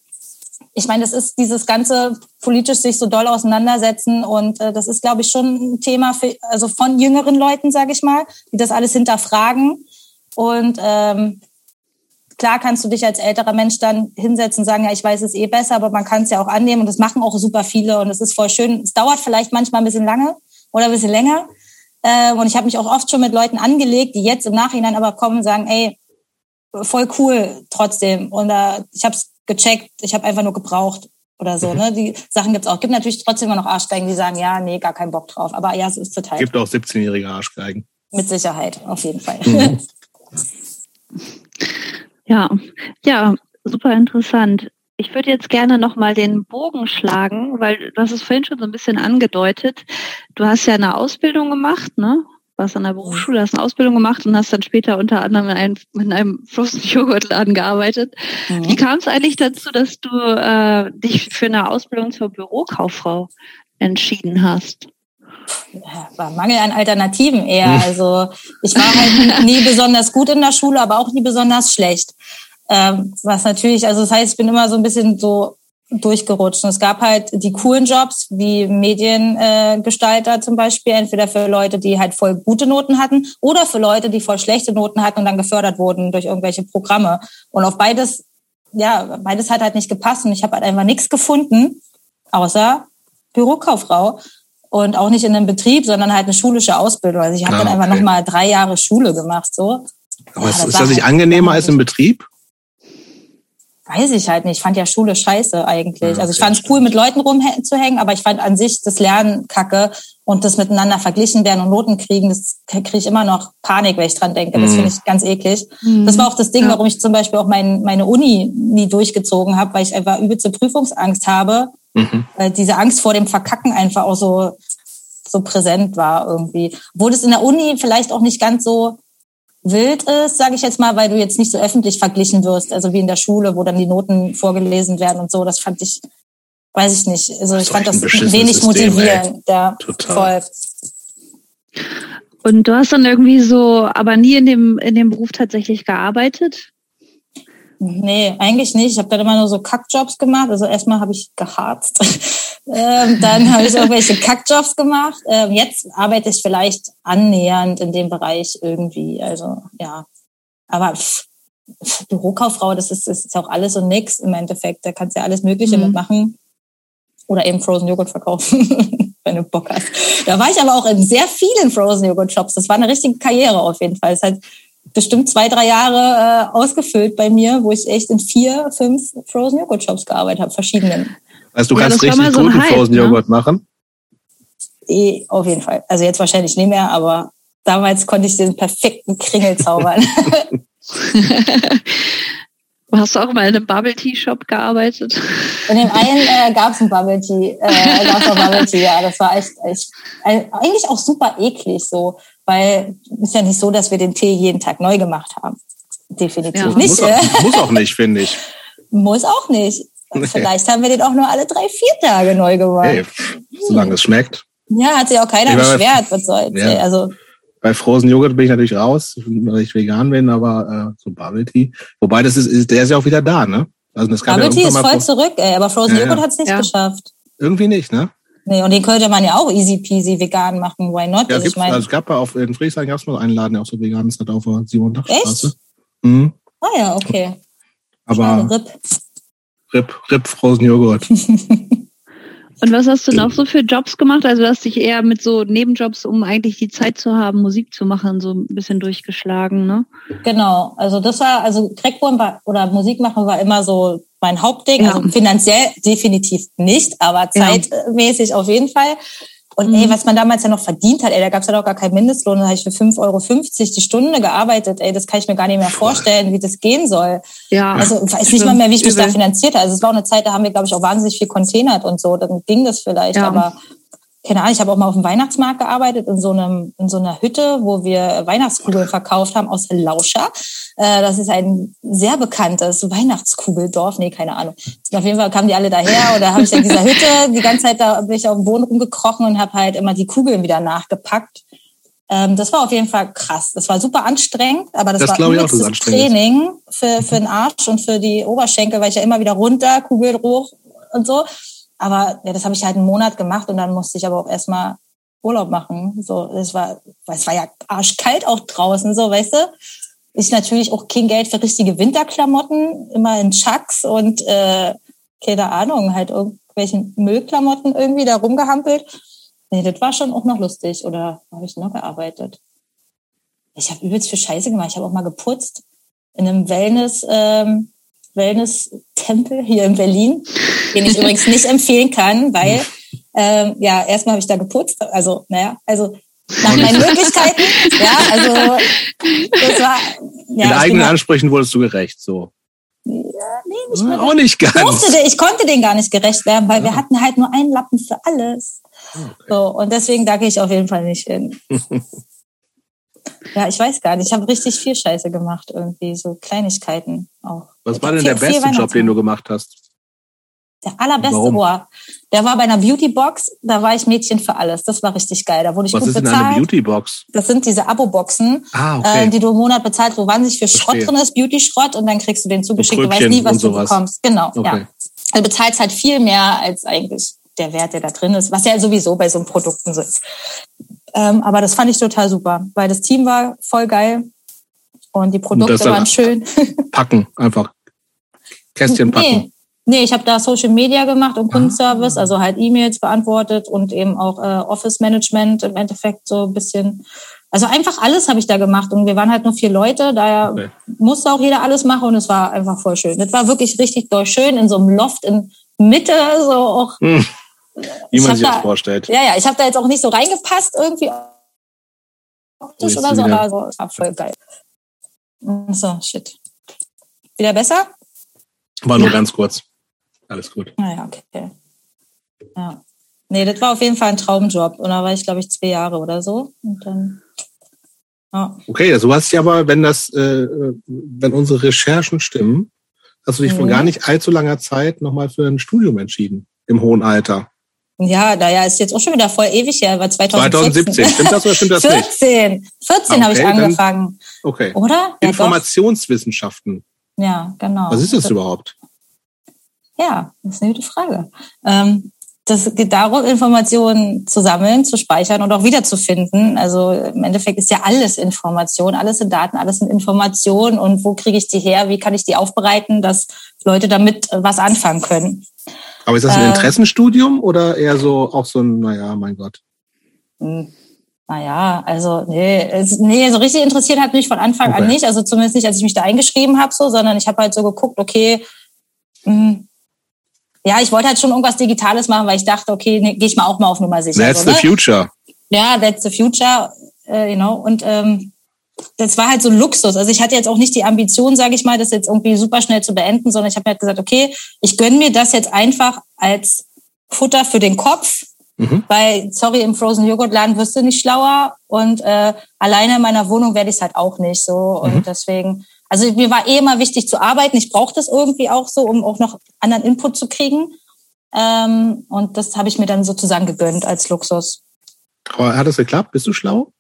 ich meine, das ist dieses ganze politisch sich so doll auseinandersetzen und äh, das ist, glaube ich, schon ein Thema für, also von jüngeren Leuten, sage ich mal, die das alles hinterfragen und ähm, klar kannst du dich als älterer Mensch dann hinsetzen und sagen, ja, ich weiß es eh besser, aber man kann es ja auch annehmen und das machen auch super viele und es ist voll schön. Es dauert vielleicht manchmal ein bisschen lange oder ein bisschen länger. Ähm, und ich habe mich auch oft schon mit Leuten angelegt, die jetzt im Nachhinein aber kommen und sagen, ey, voll cool trotzdem. Und äh, ich habe es gecheckt, ich habe einfach nur gebraucht oder so. Mhm. Ne? Die Sachen gibt's auch. Gibt natürlich trotzdem immer noch Arschgeigen, die sagen, ja, nee, gar keinen Bock drauf. Aber ja, es ist total. Gibt auch 17-jährige Arschgeigen. Mit Sicherheit, auf jeden Fall. Mhm. (laughs) Ja, ja, super interessant. Ich würde jetzt gerne nochmal den Bogen schlagen, weil du hast es vorhin schon so ein bisschen angedeutet. Du hast ja eine Ausbildung gemacht, ne? Warst an der Berufsschule, hast eine Ausbildung gemacht und hast dann später unter anderem in einem, in einem (laughs) Frozen Joghurtladen gearbeitet. Mhm. Wie kam es eigentlich dazu, dass du äh, dich für eine Ausbildung zur Bürokauffrau entschieden hast? war Mangel an Alternativen eher. Hm. Also ich war halt (laughs) nie besonders gut in der Schule, aber auch nie besonders schlecht. Ähm, was natürlich, also das heißt, ich bin immer so ein bisschen so durchgerutscht. Und es gab halt die coolen Jobs wie Mediengestalter äh, zum Beispiel, entweder für Leute, die halt voll gute Noten hatten oder für Leute, die voll schlechte Noten hatten und dann gefördert wurden durch irgendwelche Programme. Und auf beides, ja, beides hat halt nicht gepasst und ich habe halt einfach nichts gefunden, außer Bürokauffrau und auch nicht in einem Betrieb, sondern halt eine schulische Ausbildung. Also ich habe ah, dann einfach okay. nochmal drei Jahre Schule gemacht. So. Aber ja, ist, ist das nicht halt angenehmer als im Betrieb? Weiß ich halt nicht. Ich fand ja Schule scheiße eigentlich. Also ich fand es cool, mit Leuten rumzuhängen, aber ich fand an sich das Lernen kacke und das miteinander verglichen werden und Noten kriegen, das kriege ich immer noch Panik, wenn ich dran denke. Das finde mhm. ich ganz eklig. Mhm. Das war auch das Ding, warum ich zum Beispiel auch mein, meine Uni nie durchgezogen habe, weil ich einfach übelste Prüfungsangst habe Mhm. Weil diese Angst vor dem Verkacken einfach auch so, so präsent war irgendwie. Obwohl es in der Uni vielleicht auch nicht ganz so wild ist, sage ich jetzt mal, weil du jetzt nicht so öffentlich verglichen wirst, also wie in der Schule, wo dann die Noten vorgelesen werden und so. Das fand ich, weiß ich nicht. Also ich fand das wenig System, motivierend. Ey. Ja, Total. voll. Und du hast dann irgendwie so, aber nie in dem in dem Beruf tatsächlich gearbeitet? Nee, eigentlich nicht. Ich habe dann immer nur so Kackjobs gemacht. Also erstmal habe ich geharzt. (laughs) ähm, dann habe ich irgendwelche Kackjobs gemacht. Ähm, jetzt arbeite ich vielleicht annähernd in dem Bereich irgendwie. Also ja. Aber pff, Bürokauffrau, das ist, das ist auch alles und nix im Endeffekt. Da kannst du ja alles Mögliche mhm. mitmachen. Oder eben Frozen Joghurt verkaufen, (laughs) wenn du Bock hast. Da war ich aber auch in sehr vielen Frozen Joghurt Shops. Das war eine richtige Karriere auf jeden Fall. Es hat bestimmt zwei, drei Jahre äh, ausgefüllt bei mir, wo ich echt in vier, fünf Frozen Joghurt Shops gearbeitet habe, verschiedenen. Also du kannst ja, richtig so guten Hype, Frozen Joghurt ne? machen? E, auf jeden Fall. Also jetzt wahrscheinlich nicht mehr, aber damals konnte ich den perfekten Kringel zaubern. (laughs) Hast du auch mal in einem Bubble Tea Shop gearbeitet? In dem einen (laughs) äh, gab es ein Bubble Tea, äh, gab's auch Bubble Tea, ja, das war echt, echt eigentlich auch super eklig so weil es ist ja nicht so, dass wir den Tee jeden Tag neu gemacht haben. Definitiv ja. nicht. Muss auch, (laughs) muss auch nicht, finde ich. Muss auch nicht. Vielleicht haben wir den auch nur alle drei, vier Tage neu gemacht. Hey, solange es schmeckt. Ja, hat sich auch keiner beschwert. Was soll's? Ja. Also, bei Frozen Joghurt bin ich natürlich raus, weil ich vegan bin, aber äh, so Bubble Tea. Wobei, das ist, ist, der ist ja auch wieder da, ne? Also das kann Bubble Tea ist voll zurück, ey, aber Frozen ja, Joghurt ja. hat es nicht geschafft. Irgendwie nicht, ne? Nee, und den könnte man ja auch easy peasy vegan machen. Why not? Ja, also ich mein, also es gab ja auf, in Friesland gab es mal einen Laden, der auch so vegan ist, hat auf der Simon-Dach-Straße. Mhm. Ah ja, okay. Aber Rip. Rip, Rip Frozen Joghurt. (laughs) Und was hast du noch so für Jobs gemacht? Also du hast dich eher mit so Nebenjobs, um eigentlich die Zeit zu haben, Musik zu machen, so ein bisschen durchgeschlagen, ne? Genau. Also das war, also Crackborn war, oder Musik machen war immer so mein Hauptding. Ja. Also finanziell definitiv nicht, aber zeitmäßig ja. auf jeden Fall. Und mhm. ey, was man damals ja noch verdient hat, ey, da gab's ja doch gar keinen Mindestlohn, da habe ich für 5,50 Euro die Stunde gearbeitet, ey, das kann ich mir gar nicht mehr vorstellen, wie das gehen soll. Ja. Also ich weiß nicht mal mehr, wie ich mich da finanziert habe. Also es war auch eine Zeit, da haben wir, glaube ich, auch wahnsinnig viel containert und so, dann ging das vielleicht, ja. aber keine Ahnung, ich habe auch mal auf dem Weihnachtsmarkt gearbeitet, in so einem, in so einer Hütte, wo wir Weihnachtskugeln verkauft haben aus Lauscher. Äh, das ist ein sehr bekanntes Weihnachtskugeldorf. Nee, keine Ahnung. Auf jeden Fall kamen die alle daher da habe ich in dieser Hütte die ganze Zeit da bin ich auf dem Boden rumgekrochen und habe halt immer die Kugeln wieder nachgepackt. Ähm, das war auf jeden Fall krass. Das war super anstrengend, aber das, das war ein das Training für, für den Arsch und für die Oberschenkel, weil ich ja immer wieder runter, Kugel hoch und so. Aber ja, das habe ich halt einen Monat gemacht und dann musste ich aber auch erstmal Urlaub machen. So, es war, es war ja arschkalt auch draußen, so, weißt du? Ich natürlich auch kein Geld für richtige Winterklamotten, immer in Chucks und äh, keine Ahnung, halt irgendwelchen Müllklamotten irgendwie da rumgehampelt. Nee, das war schon auch noch lustig. Oder habe ich noch gearbeitet? Ich habe übelst viel Scheiße gemacht. Ich habe auch mal geputzt in einem Wellness, ähm, Wellness-Tempel hier in Berlin, den ich übrigens nicht empfehlen kann, weil ähm, ja, erstmal habe ich da geputzt, also naja, also nach meinen Möglichkeiten, ja, also das war ja, In eigenen Ansprüchen wurdest du gerecht, so. Ja, nee, nicht mehr. Auch nicht ganz. Durfte, ich konnte den gar nicht gerecht werden, weil ja. wir hatten halt nur einen Lappen für alles. Okay. So, und deswegen da gehe ich auf jeden Fall nicht hin. (laughs) Ja, ich weiß gar nicht. Ich habe richtig viel Scheiße gemacht, irgendwie, so Kleinigkeiten auch. Was war denn der beste Job, den du gemacht hast? Der allerbeste Ohr. Der war bei einer Beautybox, da war ich Mädchen für alles. Das war richtig geil. Da wurde ich Was gut ist denn bezahlt. eine Beautybox? Das sind diese Abo-Boxen, Ah, okay. äh, die du im Monat bezahlt, wo wahnsinnig viel Schrott Verstehe. drin ist, Beauty-Schrott, und dann kriegst du den zugeschickt. Du weißt nie, was du bekommst. Genau, ja. Okay. Also bezahlst halt viel mehr als eigentlich der Wert, der da drin ist, was ja sowieso bei so einem Produkten so ist. Ähm, aber das fand ich total super, weil das Team war voll geil und die Produkte dann- waren schön. (laughs) Packen, einfach. Kästchen packen. Nee, nee ich habe da Social Media gemacht und Kundenservice, also halt E-Mails beantwortet und eben auch äh, Office Management im Endeffekt so ein bisschen. Also einfach alles habe ich da gemacht und wir waren halt nur vier Leute, daher Okay. musste auch jeder alles machen und es war einfach voll schön. Das war wirklich richtig doll schön in so einem Loft in Mitte, so auch. Wie man sich da- das vorstellt. Ja, ja, ich habe da jetzt auch nicht so reingepasst irgendwie optisch Oh, jetzt oder so, aber so, war voll geil. So, shit. Wieder besser? War nur ganz kurz. Alles gut. Naja, okay. Ja. Nee, das war auf jeden Fall ein Traumjob. Und da war ich, glaube ich, zwei Jahre oder so. Und dann, ja. Okay, also du hast ja aber, wenn das, äh, wenn unsere Recherchen stimmen, hast du dich vor Mhm. gar nicht allzu langer Zeit nochmal für ein Studium entschieden. Im hohen Alter. Ja, naja, ist jetzt auch schon wieder voll ewig her, war 2014. 2017. Stimmt das oder stimmt das nicht? 14. 14 Ah, habe ich okay, dann- angefangen. Okay. Oder? Ja. Informationswissenschaften. Ja, genau. Was ist das überhaupt? Ja, das ist eine gute Frage. Ähm, das geht darum, Informationen zu sammeln, zu speichern und auch wiederzufinden. Also im Endeffekt ist ja alles Information, alles sind Daten, alles sind Informationen. Und wo kriege ich die her? Wie kann ich die aufbereiten, dass Leute damit was anfangen können? Aber ist das ein Äh, Interessenstudium oder eher so auch so ein, naja, mein Gott. Hm, Naja, also nee, es, nee, so richtig interessiert hat mich von Anfang an Okay. nicht. Also zumindest nicht, als ich mich da eingeschrieben habe, so, sondern ich habe halt so geguckt, okay, mh, ja, ich wollte halt schon irgendwas Digitales machen, weil ich dachte, okay, nee, gehe ich mal auch mal auf Nummer sicher. That's so, the ne? future. Ja, that's the future, äh, you know. Und ähm, das war halt so ein Luxus. Also ich hatte jetzt auch nicht die Ambition, sage ich mal, das jetzt irgendwie super schnell zu beenden, sondern ich habe mir halt gesagt, okay, ich gönn mir das jetzt einfach als Futter für den Kopf, Mhm. weil, sorry, im Frozen Joghurt Laden wirst du nicht schlauer und äh, alleine in meiner Wohnung werde ich es halt auch nicht so. Und Mhm. deswegen, also mir war eh immer wichtig zu arbeiten. Ich brauche das irgendwie auch so, um auch noch anderen Input zu kriegen. Ähm, und das habe ich mir dann sozusagen gegönnt als Luxus. Aber hat das geklappt? Bist du schlau?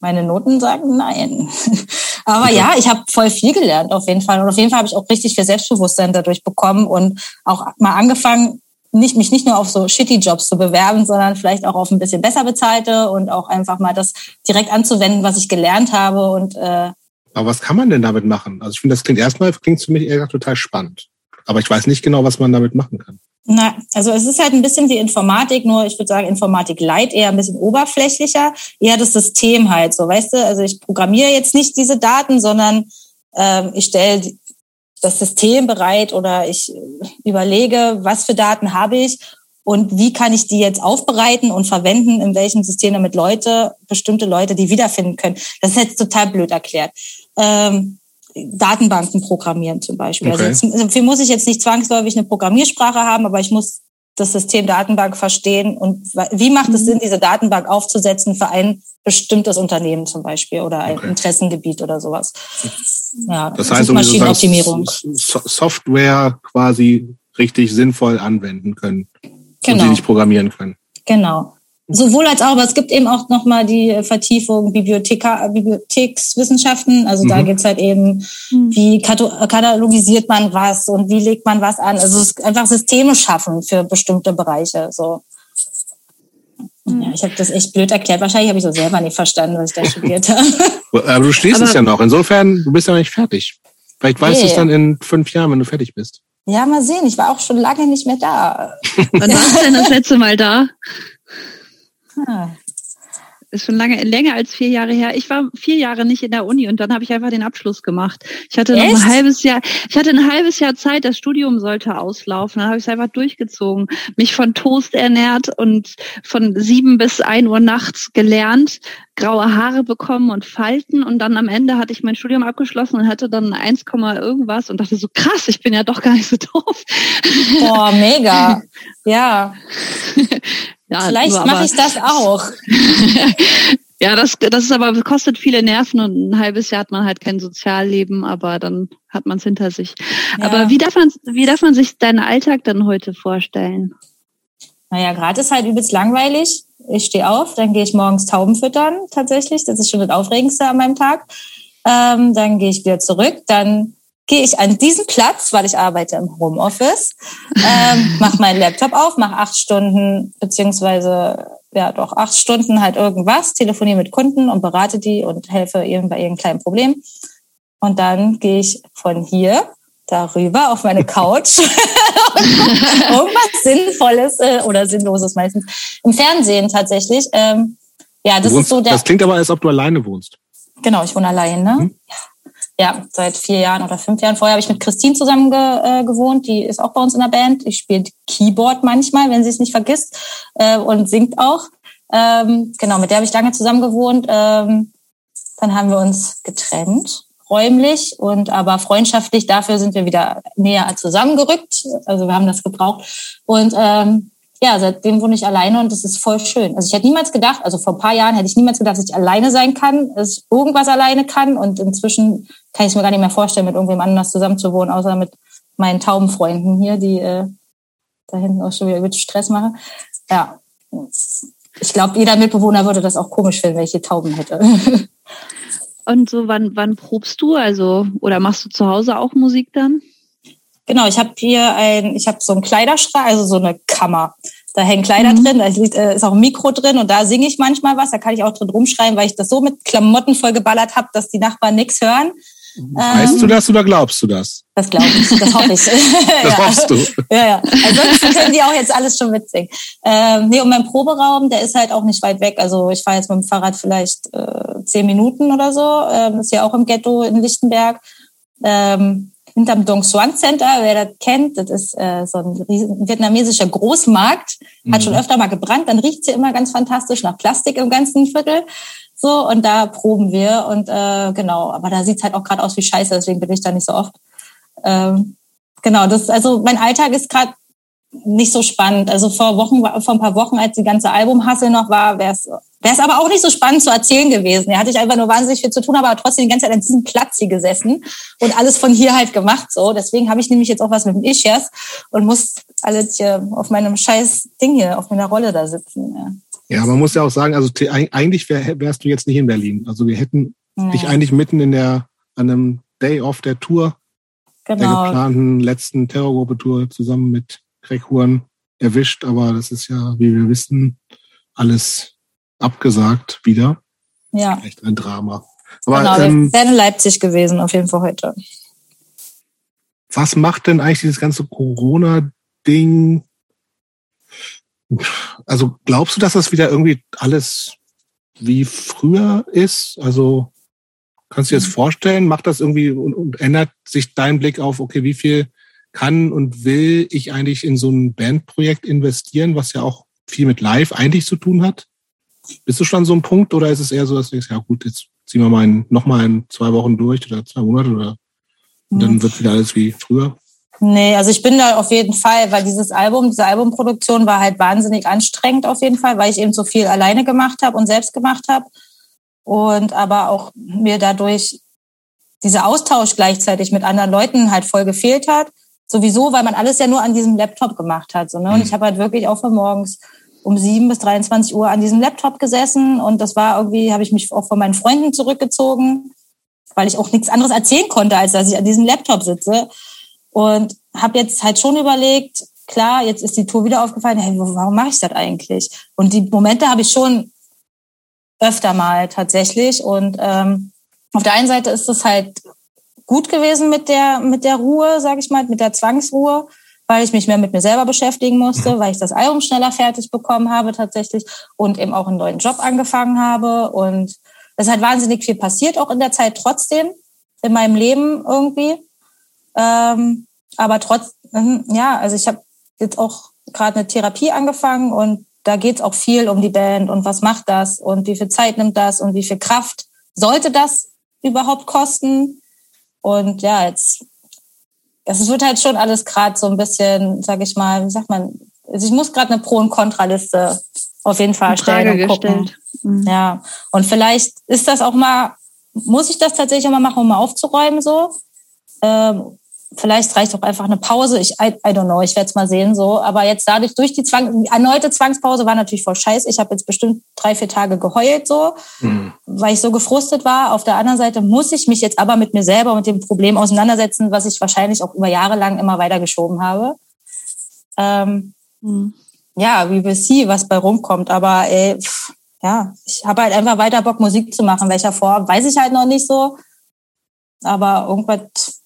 Meine Noten sagen nein. (laughs) Aber ja, ich habe voll viel gelernt auf jeden Fall. Und auf jeden Fall habe ich auch richtig viel Selbstbewusstsein dadurch bekommen und auch mal angefangen, nicht, mich nicht nur auf so shitty Jobs zu bewerben, sondern vielleicht auch auf ein bisschen besser bezahlte und auch einfach mal das direkt anzuwenden, was ich gelernt habe. Und äh, Aber was kann man denn damit machen? Also ich finde, das klingt erstmal, klingt für mich eher total spannend. Aber ich weiß nicht genau, was man damit machen kann. Na, also es ist halt ein bisschen wie Informatik, nur ich würde sagen Informatik light, eher ein bisschen oberflächlicher, eher das System halt, so weißt du. Also ich programmiere jetzt nicht diese Daten, sondern ähm, ich stelle das System bereit oder ich überlege, was für Daten habe ich und wie kann ich die jetzt aufbereiten und verwenden, in welchem System, damit Leute, bestimmte Leute, die wiederfinden können. Das ist jetzt total blöd erklärt. Ähm, Datenbanken programmieren zum Beispiel. Okay. Also jetzt, dafür muss ich jetzt nicht zwangsläufig eine Programmiersprache haben, aber ich muss das System Datenbank verstehen und wie macht es Sinn, diese Datenbank aufzusetzen für ein bestimmtes Unternehmen zum Beispiel oder ein Okay. Interessengebiet oder sowas. Ja, Das heißt, um Maschinenoptimierung. So Software quasi richtig sinnvoll anwenden können und sie Genau, nicht programmieren können. genau. Sowohl als auch, aber es gibt eben auch nochmal die Vertiefung Bibliotheka, Bibliothekswissenschaften. Also da Mhm. geht's halt eben, wie kato- katalogisiert man was und wie legt man was an. Also es ist einfach Systeme schaffen für bestimmte Bereiche. So. Ja, ich habe das echt blöd erklärt. Wahrscheinlich habe ich so selber nicht verstanden, was ich da studiert habe. (laughs) Aber du schließt es ja noch. Insofern, du bist ja noch nicht fertig. Vielleicht weißt du es Nee. dann in fünf Jahren, wenn du fertig bist. Ja, mal sehen. Ich war auch schon lange nicht mehr da. Wann warst du denn das letzte Mal da? Ah. Ist schon lange, länger als vier Jahre her. Ich war vier Jahre nicht in der Uni und dann habe ich einfach den Abschluss gemacht. Ich hatte noch Echt? ein halbes Jahr, ich hatte ein halbes Jahr Zeit, das Studium sollte auslaufen. Dann habe ich es einfach durchgezogen, mich von Toast ernährt und von sieben bis ein Uhr nachts gelernt, graue Haare bekommen und Falten und dann am Ende hatte ich mein Studium abgeschlossen und hatte dann 1, irgendwas und dachte so krass, ich bin ja doch gar nicht so doof. Boah, mega. (laughs) Ja, (laughs) Ja, vielleicht mache ich das auch. (laughs) Ja, das, das ist aber, kostet viele Nerven und ein halbes Jahr hat man halt kein Sozialleben, aber dann hat man es hinter sich. Ja. Aber wie darf man, wie darf man sich deinen Alltag dann heute vorstellen? Naja, gerade ist halt übelst langweilig. Ich stehe auf, dann gehe ich morgens Tauben füttern, tatsächlich. Das ist schon das Aufregendste an meinem Tag. Ähm, dann gehe ich wieder zurück, dann gehe ich an diesen Platz, weil ich arbeite im Homeoffice, ähm, (laughs) mache meinen Laptop auf, mache acht Stunden beziehungsweise ja doch acht Stunden halt irgendwas, telefoniere mit Kunden und berate die und helfe ihnen bei ihrem kleinen Problem. Und dann gehe ich von hier darüber auf meine Couch (laughs) (laughs) irgendwas Sinnvolles äh, oder Sinnloses meistens im Fernsehen tatsächlich. Ähm, ja, das wohnst, ist so der. Das klingt aber, als ob du alleine wohnst. Genau, ich wohne allein, ne? Hm? Ja ja, seit vier Jahren oder fünf Jahren. Vorher habe ich mit Christine zusammen ge, äh, gewohnt, die ist auch bei uns in der Band. Ich spiele Keyboard manchmal, wenn sie es nicht vergisst äh, und singt auch. Ähm, genau, mit der habe ich lange zusammen gewohnt. Ähm, dann haben wir uns getrennt, räumlich und aber freundschaftlich. Dafür sind wir wieder näher zusammengerückt. Also wir haben das gebraucht. Und ähm, ja, seitdem wohne ich alleine und das ist voll schön. Also ich hätte niemals gedacht, also vor ein paar Jahren hätte ich niemals gedacht, dass ich alleine sein kann, dass ich irgendwas alleine kann. Und inzwischen kann ich es mir gar nicht mehr vorstellen, mit irgendwem anders zusammen zu wohnen, außer mit meinen Taubenfreunden hier, die äh, da hinten auch schon wieder mit Stress machen. Ja, ich glaube, jeder Mitbewohner würde das auch komisch finden, wenn ich hier Tauben hätte. (laughs) Und so, wann, wann probst du? Also, oder machst du zu Hause auch Musik dann? Genau, ich habe hier ein, ich habe so einen Kleiderschrank, also so eine Kammer. Da hängen Kleider mhm. drin, da äh, ist auch ein Mikro drin und da singe ich manchmal was. Da kann ich auch drin rumschreien, weil ich das so mit Klamotten voll geballert habe, dass die Nachbarn nichts hören. Weißt ähm, du das oder glaubst du das? Das glaube ich, das hoffe ich. (laughs) (laughs) das hoffst du. Ja, ja. Ansonsten können die auch jetzt alles schon mitsingen. Ähm, nee, und mein Proberaum, der ist halt auch nicht weit weg. Also ich fahre jetzt mit dem Fahrrad vielleicht äh, zehn Minuten oder so. Ähm, ist ja auch im Ghetto in Lichtenberg. Ähm, hinterm Dong Xuan Center, wer das kennt, das ist äh, so ein riesen vietnamesischer Großmarkt, hat mhm. schon öfter mal gebrannt, dann riecht sie immer ganz fantastisch nach Plastik im ganzen Viertel. So, und da proben wir und äh, genau, aber da sieht's halt auch gerade aus wie Scheiße, deswegen bin ich da nicht so oft. Ähm, genau, das also mein Alltag ist gerade nicht so spannend. Also vor Wochen, vor ein paar Wochen, als die ganze Albumhassel noch war, wäre es wäre es aber auch nicht so spannend zu erzählen gewesen. Da hatte ich einfach nur wahnsinnig viel zu tun, aber trotzdem die ganze Zeit an diesem Platz hier gesessen und alles von hier halt gemacht. So, deswegen habe ich nämlich jetzt auch was mit dem Ischias und muss alles hier auf meinem scheiß Ding hier, auf meiner Rolle da sitzen. Ja, ja man muss ja auch sagen, also eigentlich wär, wärst du jetzt nicht in Berlin. Also wir hätten nee. dich eigentlich mitten in der an einem Day off der Tour, genau. der geplanten letzten Terrorgruppe-Tour zusammen mit Greg Huren erwischt, aber das ist ja, wie wir wissen, alles abgesagt wieder. Ja. Echt ein Drama. Aber, genau, ähm, wir wären in Leipzig gewesen, auf jeden Fall heute. Was macht denn eigentlich dieses ganze Corona-Ding? Also glaubst du, dass das wieder irgendwie alles wie früher ist? Also kannst du dir das mhm. vorstellen? Macht das irgendwie und, und ändert sich dein Blick auf, okay, wie viel kann und will ich eigentlich in so ein Bandprojekt investieren, was ja auch viel mit Live eigentlich zu tun hat? Bist du schon an so einem Punkt oder ist es eher so, dass du denkst, ja gut, jetzt ziehen wir mal in, noch mal in zwei Wochen durch oder zwei Monate oder dann wird wieder alles wie früher? Nee, also ich bin da auf jeden Fall, weil dieses Album, diese Albumproduktion war halt wahnsinnig anstrengend auf jeden Fall, weil ich eben so viel alleine gemacht habe und selbst gemacht habe. Und aber auch mir dadurch dieser Austausch gleichzeitig mit anderen Leuten halt voll gefehlt hat. Sowieso, weil man alles ja nur an diesem Laptop gemacht hat. So, ne? Und mhm. ich habe halt wirklich auch von morgens um sieben bis 23 Uhr an diesem Laptop gesessen. Und das war irgendwie, habe ich mich auch von meinen Freunden zurückgezogen, weil ich auch nichts anderes erzählen konnte, als dass ich an diesem Laptop sitze. Und habe jetzt halt schon überlegt, klar, jetzt ist die Tour wieder aufgefallen, hey, warum mache ich das eigentlich? Und die Momente habe ich schon öfter mal tatsächlich. Und ähm, auf der einen Seite ist es halt gut gewesen mit der mit der Ruhe, sage ich mal, mit der Zwangsruhe weil ich mich mehr mit mir selber beschäftigen musste, mhm. weil ich das Album schneller fertig bekommen habe tatsächlich und eben auch einen neuen Job angefangen habe. Und es hat wahnsinnig viel passiert, auch in der Zeit trotzdem, in meinem Leben irgendwie. Ähm, aber trotz, mhm, ja, also ich habe jetzt auch gerade eine Therapie angefangen und da geht es auch viel um die Band und was macht das und wie viel Zeit nimmt das und wie viel Kraft sollte das überhaupt kosten. Und ja, jetzt es wird halt schon alles gerade so ein bisschen, sag ich mal, wie sagt man, also ich muss gerade eine Pro- und Kontraliste auf jeden Fall stellen und gucken. Mhm. Ja, und vielleicht ist das auch mal, muss ich das tatsächlich auch mal machen, um mal aufzuräumen so. Ähm, vielleicht reicht auch einfach eine Pause. Ich, I, I don't know, ich werde es mal sehen so. Aber jetzt dadurch, durch die Zwang, die erneute Zwangspause war natürlich voll scheiße. Ich habe jetzt bestimmt drei, vier Tage geheult so, mhm. weil ich so gefrustet war. Auf der anderen Seite muss ich mich jetzt aber mit mir selber und dem Problem auseinandersetzen, was ich wahrscheinlich auch über Jahre lang immer weiter geschoben habe. Ähm, mhm. Ja, we will see, was bei rumkommt. Aber ey, pff, ja, ich habe halt einfach weiter Bock, Musik zu machen. Welcher Form, weiß ich halt noch nicht so. Aber irgendwas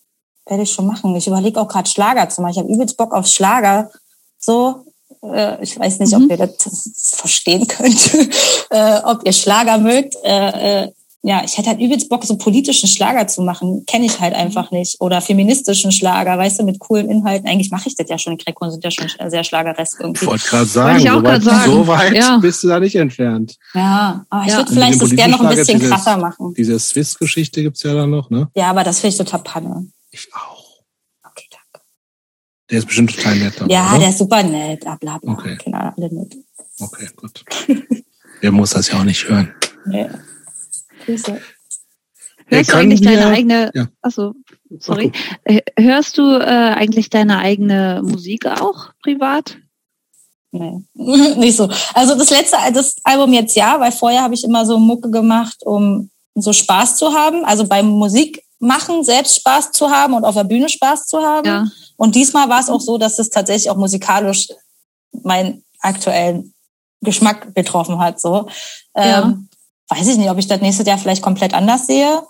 werde ich schon machen. Ich überlege auch gerade Schlager zu machen. Ich habe übelst Bock auf Schlager. So, äh, ich weiß nicht, mhm. ob ihr das verstehen könnt, (laughs) äh, ob ihr Schlager mögt. Äh, äh, ja, ich hätte halt übelst Bock, so politischen Schlager zu machen. Kenne ich halt mhm. einfach nicht. Oder feministischen Schlager, weißt du, mit coolen Inhalten. Eigentlich mache ich das ja schon. Die Krekon sind ja schon sehr schlageresk irgendwie. Ich wollte gerade sagen, so weit, sagen. so weit ja. bist du da nicht entfernt. Ja, aber ich ja. würde vielleicht das gerne noch ein bisschen dieses, krasser machen. Diese Swiss-Geschichte gibt's ja dann noch, ne? Ja, aber das finde ich total panne. Ich auch. Okay, danke. Der ist bestimmt total nett. Dann, ja, oder? der ist super nett. Bla, bla, bla. Okay. Genau, alle nett. Okay, gut. (laughs) Wer muss das ja auch nicht hören. Nee. Grüße. Hörst du eigentlich deine eigene, ja. achso, sorry, hörst du äh, eigentlich deine eigene Musik auch privat? Nee, (laughs) nicht so. Also das letzte, das Album jetzt ja, weil vorher habe ich immer so Mucke gemacht, um so Spaß zu haben. Also beim Musikmachen selbst Spaß zu haben und auf der Bühne Spaß zu haben. Ja. Und diesmal war es auch so, dass es tatsächlich auch musikalisch meinen aktuellen Geschmack betroffen hat. So. Ja. Ähm, weiß ich nicht, ob ich das nächstes Jahr vielleicht komplett anders sehe.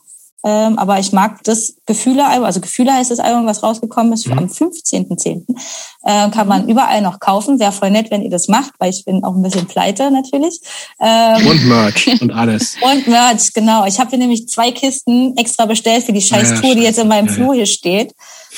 Ähm, aber ich mag das Gefühle-Album, also Gefühle heißt das Album, was rausgekommen ist, mhm. am 15.10. Äh, kann man überall noch kaufen. Wäre voll nett, wenn ihr das macht, weil ich bin auch ein bisschen pleite natürlich. Ähm, und Merch (laughs) und alles. Und Merch, genau. Ich habe hier nämlich zwei Kisten extra bestellt für die scheiß ja, Tour, die jetzt in meinem ja, Flur hier steht.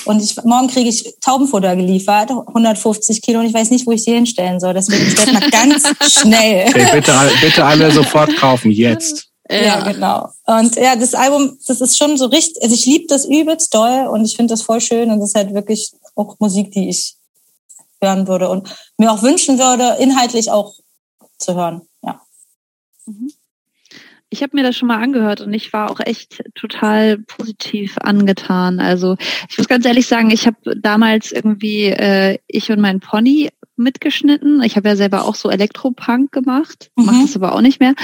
Und ich, morgen kriege ich Taubenfutter geliefert, 150 Kilo, und ich weiß nicht, wo ich sie hinstellen soll. Deswegen bestellt mal (laughs) ganz schnell. Okay, bitte, bitte alle sofort kaufen, jetzt. Ja, ja, genau. Und ja, das Album, das ist schon so richtig, also ich liebe das übelst doll und ich finde das voll schön und das ist halt wirklich auch Musik, die ich hören würde und mir auch wünschen würde, inhaltlich auch zu hören. Ja. Mhm. Ich habe mir das schon mal angehört und ich war auch echt total positiv angetan. Also ich muss ganz ehrlich sagen, ich habe damals irgendwie äh, ich und mein Pony mitgeschnitten. Ich habe ja selber auch so Elektropunk gemacht, mhm. mache das aber auch nicht mehr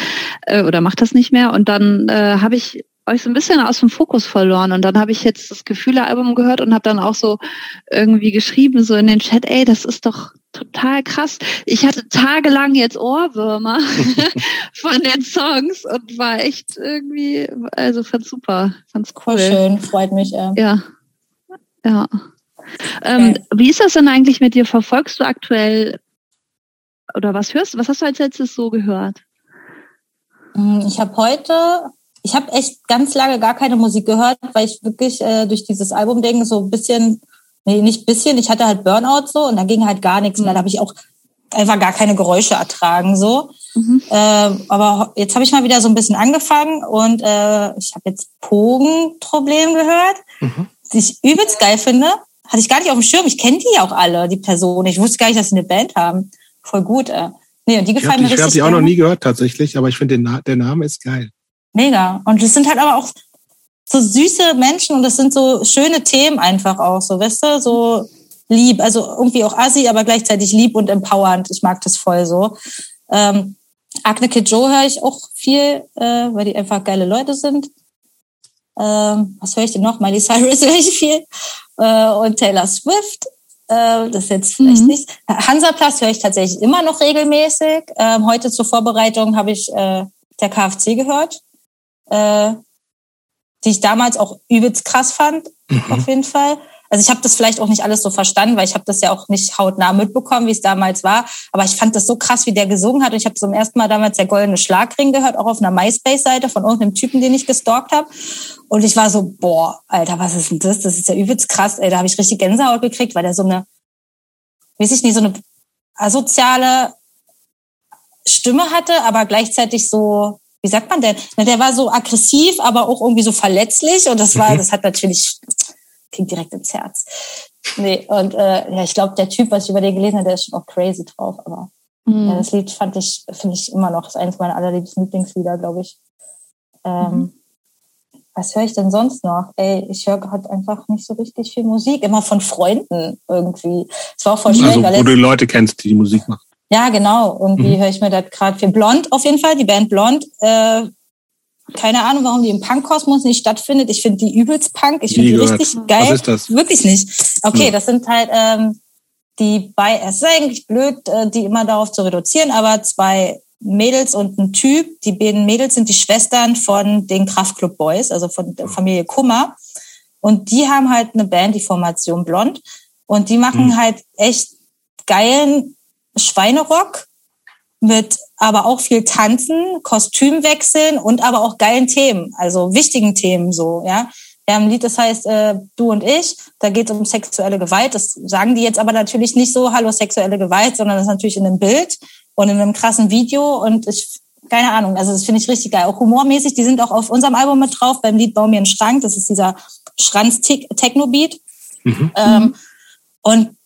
äh, oder mache das nicht mehr. Und dann äh, habe ich euch so ein bisschen aus dem Fokus verloren und dann habe ich jetzt das Gefühle-Album gehört und habe dann auch so irgendwie geschrieben so in den Chat, ey, das ist doch total krass. Ich hatte tagelang jetzt Ohrwürmer (laughs) von den Songs und war echt irgendwie, also fand's super, fand's cool. Voll schön, freut mich. Ja. Ja. ja. Ähm, okay. Wie ist das denn eigentlich mit dir? Verfolgst du aktuell oder was hörst du? Was hast du als letztes so gehört? Mm, ich habe heute, ich habe echt ganz lange gar keine Musik gehört, weil ich wirklich äh, durch dieses Album-Ding so ein bisschen, nee, nicht bisschen, ich hatte halt Burnout so und da ging halt gar nichts. Mhm. Und dann habe ich auch einfach gar keine Geräusche ertragen so. Mhm. Äh, aber jetzt habe ich mal wieder so ein bisschen angefangen und äh, ich habe jetzt Pogenproblem gehört, mhm. die ich übelst geil finde hatte ich gar nicht auf dem Schirm. Ich kenne die ja auch alle, die Personen. Ich wusste gar nicht, dass sie eine Band haben. Voll gut. Äh. Nee, und die gefallen mir richtig. Ich habe sie auch noch nie gehört tatsächlich, aber ich finde, der Name ist geil. Mega. Und das sind halt aber auch so süße Menschen und das sind so schöne Themen einfach auch, so, weißt du, so lieb, also irgendwie auch assi, aber gleichzeitig lieb und empowernd. Ich mag das voll so. Ähm, Agne Kid Joe höre ich auch viel, äh, weil die einfach geile Leute sind. Ähm, was höre ich denn noch? Miley Cyrus (laughs) höre ich viel äh, und Taylor Swift. Äh, das ist jetzt vielleicht mhm. nicht. Hansaplatz höre ich tatsächlich immer noch regelmäßig. Ähm, heute zur Vorbereitung habe ich äh, der KFC gehört, äh, die ich damals auch übelst krass fand, mhm. auf jeden Fall. Also ich habe das vielleicht auch nicht alles so verstanden, weil ich habe das ja auch nicht hautnah mitbekommen, wie es damals war. Aber ich fand das so krass, wie der gesungen hat. Und ich habe zum ersten Mal damals der Goldene Schlagring gehört, auch auf einer MySpace-Seite von irgendeinem Typen, den ich gestalkt habe. Und ich war so, boah, Alter, was ist denn das? Das ist ja übelst krass. Ey, da habe ich richtig Gänsehaut gekriegt, weil der so eine, weiß ich nicht, so eine asoziale Stimme hatte, aber gleichzeitig so, wie sagt man denn? Der war so aggressiv, aber auch irgendwie so verletzlich. Und das war, mhm. das hat natürlich ging direkt ins Herz. Nee, und äh, ja, ich glaube, der Typ, was ich über den gelesen habe, der ist schon auch crazy drauf, aber Mhm. Ja, das Lied fand ich, finde ich immer noch, ist eines meiner allerliebsten Lieblingslieder, glaube ich. Ähm, mhm. Was höre ich denn sonst noch? Ey, ich höre gerade einfach nicht so richtig viel Musik, immer von Freunden irgendwie. Es war auch voll schön. Also, wo du Leute kennst, die die Musik machen. Ja, genau. Irgendwie mhm. höre ich mir das gerade für Blond auf jeden Fall, die Band Blond. Äh, keine Ahnung, warum die im Punk-Kosmos nicht stattfindet. Ich finde die übelst Punk. Ich finde die richtig geil. Was ist das? Wirklich nicht. Okay, ja. das sind halt ähm, die bei, es ist eigentlich blöd, äh, die immer darauf zu reduzieren, aber zwei Mädels und ein Typ. Die beiden Mädels sind die Schwestern von den Kraftclub Boys, also von der Familie Kummer. Und die haben halt eine Band, die Formation Blond. Und die machen mhm. halt echt geilen Schweinerock mit aber auch viel Tanzen, Kostümwechseln und aber auch geilen Themen, also wichtigen Themen so, ja. Wir haben ein Lied, das heißt äh, Du und ich. Da geht es um sexuelle Gewalt. Das sagen die jetzt aber natürlich nicht so, hallo sexuelle Gewalt, sondern das ist natürlich in einem Bild und in einem krassen Video. Und ich, keine Ahnung, also das finde ich richtig geil. Auch humormäßig, die sind auch auf unserem Album mit drauf, beim Lied Bau mir einen Schrank. Das ist dieser Schranz-Techno-Beat. Mhm. Ähm, und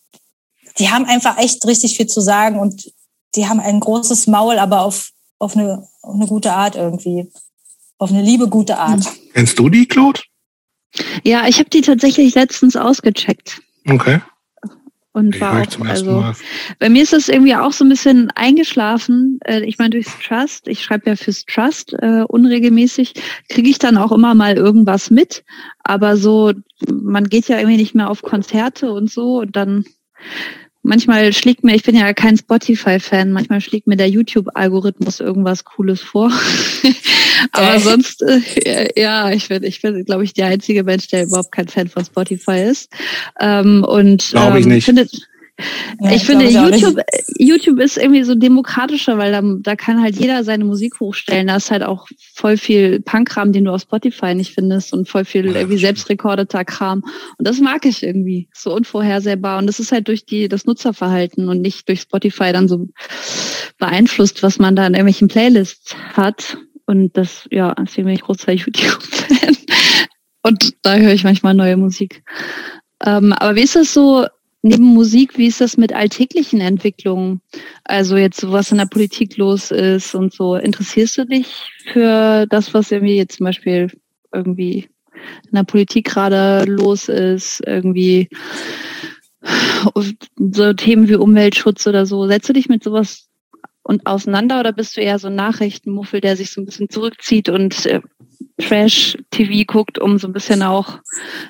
die haben einfach echt richtig viel zu sagen und die haben ein großes Maul, aber auf, auf, eine, auf eine gute Art irgendwie. Auf eine liebe, gute Art. Kennst du die, Claude? Ja, ich habe die tatsächlich letztens ausgecheckt. Okay. Und ich war auch, also, bei mir ist das irgendwie auch so ein bisschen eingeschlafen. Äh, ich meine, durchs Trust, ich schreibe ja fürs Trust äh, unregelmäßig, kriege ich dann auch immer mal irgendwas mit. Aber so, man geht ja irgendwie nicht mehr auf Konzerte und so und dann manchmal schlägt mir, ich bin ja kein Spotify-Fan, manchmal schlägt mir der YouTube-Algorithmus irgendwas Cooles vor. (laughs) Aber sonst, äh, ja, ich bin, ich bin, glaube ich, die einzige Mensch, der überhaupt kein Fan von Spotify ist. Ähm, und glaube ich ähm, nicht. Findet, ja, ich, finde, YouTube, YouTube ist irgendwie so demokratischer, weil da, da kann halt jeder seine Musik hochstellen. Da ist halt auch voll viel Punkkram, den du auf Spotify nicht findest und voll viel irgendwie selbstrekordeter Kram. Und das mag ich irgendwie. So unvorhersehbar. Und das ist halt durch die, das Nutzerverhalten und nicht durch Spotify dann so beeinflusst, was man da in irgendwelchen Playlists hat. Und das, ja, deswegen bin ich großer YouTube-Fan. (laughs) Und da höre ich manchmal neue Musik. Ähm, aber wie ist das so neben Musik, wie ist das mit alltäglichen Entwicklungen? Also jetzt was in der Politik los ist und so. Interessierst du dich für das, was irgendwie jetzt zum Beispiel irgendwie in der Politik gerade los ist, irgendwie so Themen wie Umweltschutz oder so? Setzt du dich mit sowas und auseinander oder bist du eher so ein Nachrichtenmuffel, der sich so ein bisschen zurückzieht und äh, Trash-TV guckt, um so ein bisschen auch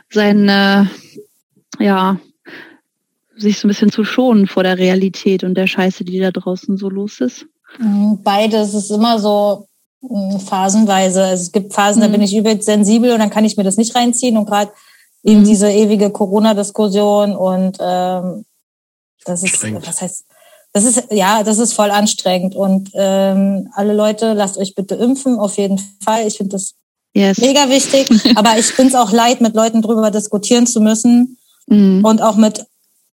seine, ja, sich so ein bisschen zu schonen vor der Realität und der Scheiße, die da draußen so los ist? Mhm, beides ist immer so mm, phasenweise. Es gibt Phasen, mhm. da bin ich übelst sensibel und dann kann ich mir das nicht reinziehen und gerade eben mhm. diese ewige Corona-Diskussion und ähm, das ist, was heißt, das ist, ja, das ist voll anstrengend. Und ähm, alle Leute, lasst euch bitte impfen, auf jeden Fall. Ich finde das yes. mega wichtig. (laughs) Aber ich finde es auch leid, mit Leuten drüber diskutieren zu müssen. Mm. Und auch mit,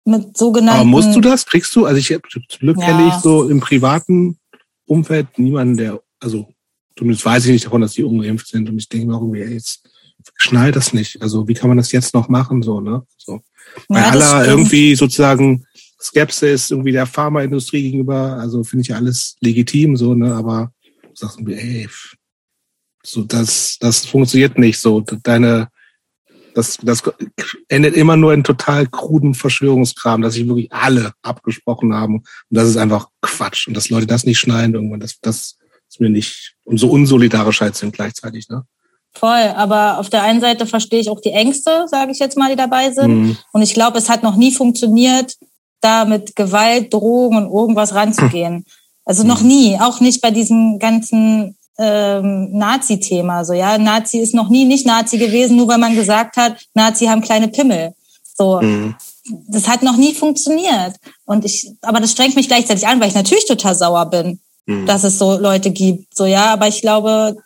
mit sogenannten. Aber musst du das? Kriegst du? Also ich zum Glück ja. kenne ich so im privaten Umfeld niemanden, der, also zumindest weiß ich nicht davon, dass die ungeimpft sind. Und ich denke mir auch irgendwie, ey, jetzt schnallt das nicht. Also wie kann man das jetzt noch machen? So, ne? So. Weil ja, alle irgendwie sozusagen Skepsis irgendwie der Pharmaindustrie gegenüber, also finde ich ja alles legitim, so, ne, aber du sagst irgendwie, ey, so, das, das funktioniert nicht, so, deine, das, das endet immer nur in total kruden Verschwörungskram, dass sich wirklich alle abgesprochen haben. Und das ist einfach Quatsch. Und dass Leute das nicht schneiden irgendwann, das, das ist mir nicht, und so unsolidarisch halt sind gleichzeitig, ne? Voll, aber auf der einen Seite verstehe ich auch die Ängste, sage ich jetzt mal, die dabei sind. Mhm. Und ich glaube, es hat noch nie funktioniert, da mit Gewalt, Drogen und irgendwas ranzugehen. Also noch nie, auch nicht bei diesem ganzen ähm, Nazi-Thema. So ja, Nazi ist noch nie nicht Nazi gewesen, nur weil man gesagt hat, Nazi haben kleine Pimmel. So, mhm. das hat noch nie funktioniert. Und ich, aber das strengt mich gleichzeitig an, weil ich natürlich total sauer bin, mhm. dass es so Leute gibt. So ja, aber ich glaube,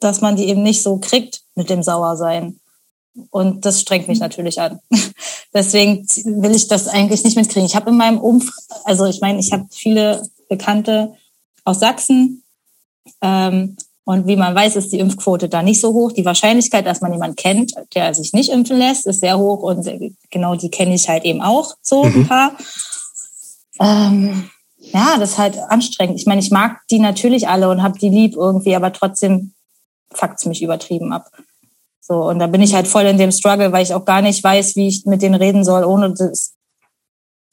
dass man die eben nicht so kriegt mit dem Sauersein. Und das strengt mich natürlich an. (laughs) Deswegen will ich das eigentlich nicht mitkriegen. Ich habe in meinem Umfeld, also ich meine, ich habe viele Bekannte aus Sachsen. Ähm, und wie man weiß, ist die Impfquote da nicht so hoch. Die Wahrscheinlichkeit, dass man jemanden kennt, der sich nicht impfen lässt, ist sehr hoch. Und genau die kenne ich halt eben auch so ein mhm. paar. Ähm, ja, das ist halt anstrengend. Ich meine, ich mag die natürlich alle und habe die lieb irgendwie, aber trotzdem fuckt's mich übertrieben ab. So, und da bin ich halt voll in dem Struggle, weil ich auch gar nicht weiß, wie ich mit denen reden soll, ohne das,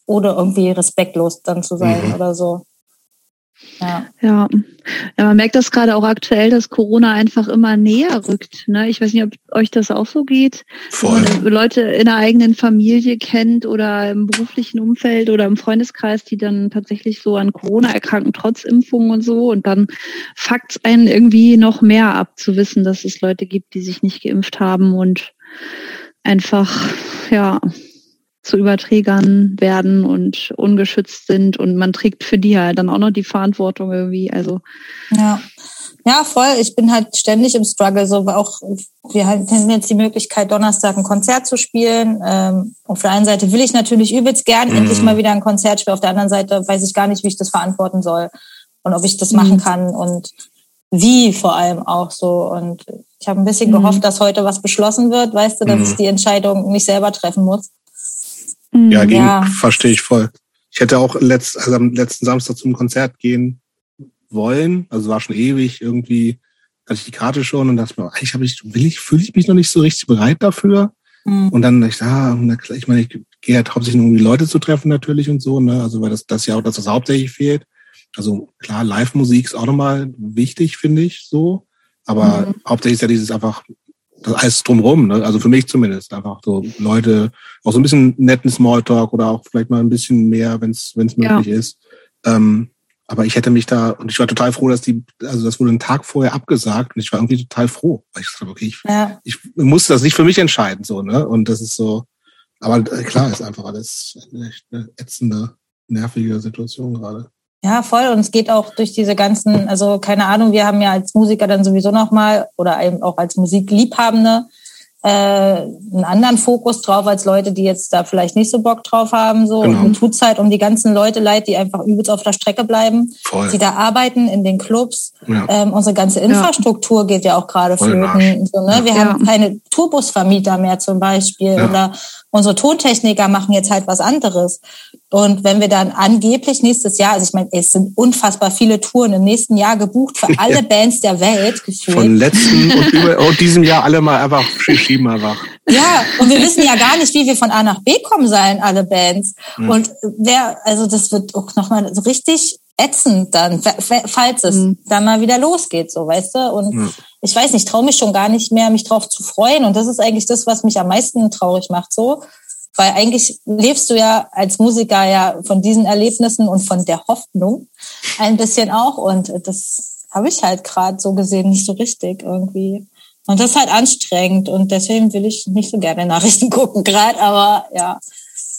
oder irgendwie respektlos dann zu sein mhm. oder so. Ja. ja. Ja, man merkt das gerade auch aktuell, dass Corona einfach immer näher rückt. Ne? Ich weiß nicht, ob euch das auch so geht. Voll. Wenn man Leute in der eigenen Familie kennt oder im beruflichen Umfeld oder im Freundeskreis, die dann tatsächlich so an Corona erkranken, trotz Impfungen und so. Und dann fuckt einen irgendwie noch mehr ab, zu wissen, dass es Leute gibt, die sich nicht geimpft haben und einfach, ja, zu Überträgern werden und ungeschützt sind und man trägt für die halt dann auch noch die Verantwortung irgendwie. Also ja. Ja, voll. Ich bin halt ständig im Struggle. So auch wir haben jetzt die Möglichkeit, Donnerstag ein Konzert zu spielen. Ähm, auf der einen Seite will ich natürlich übelst gern mhm. endlich mal wieder ein Konzert spielen. Auf der anderen Seite weiß ich gar nicht, wie ich das verantworten soll und ob ich das mhm. machen kann und wie vor allem auch so. Und ich habe ein bisschen mhm. gehofft, dass heute was beschlossen wird, weißt du, dass ich mhm. die Entscheidung nicht selber treffen muss. Ja, hm, gegen, ja. verstehe ich voll. Ich hätte auch letzt, also am letzten Samstag zum Konzert gehen wollen. Also war schon ewig irgendwie, hatte ich die Karte schon und dachte mir, eigentlich habe ich, will ich, fühle ich mich noch nicht so richtig bereit dafür. Mhm. Und dann ich, ah, ich meine, ich gehe halt hauptsächlich nur, um die Leute zu treffen natürlich und so, ne? Also weil das, das ja auch das, was hauptsächlich fehlt. Also klar, Live-Musik ist auch nochmal wichtig, finde ich so. Aber mhm. hauptsächlich ist ja dieses einfach das alles drumrum, ne? also für mich zumindest, einfach so Leute, auch so ein bisschen netten Smalltalk oder auch vielleicht mal ein bisschen mehr, wenn es möglich ja. ist. Ähm, aber ich hätte mich da, und ich war total froh, dass die, also das wurde einen Tag vorher abgesagt und ich war irgendwie total froh, weil ich gesagt okay, ich, ja. ich musste das nicht für mich entscheiden, so, ne? Und das ist so, aber äh, klar, ist einfach alles echt eine ätzende, nervige Situation gerade. Ja, voll. Und es geht auch durch diese ganzen, also keine Ahnung, wir haben ja als Musiker dann sowieso nochmal oder eben auch als Musikliebhabende äh, einen anderen Fokus drauf als Leute, die jetzt da vielleicht nicht so Bock drauf haben. So. Genau. Und tut's halt um die ganzen Leute leid, die einfach übelst auf der Strecke bleiben, Voll. die da arbeiten in den Clubs. Ja. Ähm, unsere ganze Infrastruktur ja. geht ja auch gerade flöten. So, ne? Wir ja. haben keine Tourbusvermieter mehr zum Beispiel oder unsere Tontechniker machen jetzt halt was anderes. Und wenn wir dann angeblich nächstes Jahr, also ich meine, es sind unfassbar viele Touren im nächsten Jahr gebucht für (laughs) alle Bands der Welt gefühlt. Von letzten und, über, und diesem Jahr alle mal einfach schieben einfach. Ja, und wir wissen ja gar nicht, wie wir von A nach B kommen sollen, alle Bands. Mhm. Und wer, also das wird auch nochmal so richtig ätzend dann, falls es mhm. dann mal wieder losgeht, so, weißt du? Und mhm. ich weiß nicht, traue mich schon gar nicht mehr, mich drauf zu freuen. Und das ist eigentlich das, was mich am meisten traurig macht, so. Weil eigentlich lebst du ja als Musiker ja von diesen Erlebnissen und von der Hoffnung ein bisschen auch. Und das habe ich halt gerade so gesehen nicht so richtig irgendwie. Und das ist halt anstrengend und deswegen will ich nicht so gerne Nachrichten (laughs) gucken gerade, aber ja.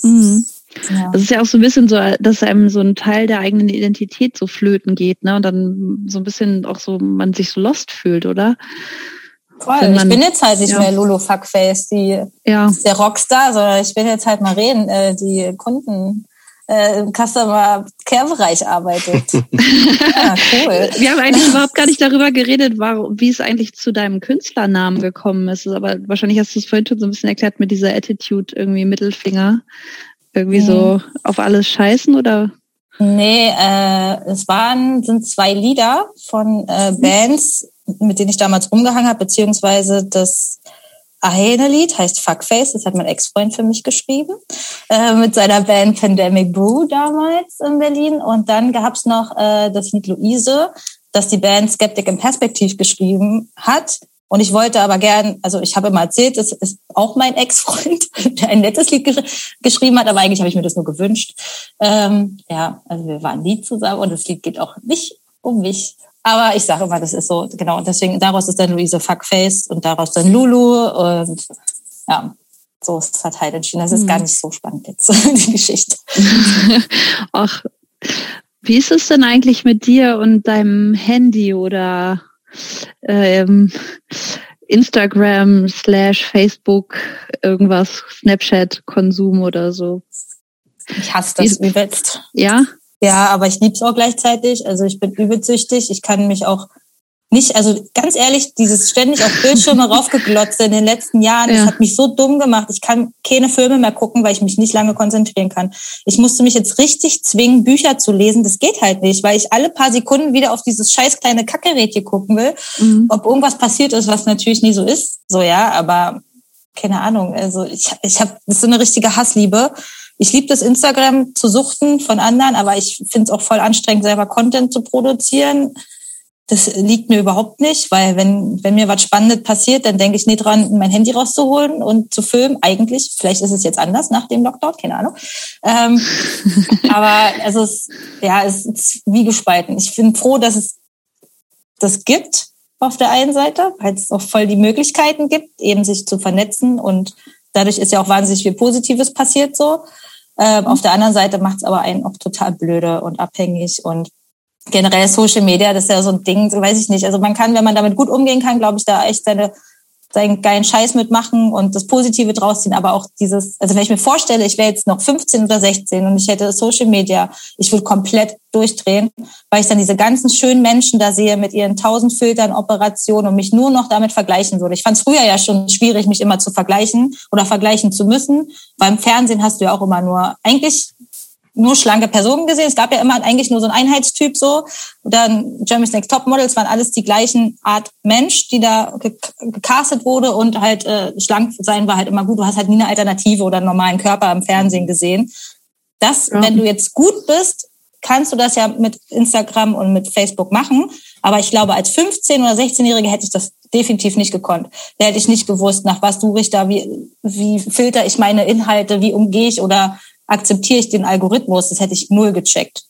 Mhm. Ja. Das ist ja auch so ein bisschen so, dass einem so ein Teil der eigenen Identität so flöten geht, ne? Und dann so ein bisschen auch so, man sich so lost fühlt, oder? Voll. Ich bin jetzt halt nicht ja. mehr Lulu Fuckface, die ja. der Rockstar, sondern ich bin jetzt halt Marien, äh, die Kunden äh, im Customer Care Bereich arbeitet. ja, (laughs) cool. Wir haben eigentlich überhaupt gar nicht darüber geredet, warum, wie es eigentlich zu deinem Künstlernamen gekommen ist. Aber wahrscheinlich hast du es vorhin schon so ein bisschen erklärt mit dieser Attitude, irgendwie Mittelfinger. Irgendwie mhm. so auf alles scheißen oder? Nee, äh, es waren, sind zwei Lieder von äh, mhm. Bands, mit denen ich damals rumgehangen habe, beziehungsweise das Ahene-Lied heißt Fuckface, das hat mein Ex-Freund für mich geschrieben, äh, mit seiner Band Pandemic Brew damals in Berlin. Und dann gab's noch äh, das Lied Luise, das die Band Skeptic in Perspektiv geschrieben hat. Und ich wollte aber gern, also ich habe immer erzählt, es ist auch mein Ex-Freund, (laughs) der ein nettes Lied gesch geschrieben hat, aber eigentlich habe ich mir das nur gewünscht. Ähm, ja, also wir waren nie zusammen und das Lied geht auch nicht um mich. Aber ich sage immer, das ist so, genau, und deswegen, daraus ist dann Luise Fuckface und daraus dann Lulu und ja, so ist es halt halt entschieden. Das ist mhm. gar nicht so spannend jetzt, (laughs) die Geschichte. (laughs) Ach, wie ist es denn eigentlich mit dir und deinem Handy oder ähm, Instagram slash Facebook, irgendwas, Snapchat-Konsum oder so. Ich hasse das übelst. Ja? Ja, aber ich lieb's auch gleichzeitig. Also ich bin übelsüchtig. Ich kann mich auch nicht, also ganz ehrlich, dieses ständig auf Bildschirme (laughs) raufgeglotze in den letzten Jahren, ja. das hat mich so dumm gemacht. Ich kann keine Filme mehr gucken, weil ich mich nicht lange konzentrieren kann. Ich musste mich jetzt richtig zwingen, Bücher zu lesen. Das geht halt nicht, weil ich alle paar Sekunden wieder auf dieses scheiß kleine Kackerädchen gucken will, mhm. ob irgendwas passiert ist, was natürlich nie so ist. So ja, aber keine Ahnung. Also ich, ich habe, das ist so eine richtige Hassliebe. Ich liebe das Instagram zu suchten von anderen, aber ich finde es auch voll anstrengend, selber Content zu produzieren. Das liegt mir überhaupt nicht, weil wenn, wenn mir was Spannendes passiert, dann denke ich nicht dran, mein Handy rauszuholen und zu filmen. Eigentlich, vielleicht ist es jetzt anders nach dem Lockdown, keine Ahnung. Ähm, (laughs) aber also es, ja, es ist wie gespalten. Ich bin froh, dass es das gibt auf der einen Seite, weil es auch voll die Möglichkeiten gibt, eben sich zu vernetzen und dadurch ist ja auch wahnsinnig viel Positives passiert so. Ähm, auf der anderen Seite macht es aber einen auch total blöde und abhängig und generell Social Media, das ist ja so ein Ding, weiß ich nicht. Also man kann, wenn man damit gut umgehen kann, glaube ich, da echt seine seinen geilen Scheiß mitmachen und das Positive draus ziehen, aber auch dieses, also wenn ich mir vorstelle, ich wäre jetzt noch 15 oder 16 und ich hätte Social Media, ich würde komplett durchdrehen, weil ich dann diese ganzen schönen Menschen da sehe mit ihren tausend Filtern, Operationen und mich nur noch damit vergleichen würde. Ich fand es früher ja schon schwierig, mich immer zu vergleichen oder vergleichen zu müssen. Beim Fernsehen hast du ja auch immer nur, eigentlich nur schlanke Personen gesehen. Es gab ja immer eigentlich nur so einen Einheitstyp so. Und dann Jeremy's Next Top Models waren alles die gleichen Art Mensch, die da gecastet wurde und halt äh, schlank sein war halt immer gut. Du hast halt nie eine Alternative oder einen normalen Körper im Fernsehen gesehen. Das, ja. wenn du jetzt gut bist, kannst du das ja mit Instagram und mit Facebook machen. Aber ich glaube, als 15- oder 16-Jährige hätte ich das definitiv nicht gekonnt. Da hätte ich nicht gewusst, nach was suche ich da, wie, wie filter ich meine Inhalte, wie umgehe ich oder akzeptiere ich den Algorithmus? Das hätte ich null gecheckt.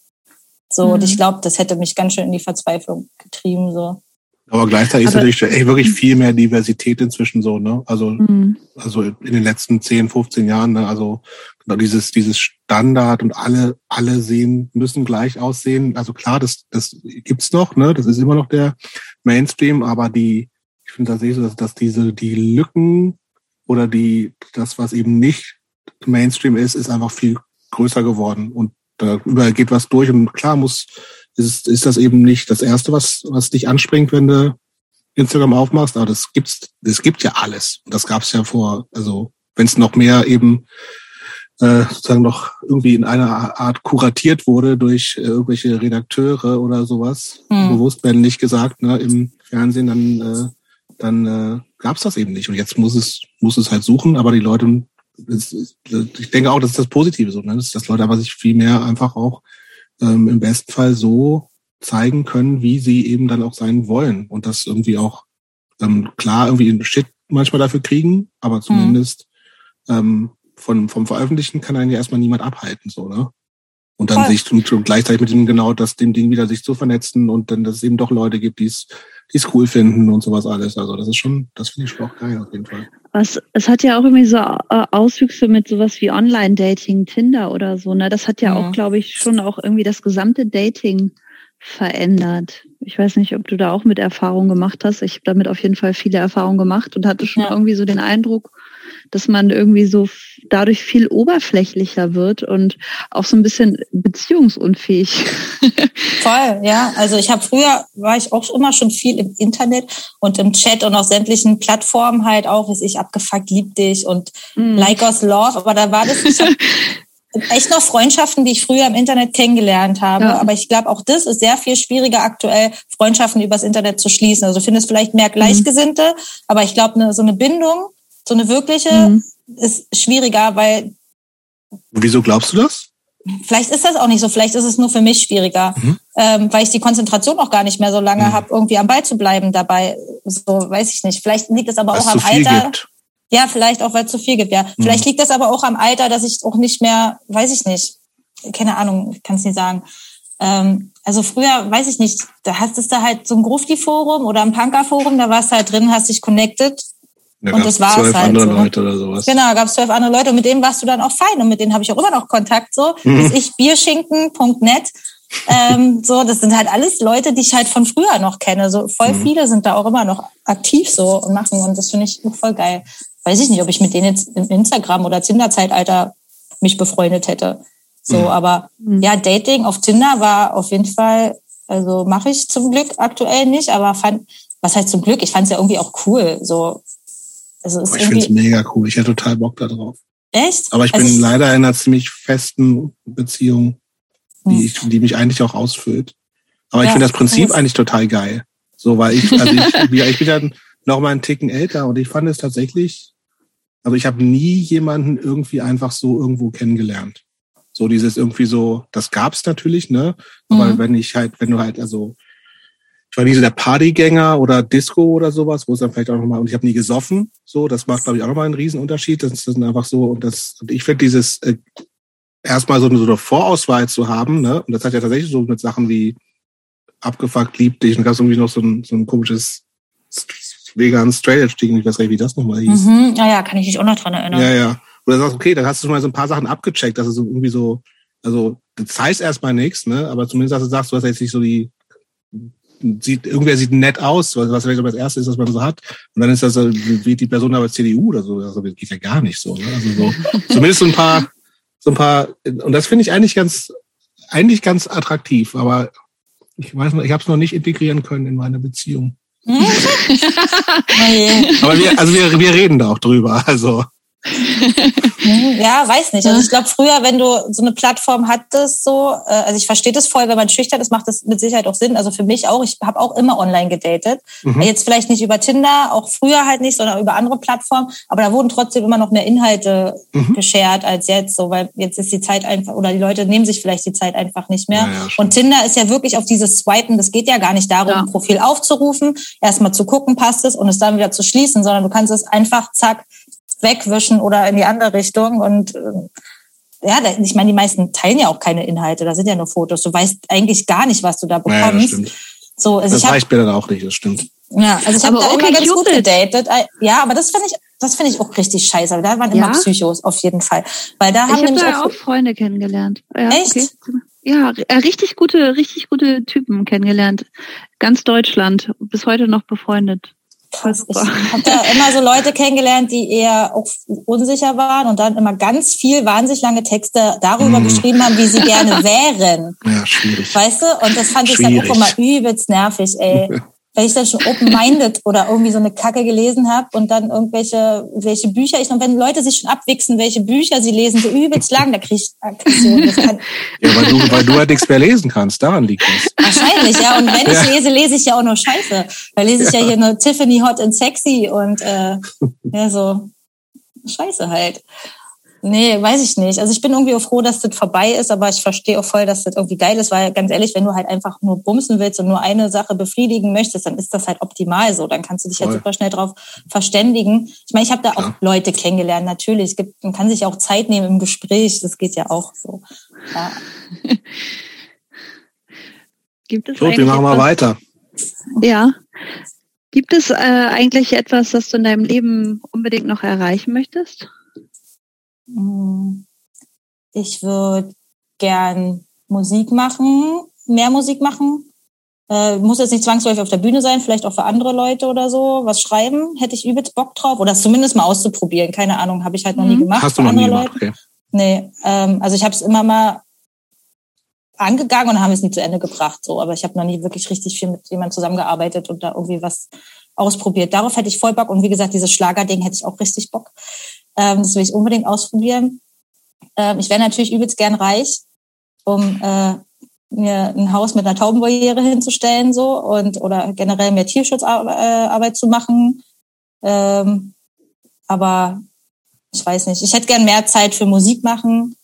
So, mhm. und ich glaube, das hätte mich ganz schön in die Verzweiflung getrieben. So. Aber gleichzeitig Aber, ist natürlich ey, wirklich viel mehr Diversität inzwischen so, ne? Also, mhm. also in den letzten 10, 15 Jahren, ne? Also genau dieses, dieses Standard und alle, alle sehen, müssen gleich aussehen. Also klar, das, das gibt's noch, ne? Das ist immer noch der Mainstream, aber die, ich finde tatsächlich, dass, dass diese, die Lücken oder die, das, was eben nicht Mainstream ist, ist einfach viel größer geworden und da überall geht was durch und klar muss, ist, ist das eben nicht das erste, was, was dich anspringt, wenn du Instagram aufmachst, aber das gibt's, das gibt ja alles. Und das gab's ja vor, also wenn es noch mehr eben äh, sozusagen noch irgendwie in einer Art kuratiert wurde durch äh, irgendwelche Redakteure oder sowas, hm. bewusst werden nicht gesagt, ne, im Fernsehen, dann, äh, dann äh, gab's das eben nicht. Und jetzt muss es, muss es halt suchen, aber die Leute ich denke auch, das ist das Positive so, ne? dass Leute aber sich viel mehr einfach auch ähm, im besten Fall so zeigen können, wie sie eben dann auch sein wollen und das irgendwie auch ähm, klar irgendwie einen Shit manchmal dafür kriegen, aber zumindest mhm. ähm, von, vom Veröffentlichen kann einen ja erstmal niemand abhalten, so, ne? Und dann Voll. sich und, und gleichzeitig mit dem genau das dem Ding wieder sich zu vernetzen und dann, dass es eben doch Leute gibt, die es die es cool finden und sowas alles. Also das ist schon, das finde ich schon auch geil auf jeden Fall. Was, es hat ja auch irgendwie so äh, Auswüchse mit sowas wie Online-Dating, Tinder oder so. Ne? Das hat ja, ja. auch, glaube ich, schon auch irgendwie das gesamte Dating verändert. Ich weiß nicht, ob du da auch mit Erfahrung gemacht hast. Ich habe damit auf jeden Fall viele Erfahrungen gemacht und hatte schon ja. irgendwie so den Eindruck, dass man irgendwie so dadurch viel oberflächlicher wird und auch so ein bisschen beziehungsunfähig. (laughs) Voll, ja. Also ich habe früher war ich auch immer schon viel im Internet und im Chat und auf sämtlichen Plattformen halt auch, wie ich abgefuckt lieb dich und mm. Like us Love, aber da war das nicht (laughs) echt noch Freundschaften, die ich früher im Internet kennengelernt habe. Ja. Aber ich glaube, auch das ist sehr viel schwieriger aktuell, Freundschaften übers Internet zu schließen. Also du findest vielleicht mehr Gleichgesinnte, mhm. aber ich glaube, ne, so eine Bindung so eine wirkliche mhm. ist schwieriger, weil. Wieso glaubst du das? Vielleicht ist das auch nicht so, vielleicht ist es nur für mich schwieriger, mhm. ähm, weil ich die Konzentration auch gar nicht mehr so lange mhm. habe, irgendwie am Ball zu bleiben dabei. So weiß ich nicht. Vielleicht liegt es aber Weil's auch am Alter. Gibt. Ja, vielleicht auch, weil es zu viel gibt, ja. Mhm. Vielleicht liegt das aber auch am Alter, dass ich auch nicht mehr, weiß ich nicht, keine Ahnung, kann es nicht sagen. Ähm, also früher, weiß ich nicht, da hast du da halt so ein Grufti-Forum oder ein Punker-Forum, da warst du halt drin, hast dich connected da und das war zwölf halt andere so, ne? Leute oder sowas. Genau, gab es zwölf andere Leute und mit denen warst du dann auch fein und mit denen habe ich auch immer noch Kontakt so. Mhm. Bis ich Bierschinken.net. ähm, so, das sind halt alles Leute, die ich halt von früher noch kenne. So voll mhm. viele sind da auch immer noch aktiv so und machen und das finde ich voll geil. Weiß ich nicht, ob ich mit denen jetzt im Instagram oder Tinder-Zeitalter mich befreundet hätte. So, mhm. aber mhm. ja, Dating auf Tinder war auf jeden Fall Also mache ich zum Glück aktuell nicht, aber fand, was heißt zum Glück? Ich fand es ja irgendwie auch cool. So, also ist ich finde es mega cool. Ich hätte total Bock da drauf. Echt? Aber ich also bin leider in einer ziemlich festen Beziehung, die, hm. ich, die mich eigentlich auch ausfüllt. Aber ja, ich finde das Prinzip eigentlich total geil. So, weil ich, also ich, ich bin ja noch mal einen Ticken älter und ich fand es tatsächlich, also ich habe nie jemanden irgendwie einfach so irgendwo kennengelernt. So dieses irgendwie so, das gab's natürlich, ne? Aber mhm. wenn ich halt, wenn du halt, also ich war nie so der Partygänger oder Disco oder sowas, wo es dann vielleicht auch nochmal, und ich habe nie gesoffen, so, das macht, glaube ich, auch nochmal einen Riesenunterschied. Das ist einfach so, und das, und ich finde dieses äh, erstmal so eine, so eine Vorauswahl zu haben, ne? Und das hat ja tatsächlich so mit Sachen wie abgefuckt, lieb dich, und gab irgendwie noch so ein, so ein komisches vegan Straight Edge Ding, ich weiß gar nicht, wie das nochmal hieß. Mhm, ja, ja, kann ich mich auch noch dran erinnern. Ja, ja. Oder sagst, okay, dann hast du schon mal so ein paar Sachen abgecheckt, dass es so irgendwie so, also das heißt erstmal nichts, ne? Aber zumindest, dass du sagst, du hast jetzt nicht so die sieht, irgendwer sieht nett aus, was vielleicht das erste ist, was man so hat. Und dann ist das, wie die Person aber CDU oder so. Also geht ja gar nicht so. Ne? Also so, (laughs) zumindest so ein paar, so ein paar, und das finde ich eigentlich ganz, eigentlich ganz attraktiv, aber ich weiß noch, ich habe es noch nicht integrieren können in meine Beziehung. (laughs) aber wir, also wir, wir reden da auch drüber. Also ja, weiß nicht. Also ich glaube, früher, wenn du so eine Plattform hattest, so, äh, also ich verstehe das voll, wenn man schüchtern ist, macht das mit Sicherheit auch Sinn. Also für mich auch, ich habe auch immer online gedatet. Mhm. Jetzt vielleicht nicht über Tinder, auch früher halt nicht, sondern über andere Plattformen. Aber da wurden trotzdem immer noch mehr Inhalte mhm. geshared als jetzt, so, weil jetzt ist die Zeit einfach, oder die Leute nehmen sich vielleicht die Zeit einfach nicht mehr. Ja, ja, und Tinder ist ja wirklich auf dieses Swipen, das geht ja gar nicht darum, ja. ein Profil aufzurufen, erstmal zu gucken, passt es und es dann wieder zu schließen, sondern du kannst es einfach zack wegwischen oder in die andere Richtung. Und äh, ja, ich meine, die meisten teilen ja auch keine Inhalte, da sind ja nur Fotos. Du weißt eigentlich gar nicht, was du da bekommst. Ja, das so, also das reicht mir dann auch nicht, das stimmt. Ja, also ich habe da okay, immer ganz gut gedatet. Äh, ja, aber das finde ich, das finde ich auch richtig scheiße. Da waren immer Psychos auf jeden Fall, weil da haben ich hab nämlich da auch, Freunde kennengelernt. Ja, Echt? Okay. Ja, äh, richtig gute, richtig gute Typen kennengelernt. Ganz Deutschland, bis heute noch befreundet. Krass. (laughs) Ich habe da immer so Leute kennengelernt, die eher auch unsicher waren und dann immer ganz viel wahnsinnig lange Texte darüber mm. geschrieben haben, wie sie gerne (laughs) wären. Ja, schwierig. Weißt du? Und das fand schwierig. ich dann auch immer übelst nervig, ey. (laughs) weil ich dann schon open-minded (laughs) oder irgendwie so eine Kacke gelesen habe und dann irgendwelche welche Bücher ich noch, wenn Leute sich schon abwichsen, welche Bücher sie lesen, so übelst lang, da krieg ich Aggression. (laughs) ja, weil du, weil du halt nichts mehr lesen kannst, daran liegt es. Wahrscheinlich, ja. Und wenn ich lese, lese ich ja auch nur Scheiße. Da lese ich ja, ja hier nur Tiffany Hot and Sexy und äh, ja, so Scheiße halt. Nee, weiß ich nicht. Also ich bin irgendwie auch froh, dass das vorbei ist, aber ich verstehe auch voll, dass das irgendwie geil ist, weil ganz ehrlich, wenn du halt einfach nur bumsen willst und nur eine Sache befriedigen möchtest, dann ist das halt optimal so. Dann kannst du dich halt voll. halt super schnell drauf verständigen. Ich meine, ich habe da auch ja. Leute kennengelernt, natürlich. Es gibt, man kann sich auch Zeit nehmen im Gespräch, das geht ja auch so. Ja. (laughs) Gibt es Gut, wir machen mal weiter. Ja. Gibt es äh, eigentlich etwas, das du in deinem Leben unbedingt noch erreichen möchtest? Hm. Ich würde gern Musik machen, mehr Musik machen. Äh, muss jetzt nicht zwangsläufig auf der Bühne sein, vielleicht auch für andere Leute oder so. Was schreiben, hätte ich übelst Bock drauf. Oder zumindest mal auszuprobieren. Keine Ahnung, habe ich halt noch nie mhm. gemacht. Hast du noch nie gemacht, okay. Nee, ähm, also ich habe es immer mal angegangen und haben es nie zu Ende gebracht. So, aber ich habe noch nie wirklich richtig viel mit jemandem zusammengearbeitet und da irgendwie was ausprobiert. Darauf hätte ich voll Bock. Und wie gesagt, dieses Schlagerding hätte ich auch richtig Bock. Ähm, das will ich unbedingt ausprobieren. Ähm, ich wäre natürlich übelst gern reich, um äh, mir ein Haus mit einer Taubenbarriere hinzustellen so und oder generell mehr Tierschutzarbeit zu machen. Ähm, aber ich weiß nicht. Ich hätte gern mehr Zeit für Musik machen,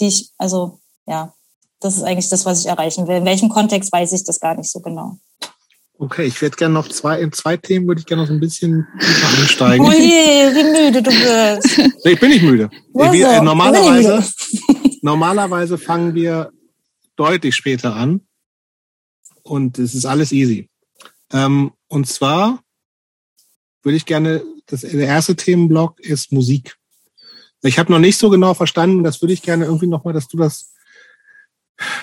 die ich also ja, das ist eigentlich das, was ich erreichen will. In welchem Kontext weiß ich das gar nicht so genau. Okay, ich werde gerne noch zwei, in zwei Themen würde ich gerne noch so ein bisschen einsteigen. Ui, wie müde du bist. (laughs) ich bin nicht müde. Wir, äh, normalerweise, (laughs) normalerweise fangen wir deutlich später an. Und es ist alles easy. Ähm, und zwar würde ich gerne, das, der erste Themenblock ist Musik. Ich habe noch nicht so genau verstanden, das würde ich gerne irgendwie nochmal, dass du das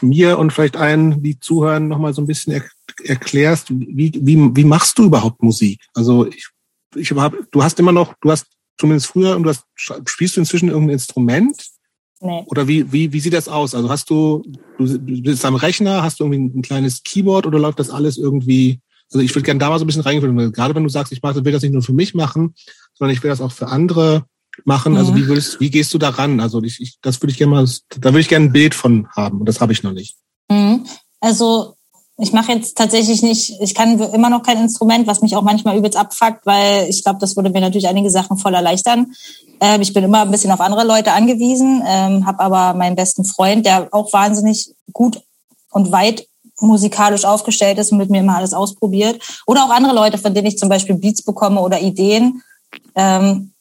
mir und vielleicht allen, die zuhören, nochmal so ein bisschen er, erklärst, wie, wie, wie machst du überhaupt Musik? Also ich, ich hab, du hast immer noch, du hast zumindest früher und du hast, spielst du inzwischen irgendein Instrument Nee. Oder wie, wie, wie sieht das aus? Also hast du, du bist am Rechner, hast du irgendwie ein kleines Keyboard oder läuft das alles irgendwie? Also ich würde gerne da mal so ein bisschen reingeführen, gerade wenn du sagst, ich mache, will das nicht nur für mich machen, sondern ich will das auch für andere machen. Also mhm. wie würdest, wie gehst du da ran? Also ich, ich das würde ich gerne mal, da würde ich gerne ein Bild von haben und das habe ich noch nicht. Mhm. Also ich mache jetzt tatsächlich nicht, ich kann immer noch kein Instrument, was mich auch manchmal übelst abfuckt, weil ich glaube, das würde mir natürlich einige Sachen voll erleichtern. Ähm, ich bin immer ein bisschen auf andere Leute angewiesen, ähm, habe aber meinen besten Freund, der auch wahnsinnig gut und weit musikalisch aufgestellt ist und mit mir immer alles ausprobiert. Oder auch andere Leute, von denen ich zum Beispiel Beats bekomme oder Ideen. Ähm,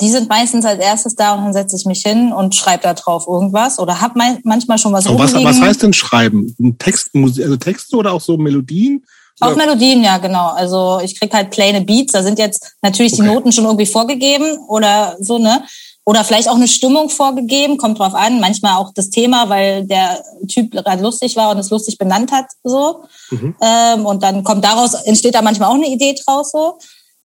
die sind meistens als erstes da und dann setze ich mich hin und schreibe da drauf irgendwas oder habe manchmal schon was was, was heißt denn schreiben? Text, also Texte oder auch so Melodien? Auch Melodien, ja, genau. Also ich krieg halt kleine Beats, da sind jetzt natürlich okay. die Noten schon irgendwie vorgegeben oder so, ne? Oder vielleicht auch eine Stimmung vorgegeben, kommt drauf an. Manchmal auch das Thema, weil der Typ gerade lustig war und es lustig benannt hat, so. Mhm. Ähm, und dann kommt daraus, entsteht da manchmal auch eine Idee draus, so.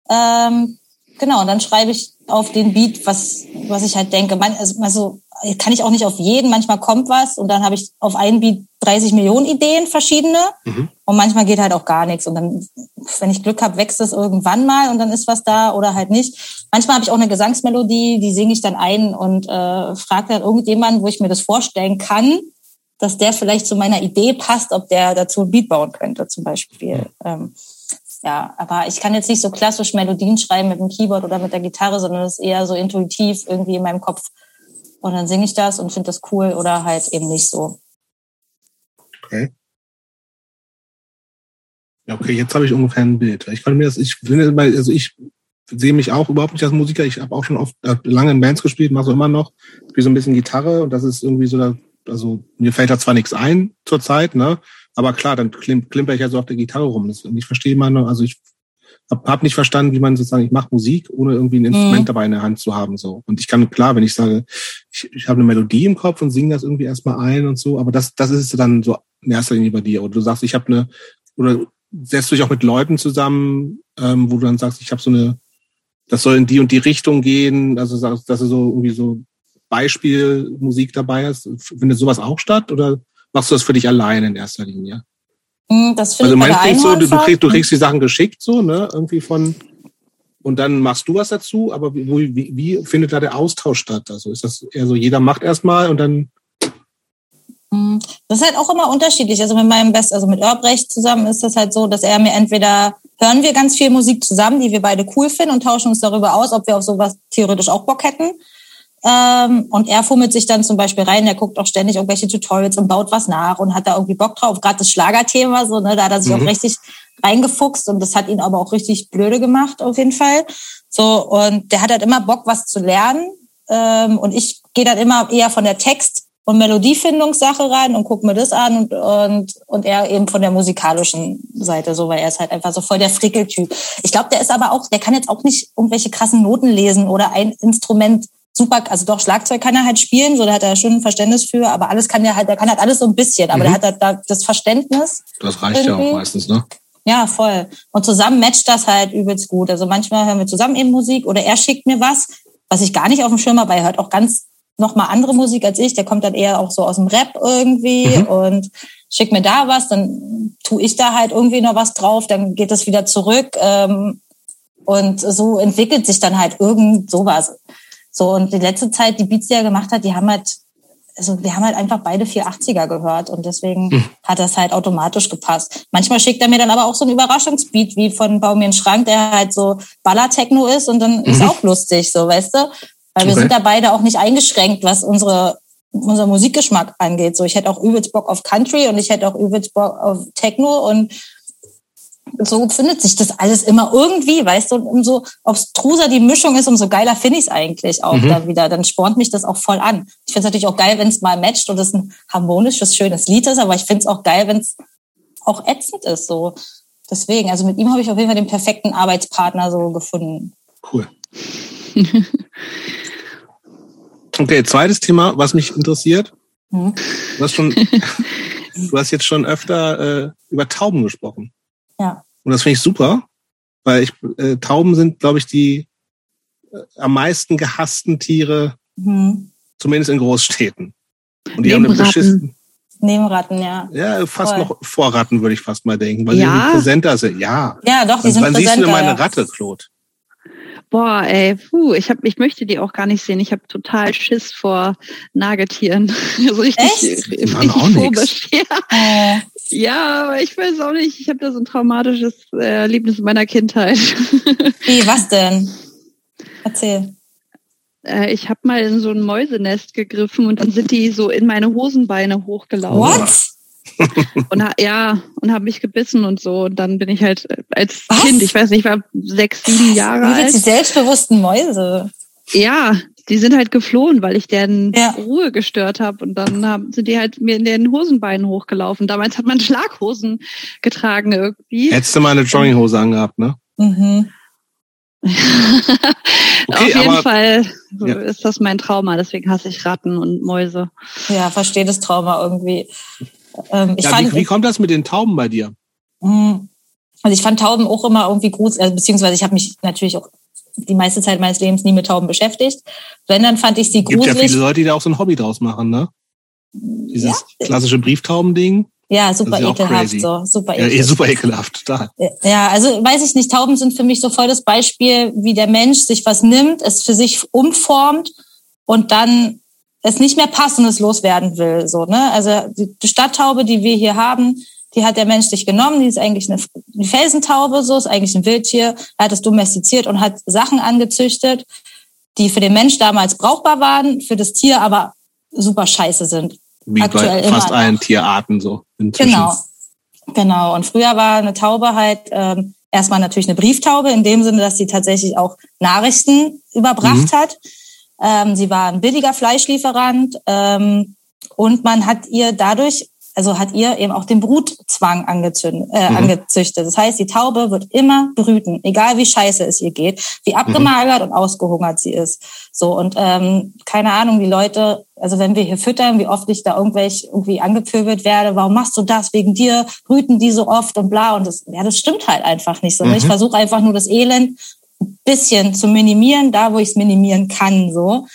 Ähm, genau, und dann schreibe ich auf den Beat, was, was ich halt denke. Man, also, also kann ich auch nicht auf jeden, manchmal kommt was und dann habe ich auf einen Beat 30 Millionen Ideen, verschiedene. Mhm. Und manchmal geht halt auch gar nichts. Und dann, wenn ich Glück habe, wächst es irgendwann mal und dann ist was da oder halt nicht. Manchmal habe ich auch eine Gesangsmelodie, die singe ich dann ein und äh, frage dann irgendjemanden, wo ich mir das vorstellen kann, dass der vielleicht zu meiner Idee passt, ob der dazu ein Beat bauen könnte, zum Beispiel. Ähm, ja, aber ich kann jetzt nicht so klassisch Melodien schreiben mit dem Keyboard oder mit der Gitarre, sondern es ist eher so intuitiv irgendwie in meinem Kopf. Und dann singe ich das und finde das cool oder halt eben nicht so. Okay. Ja, okay, jetzt habe ich ungefähr ein Bild. Ich kann mir das, ich finde, also ich sehe mich auch überhaupt nicht als Musiker. Ich habe auch schon oft äh, lange in Bands gespielt, mache so immer noch, spiele so ein bisschen Gitarre und das ist irgendwie so, also mir fällt da zwar nichts ein zurzeit, ne? Aber klar, dann klim, klimper ich ja so auf der Gitarre rum. Das, ich verstehe immer also ich habe hab nicht verstanden, wie man sozusagen, ich mache Musik, ohne irgendwie ein mhm. Instrument mhm. dabei in der Hand zu haben. so. Und ich kann, klar, wenn ich sage, ich, ich habe eine Melodie im Kopf und singe das irgendwie erstmal ein und so, aber das, das ist dann so in erster Linie bei dir. Oder du sagst, ich habe eine, oder setzt du dich auch mit Leuten zusammen, ähm, wo du dann sagst, ich habe so eine, das soll in die und die Richtung gehen, also dass du so irgendwie so Beispielmusik dabei hast. Findet sowas auch statt? Oder machst du das für dich alleine in erster Linie? Hm, das also meinst du so, du, du, kriegst, du kriegst die Sachen geschickt so, ne? Irgendwie von und dann machst du was dazu, aber wie, wie, wie findet da der Austausch statt? Also ist das eher so, jeder macht erstmal und dann hm, das ist halt auch immer unterschiedlich. Also mit meinem Best, also mit Erbrecht zusammen ist das halt so, dass er mir entweder hören wir ganz viel Musik zusammen, die wir beide cool finden und tauschen uns darüber aus, ob wir auf sowas theoretisch auch Bock hätten. Ähm, und er fummelt sich dann zum Beispiel rein, er guckt auch ständig irgendwelche Tutorials und baut was nach und hat da irgendwie Bock drauf. Gerade das Schlagerthema, so, ne, da hat er sich mhm. auch richtig reingefuchst und das hat ihn aber auch richtig blöde gemacht, auf jeden Fall. So, und der hat halt immer Bock, was zu lernen. Ähm, und ich gehe dann immer eher von der Text- und Melodiefindungssache rein und guck mir das an und, und, und er eben von der musikalischen Seite, so, weil er ist halt einfach so voll der Frickeltyp. Ich glaube, der ist aber auch, der kann jetzt auch nicht irgendwelche krassen Noten lesen oder ein Instrument super, also doch Schlagzeug kann er halt spielen, so da hat er schon ein Verständnis für, aber alles kann er halt, der kann halt alles so ein bisschen, aber mhm. der hat halt da das Verständnis. Das reicht irgendwie. ja auch meistens, ne? Ja, voll. Und zusammen matcht das halt übelst gut. Also manchmal hören wir zusammen eben Musik oder er schickt mir was, was ich gar nicht auf dem Schirm habe, weil er hört auch ganz nochmal andere Musik als ich. Der kommt dann eher auch so aus dem Rap irgendwie mhm. und schickt mir da was, dann tue ich da halt irgendwie noch was drauf, dann geht es wieder zurück. Ähm, und so entwickelt sich dann halt irgend sowas. So, und die letzte Zeit, die Beats, die er gemacht hat, die haben halt, also wir haben halt einfach beide 480er gehört und deswegen hm. hat das halt automatisch gepasst. Manchmal schickt er mir dann aber auch so ein Überraschungsbeat wie von Bau mir einen Schrank, der halt so Ballertechno ist und dann mhm. ist auch lustig, so, weißt du? Weil okay. wir sind da beide auch nicht eingeschränkt, was unsere unser Musikgeschmack angeht. So, ich hätte auch übelst Bock auf Country und ich hätte auch übelst Bock auf Techno und so findet sich das alles immer irgendwie, weißt du, und umso obstruser die Mischung ist, umso geiler finde ich es eigentlich auch mhm. dann wieder. Dann spornt mich das auch voll an. Ich finde es natürlich auch geil, wenn es mal matcht und es ein harmonisches, schönes Lied ist, aber ich finde es auch geil, wenn es auch ätzend ist. So. Deswegen, also mit ihm habe ich auf jeden Fall den perfekten Arbeitspartner so gefunden. Cool. (laughs) okay, zweites Thema, was mich interessiert. Mhm. Du hast schon, (laughs) du hast jetzt schon öfter äh, über Tauben gesprochen. Ja. Und das finde ich super, weil ich, äh, Tauben sind, glaube ich, die äh, am meisten gehassten Tiere, mhm. Zumindest in Großstädten. Und die Neben haben eine beschissen. Nebenratten, ja. Ja, fast Voll. noch vor Ratten, würde ich fast mal denken, weil Ja? sie irgendwie präsenter sind. Ja. Ja, doch, die Wann, sind wann siehst du präsenter. denn meine ja. Ratte, Claude? Boah, ey, puh, ich hab, ich möchte die auch gar nicht sehen. Ich habe total Schiss vor Nagetieren. (laughs) Also richtig, Echt? richtig phobisch. Ja, Äh, ja, aber ich weiß auch nicht. Ich habe da so ein traumatisches äh, Erlebnis in meiner Kindheit. (laughs) wie, was denn? Erzähl. Äh, ich habe mal in so ein Mäusenest gegriffen und dann sind die so in meine Hosenbeine hochgelaufen. What? (laughs) Und ja, und haben mich gebissen und so. Und dann bin ich halt äh, als Was? Kind, ich weiß nicht, ich war sechs, sieben Jahre Wie alt. selbstbewussten Mäuse? Ja, die sind halt geflohen, weil ich deren Ja. Ruhe gestört habe. Und dann haben, sind die halt mir in den Hosenbeinen hochgelaufen. Damals hat man (laughs) Schlaghosen getragen irgendwie. Hättest du mal eine Jogginghose angehabt, ne? Mhm. (laughs) Auf Okay, jeden aber- Fall Ja. ist das mein Trauma. Deswegen hasse ich Ratten und Mäuse. Ja, verstehe das Trauma irgendwie. Ähm, ich Ja, fand, wie, wie kommt das mit den Tauben bei dir? Mhm. Also ich fand Tauben auch immer irgendwie gruselig, also beziehungsweise ich habe mich natürlich auch die meiste Zeit meines Lebens nie mit Tauben beschäftigt. Wenn, dann fand ich sie Gibt ja gruselig. viele Leute, die da auch so ein Hobby draus machen, ne? Dieses Ja. klassische Brieftauben-Ding. Ja, super ja ekelhaft, crazy. so, super Ja, ekelhaft. super ekelhaft, total. Ja, also weiß ich nicht, Tauben sind für mich so voll das Beispiel, wie der Mensch sich was nimmt, es für sich umformt und dann es nicht mehr passt und es loswerden will. So, ne? Also die die Stadttaube, die wir hier haben, die hat der Mensch sich genommen, die ist eigentlich eine, eine Felsentaube, so ist eigentlich ein Wildtier, er hat es domestiziert und hat Sachen angezüchtet, die für den Mensch damals brauchbar waren, für das Tier aber super scheiße sind. Wie Aktuell bei fast allen Tierarten so. Inzwischen. Genau. Genau. Und früher war eine Taube halt ähm, erstmal natürlich eine Brieftaube, in dem Sinne, dass sie tatsächlich auch Nachrichten überbracht hat. Ähm, sie war ein billiger Fleischlieferant ähm, und man hat ihr dadurch, also hat ihr eben auch den Brutzwang angezündet, äh, Mhm. angezüchtet. Das heißt, die Taube wird immer brüten, egal wie scheiße es ihr geht, wie abgemagert und ausgehungert sie ist. So und ähm, keine Ahnung, die Leute, also wenn wir hier füttern, wie oft ich da irgendwelche irgendwie angepöbelt werde, warum machst du das wegen dir? Brüten die so oft und bla und das, ja, das stimmt halt einfach nicht so. Ne? Ich Mhm. versuche einfach nur das Elend ein bisschen zu minimieren, da wo ich es minimieren kann, so.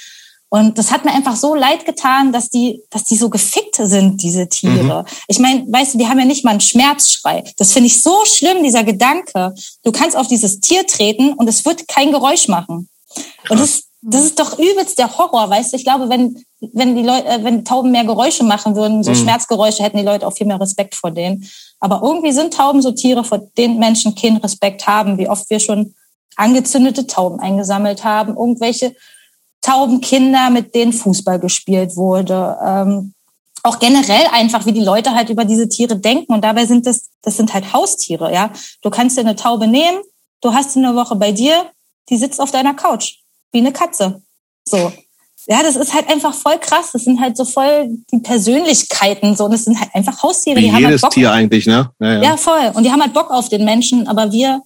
Und das hat mir einfach so leid getan, dass die, dass die so gefickt sind, diese Tiere. Ich meine, weißt du, die haben ja nicht mal einen Schmerzschrei. Das finde ich so schlimm, dieser Gedanke. Du kannst auf dieses Tier treten und es wird kein Geräusch machen. Und das, das ist doch übelst der Horror, weißt du? Ich glaube, wenn, wenn die Leute, äh, wenn Tauben mehr Geräusche machen würden, so Mhm. Schmerzgeräusche, hätten die Leute auch viel mehr Respekt vor denen. Aber irgendwie sind Tauben so Tiere, vor denen Menschen keinen Respekt haben, wie oft wir schon angezündete Tauben eingesammelt haben, irgendwelche Taubenkinder, mit denen Fußball gespielt wurde. Ähm, auch generell einfach, wie die Leute halt über diese Tiere denken. Und dabei sind das, das sind halt Haustiere, ja. Du kannst dir eine Taube nehmen, du hast sie eine Woche bei dir, die sitzt auf deiner Couch, wie eine Katze. So. Ja, das ist halt einfach voll krass. Das sind halt so voll die Persönlichkeiten, so. Und das sind halt einfach Haustiere, Wie die haben halt jedes Bock. Tier eigentlich, ne? Ja, ja. Ja, voll. Und die haben halt Bock auf den Menschen, aber wir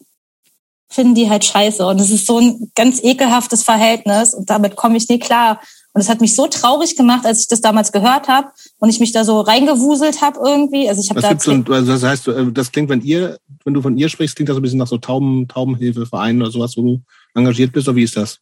finden die halt scheiße. Und es ist so ein ganz ekelhaftes Verhältnis und damit komme ich nie klar. Und es hat mich so traurig gemacht, als ich das damals gehört habe und ich mich da so reingewuselt habe irgendwie. Also ich habe da gibt so also das heißt, äh, das klingt, wenn ihr, wenn du von ihr sprichst, klingt das so ein bisschen nach so Tauben, Taubenhilfevereinen oder sowas, wo du engagiert bist, oder wie ist das?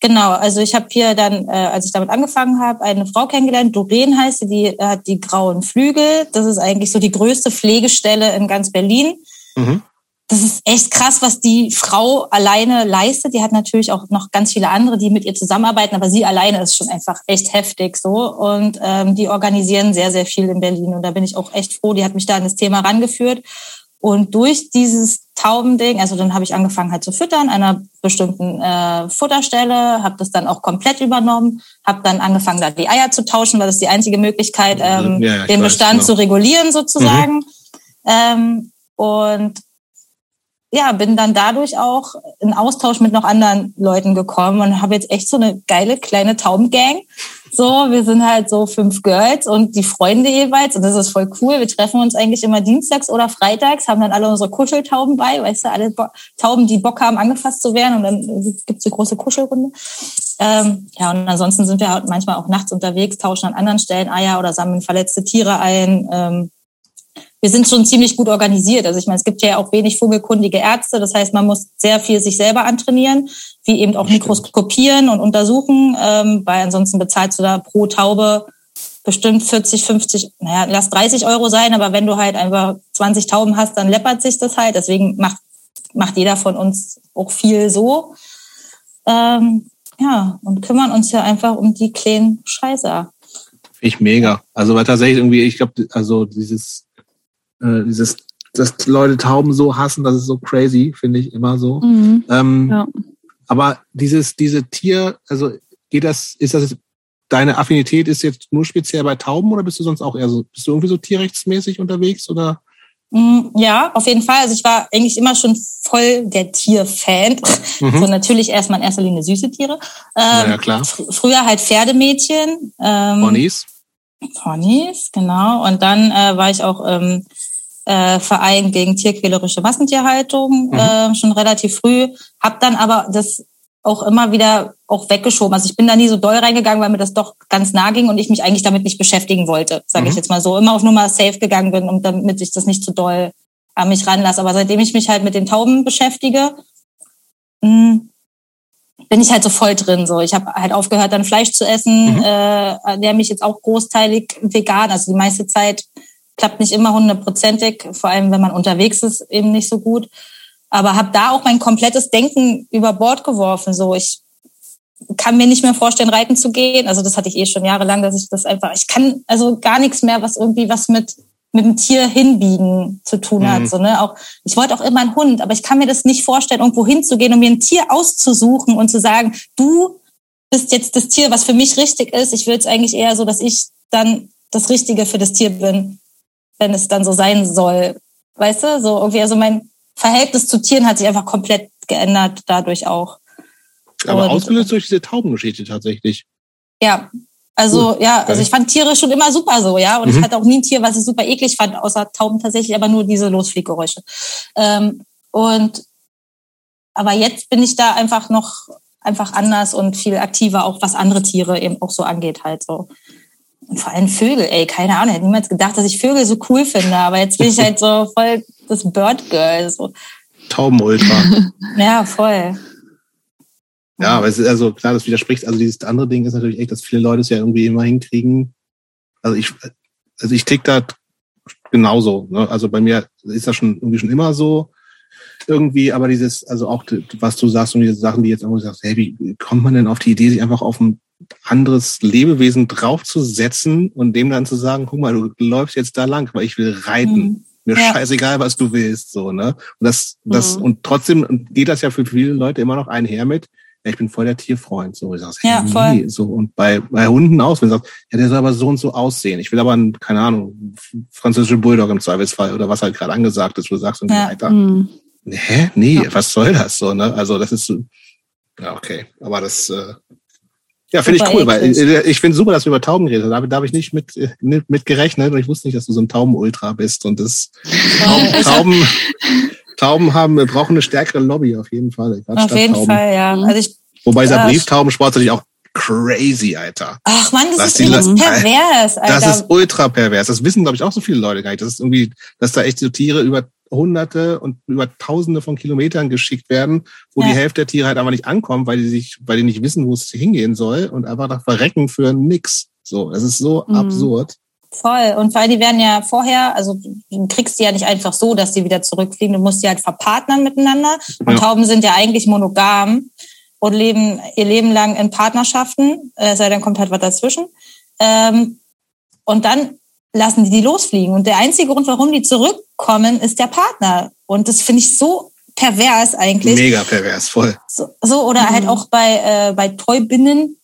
Genau, also ich habe hier dann, äh, als ich damit angefangen habe, eine Frau kennengelernt, Doreen heißt sie, die hat die grauen Flügel. Das ist eigentlich so die größte Pflegestelle in ganz Berlin. Mhm. Das ist echt krass, was die Frau alleine leistet. Die hat natürlich auch noch ganz viele andere, die mit ihr zusammenarbeiten, aber sie alleine ist schon einfach echt heftig so. Und ähm, die organisieren sehr, sehr viel in Berlin. Und da bin ich auch echt froh. Die hat mich da an das Thema rangeführt. Und durch dieses Taubending, also dann habe ich angefangen halt zu füttern, an einer bestimmten äh, Futterstelle, habe das dann auch komplett übernommen, habe dann angefangen, da die Eier zu tauschen, weil das die einzige Möglichkeit, ähm, Ja, ja, den weiß, Bestand genau. zu regulieren sozusagen. Ähm, und ja, bin dann dadurch auch in Austausch mit noch anderen Leuten gekommen und habe jetzt echt so eine geile kleine Taubengang. So, wir sind halt so fünf Girls und die Freunde jeweils und das ist voll cool. Wir treffen uns eigentlich immer dienstags oder freitags, haben dann alle unsere Kuscheltauben bei, weißt du, alle Bo Tauben, die Bock haben, angefasst zu werden und dann gibt's eine große Kuschelrunde. Ähm, ja, und ansonsten sind wir halt manchmal auch nachts unterwegs, tauschen an anderen Stellen Eier oder sammeln verletzte Tiere ein. Ähm, wir sind schon ziemlich gut organisiert. Also ich meine, es gibt ja auch wenig vogelkundige Ärzte. Das heißt, man muss sehr viel sich selber antrainieren, wie eben auch mikroskopieren und untersuchen, ähm, weil ansonsten bezahlst du da pro Taube bestimmt 40, 50, naja, lass 30 Euro sein, aber wenn du halt einfach 20 Tauben hast, dann läppert sich das halt. Deswegen macht, macht jeder von uns auch viel so. Ähm, ja, und kümmern uns ja einfach um die kleinen Scheißer. Ich mega. Also weil tatsächlich irgendwie, ich glaube, also dieses, äh, dieses, dass Leute Tauben so hassen, das ist so crazy, finde ich immer so. Mhm. Ähm, ja. Aber dieses, diese Tier, also geht das, ist das deine Affinität ist jetzt nur speziell bei Tauben oder bist du sonst auch eher so, bist du irgendwie so tierrechtsmäßig unterwegs oder? Mm, ja, auf jeden Fall. Also ich war eigentlich immer schon voll der Tierfan. Mhm. (laughs) So natürlich erstmal in erster Linie süße Tiere. Ähm, ja, klar. Fr früher halt Pferdemädchen. Ähm, Ponys. Ponys, genau. Und dann äh, war ich auch im äh, Verein gegen tierquälerische Massentierhaltung mhm. äh, schon relativ früh. Hab dann aber das auch immer wieder auch weggeschoben. Also ich bin da nie so doll reingegangen, weil mir das doch ganz nah ging und ich mich eigentlich damit nicht beschäftigen wollte, sage mhm. ich jetzt mal so. Immer auf Nummer safe gegangen bin, und damit ich das nicht zu doll an mich ranlasse. Aber seitdem ich mich halt mit den Tauben beschäftige, hm, bin ich halt so voll drin. So, ich habe halt aufgehört, dann Fleisch zu essen. Mhm. Äh, der mich jetzt auch großteilig vegan. Also die meiste Zeit klappt nicht immer hundertprozentig, vor allem wenn man unterwegs ist, eben nicht so gut aber habe da auch mein komplettes Denken über Bord geworfen. So, ich kann mir nicht mehr vorstellen, reiten zu gehen. Also das hatte ich eh schon jahrelang, dass ich das einfach, ich kann also gar nichts mehr, was irgendwie was mit mit dem Tier hinbiegen zu tun hat. Mhm. So, ne? auch, ich wollte auch immer einen Hund, aber ich kann mir das nicht vorstellen, irgendwo hinzugehen, um mir ein Tier auszusuchen und zu sagen, du bist jetzt das Tier, was für mich richtig ist. Ich will es eigentlich eher so, dass ich dann das Richtige für das Tier bin, wenn es dann so sein soll. Weißt du, so irgendwie, also mein, Verhältnis zu Tieren hat sich einfach komplett geändert, dadurch auch. Aber und, ausgelöst durch diese Taubengeschichte tatsächlich. Ja, also cool. ja, also ich fand Tiere schon immer super so, ja. Und mhm. ich hatte auch nie ein Tier, was ich super eklig fand, außer Tauben tatsächlich, aber nur diese Losflieggeräusche. Ähm, und aber jetzt bin ich da einfach noch einfach anders und viel aktiver, auch was andere Tiere eben auch so angeht, halt so. Und vor allem Vögel, ey, keine Ahnung, hätte niemals gedacht, dass ich Vögel so cool finde, aber jetzt bin ich halt (laughs) so voll das Bird Girl. So. Taubenultra. ja, voll. Ja, aber es ist also klar, das widerspricht. Also dieses andere Ding ist natürlich echt, dass viele Leute es ja irgendwie immer hinkriegen. Also ich, also ich tick da genauso. Ne? Also bei mir ist das schon irgendwie schon immer so irgendwie, aber dieses, also auch was du sagst und diese Sachen, die jetzt irgendwie sagst, hey, wie kommt man denn auf die Idee, sich einfach auf ein anderes Lebewesen draufzusetzen und dem dann zu sagen, guck mal, du läufst jetzt da lang, weil ich will reiten. Mhm. Mir ja. scheißegal, was du willst, so, ne? Und das, das, mhm. und trotzdem geht das ja für viele Leute immer noch einher mit, ich bin voll der Tierfreund, so, ich sag's, ja, hey, voll. Nee, so, und bei, bei Hunden auch, wenn du sagst, ja, der soll aber so und so aussehen. Ich will aber, einen, keine Ahnung, französische Bulldog im Zweifelsfall oder was halt gerade angesagt ist, wo du sagst, und ja. weiter. Mhm. Hä? Nee, ja. was soll das so, ne? Also, das ist so, ja, okay. Aber das, äh, ja, finde ich cool, weil äh, ich finde super, dass wir über Tauben reden. Da, da habe ich nicht mit, äh, mit gerechnet und ich wusste nicht, dass du so ein Taubenultra bist. Und das Tauben, Tauben, (laughs) Tauben haben, wir brauchen eine stärkere Lobby auf jeden Fall. Auf jeden Tauben. Fall, ja. Also ich, Wobei dieser äh, Brieftaubensport natürlich auch crazy, Alter. Ach man, das, das ist die, pervers, Alter. Das ist ultra pervers. Das wissen, glaube ich, auch so viele Leute gar nicht. Das ist irgendwie, dass da echt so Tiere über Hunderte und über Tausende von Kilometern geschickt werden, wo ja. die Hälfte der Tiere halt einfach nicht ankommen, weil die sich, weil die nicht wissen, wo es hingehen soll und einfach da verrecken für nix. So, das ist so mhm. absurd. Voll. Und weil die werden ja vorher, also du kriegst die ja nicht einfach so, dass die wieder zurückfliegen. Du musst die halt verpartnern miteinander. Und ja. Tauben sind ja eigentlich monogam und leben ihr Leben lang in Partnerschaften, äh, sei dann kommt halt was dazwischen. Ähm, und dann lassen die die losfliegen. Und der einzige Grund, warum die zurückkommen, ist der Partner. Und das finde ich so pervers eigentlich. Mega pervers, voll. So, so oder mhm. halt auch bei, äh, bei Toybinnen,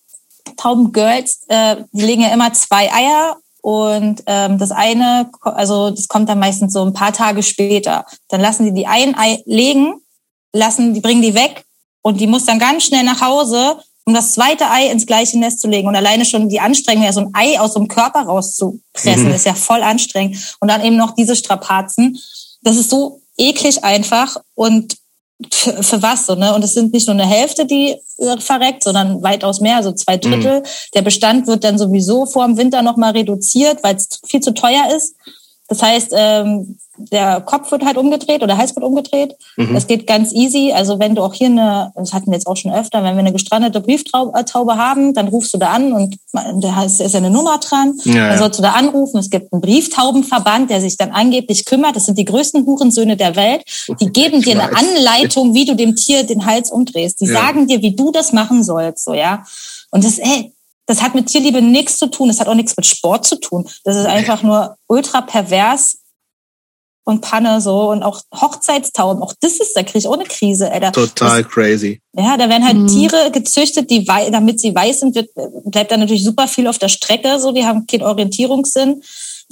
Taubengirls, äh, die legen ja immer zwei Eier und ähm, das eine, also das kommt dann meistens so ein paar Tage später. Dann lassen die die ein Ei legen, lassen, die bringen die weg und die muss dann ganz schnell nach Hause um das zweite Ei ins gleiche Nest zu legen. Und alleine schon die Anstrengung, ja so ein Ei aus dem Körper rauszupressen, mhm. ist ja voll anstrengend. Und dann eben noch diese Strapazen. Das ist so eklig einfach und für, für was so, ne? Und es sind nicht nur eine Hälfte, die äh, verreckt, sondern weitaus mehr, also zwei Drittel. Mhm. Der Bestand wird dann sowieso vor dem Winter nochmal reduziert, weil es viel zu teuer ist. Das heißt, ähm, der Kopf wird halt umgedreht oder der Hals wird umgedreht. Mhm. Das geht ganz easy. Also wenn du auch hier eine, das hatten wir jetzt auch schon öfter, wenn wir eine gestrandete Brieftaube haben, dann rufst du da an und da ist ja eine Nummer dran. Ja, dann sollst du da anrufen. Es gibt einen Brieftaubenverband, der sich dann angeblich kümmert. Das sind die größten Hurensöhne der Welt. Die (laughs) geben dir eine Anleitung, wie du dem Tier den Hals umdrehst. Die ja. sagen dir, wie du das machen sollst, so, ja. Und das, ey, das hat mit Tierliebe nichts zu tun. Das hat auch nichts mit Sport zu tun. Das ist einfach nur ultra pervers und Panne so und auch Hochzeitstauben. Auch das ist, da kriege ich auch eine Krise, Alter. Total das, crazy. Ja, da werden halt mhm. Tiere gezüchtet, die damit sie weiß sind, wird, bleibt da natürlich super viel auf der Strecke. So, die haben keinen Orientierungssinn.